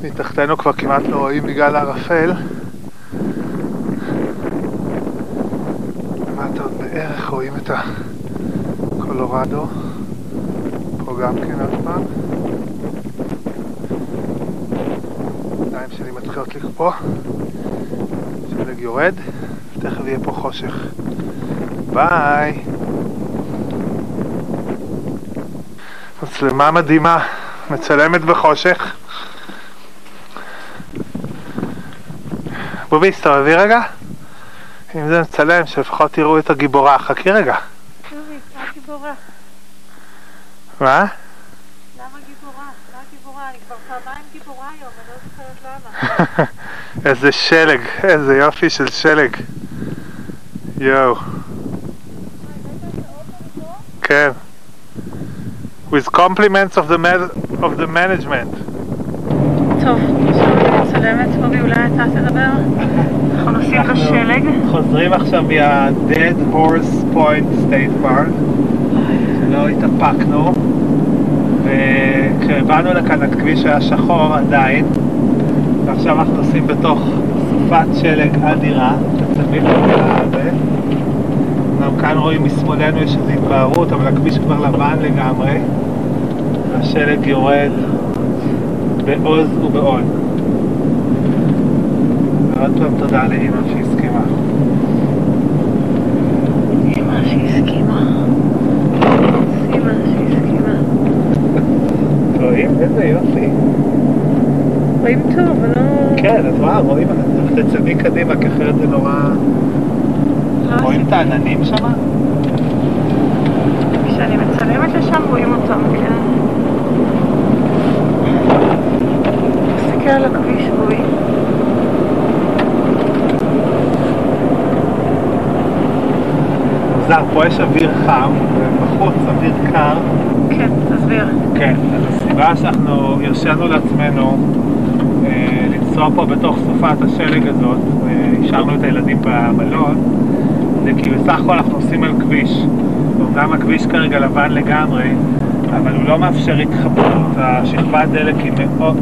מתחתנו כבר כמעט לא רואים בגלל הערפל. למטה עוד בערך רואים את הקולורדו. פה גם כן עוד פעם. שלי מתחילות לכפוא, שלג יורד, תכף יהיה פה חושך. ביי! מצלמה מדהימה, מצלמת בחושך. בובי, הסתובבי רגע. אם זה מצלם, שלפחות תראו את הגיבורה. חכי רגע. שובי, מה גיבורה? מה? למה גיבורה? מה גיבורה? אני כבר פעמיים גיבורה היום, אני לא זוכרת למה. [laughs] איזה שלג, איזה יופי של שלג. יואו. כן. With compliments of the, of the management. טוב, עכשיו אני מצלמת, בובי אולי אתה תדבר? אנחנו נוסיף לשלג. חוזרים עכשיו מה-Dead Horse Point State Park, שלא התאפקנו, וכשבאנו לכאן הכביש היה שחור עדיין, ועכשיו אנחנו נוסעים בתוך סופת שלג אדירה, הזה. גם כאן רואים משמאלנו יש איזו התבהרות, אבל הכביש כבר לבן לגמרי, והשלג יורד בעוז ובעול. ועוד פעם תודה לאמא שהסכימה. אמא שהסכימה. אמא שהסכימה. [laughs] רואים? איזה יופי. רואים טוב, אבל לא... כן, אז מה, רואים? תצלמי קדימה, כי אחרת זה נורא... רואים את העננים שם? כשאני מצלמת לשם רואים אותם, כן. תסתכל על הכביש, בואי. מוזר, פה יש אוויר חם, ובחוץ אוויר קר. כן, תסביר. כן, אז הסיבה שאנחנו הרשינו לעצמנו אה, לנסוע פה בתוך סופת השלג הזאת, והשארנו את הילדים במלון, זה כי בסך הכל אנחנו נוסעים על כביש. אומנם הכביש כרגע לבן לגמרי, אבל הוא לא מאפשר התחברות. השכבת דלק היא מאוד...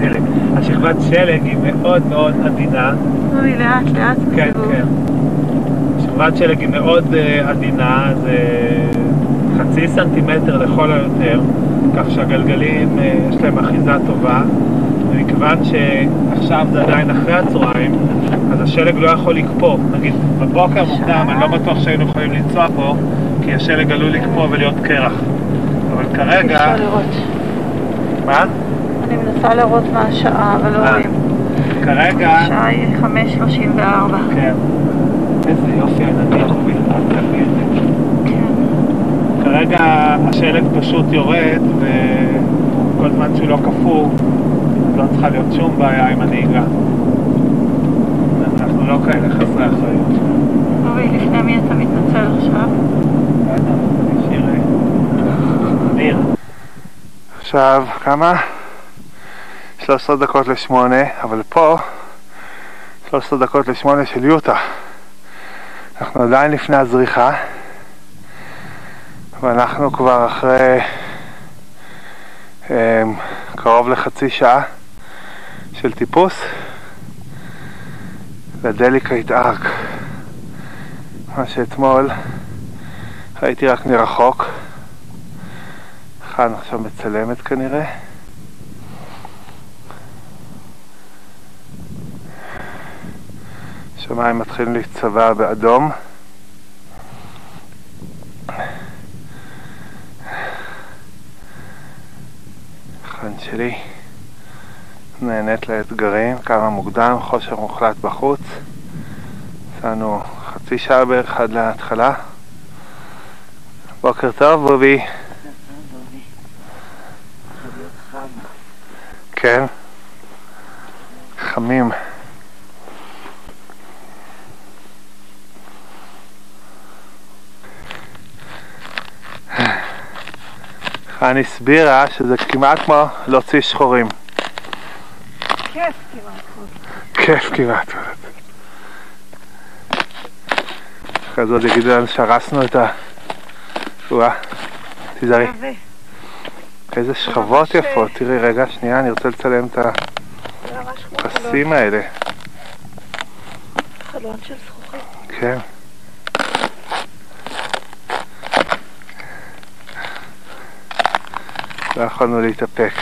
דלק. השכבת שלג היא מאוד מאוד עדינה. אוי, לאט, לאט. כן, כן. שכבת שלג היא מאוד אה, עדינה, זה חצי סנטימטר לכל היותר, כך שהגלגלים אה, יש להם אחיזה טובה, ומכיוון שעכשיו זה עדיין אחרי הצהריים, אז השלג לא יכול לקפוא. נגיד, בבוקר מוקדם אני לא בטוח שהיינו יכולים לנסוע פה, כי השלג עלול לקפוא ולהיות קרח. אבל כרגע... מה? אני מנסה לראות מה השעה, אבל לא אה. רואים. כרגע... השעה היא 5.34. כן. איזה יופי אל תביא את זה. כרגע השלג פשוט יורד, וכל זמן שהוא לא קפוא, לא צריכה להיות שום בעיה עם הנהיגה. אנחנו לא כאלה חסרי אחריות. אורי, לפני מי אתה מתנצל עכשיו? ניר. עכשיו, כמה? 13 דקות לשמונה, אבל פה 13 דקות לשמונה של יוטה. אנחנו עדיין לפני הזריחה, ואנחנו כבר אחרי אה, קרוב לחצי שעה של טיפוס, והדליקה התערק. מה שאתמול ראיתי רק מרחוק. חן עכשיו מצלמת כנראה. השמיים מתחילים להצבע באדום. חן שלי נהנית לאתגרים, כמה מוקדם, חושר מוחלט בחוץ. יצאנו חצי שעה בערך עד להתחלה. בוקר טוב, בובי. כן. חמים. חן הסבירה שזה כמעט כמו להוציא שחורים. כיף כמעט. כיף כמעט. אחרי זה עוד יגידו לנו שהרסנו את ה... וואה, תיזהרי. איזה שכבות יפות, תראי רגע, שנייה, אני רוצה לצלם את הפסים האלה. חלון של זכוכית. כן. לא יכולנו להתאפק.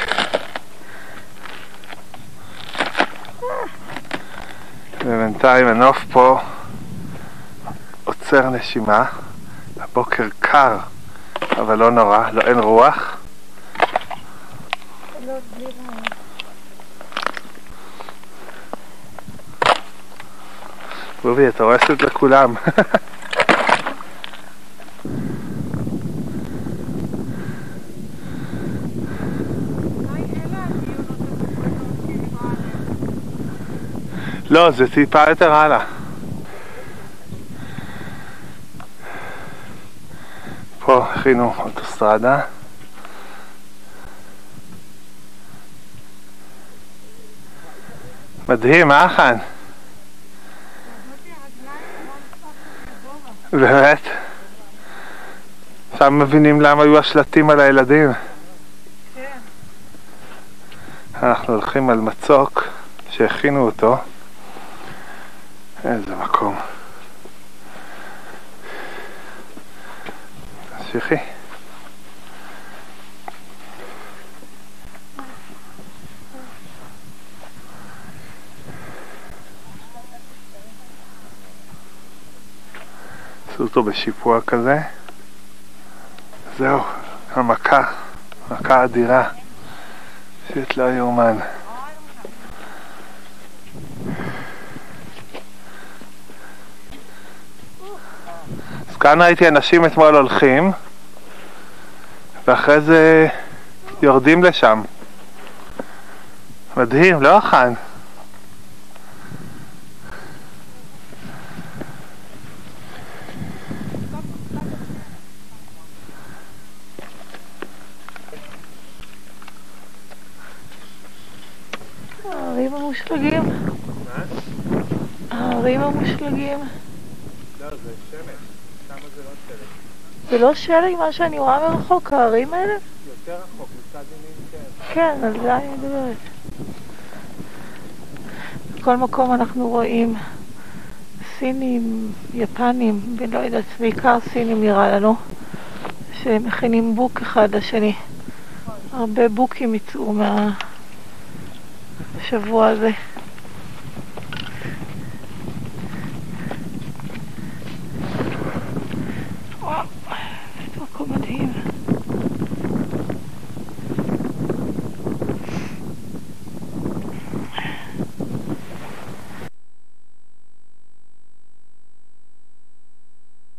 ובינתיים הנוף פה עוצר נשימה. הבוקר קר, אבל לא נורא, לא אין רוח. בובי, אתה הורסת לכולם. [laughs] לא, זה טיפה יותר הלאה. פה הכינו אוטוסטרדה. מדהים, אה חן? באמת? עכשיו מבינים למה היו השלטים על הילדים. אנחנו הולכים על מצוק שהכינו אותו. איזה מקום. תמשיכי. עשו אותו בשיפוע כזה. זהו, המכה, מכה אדירה. פשוט לא יאומן. כאן ראיתי אנשים אתמול הולכים, ואחרי זה יורדים לשם. מדהים, לא חן? הערים המושלגים. הערים המושלגים. לא, זה זה לא שלג מה שאני רואה מרחוק, ההרים האלה? יותר רחוק, מצד ימין כן. כן, על זה אני מדברת. בכל מקום אנחנו רואים סינים, יפנים, ולא יודעת, בעיקר סינים נראה לנו, שמכינים בוק אחד לשני. הרבה בוקים יצאו מהשבוע הזה.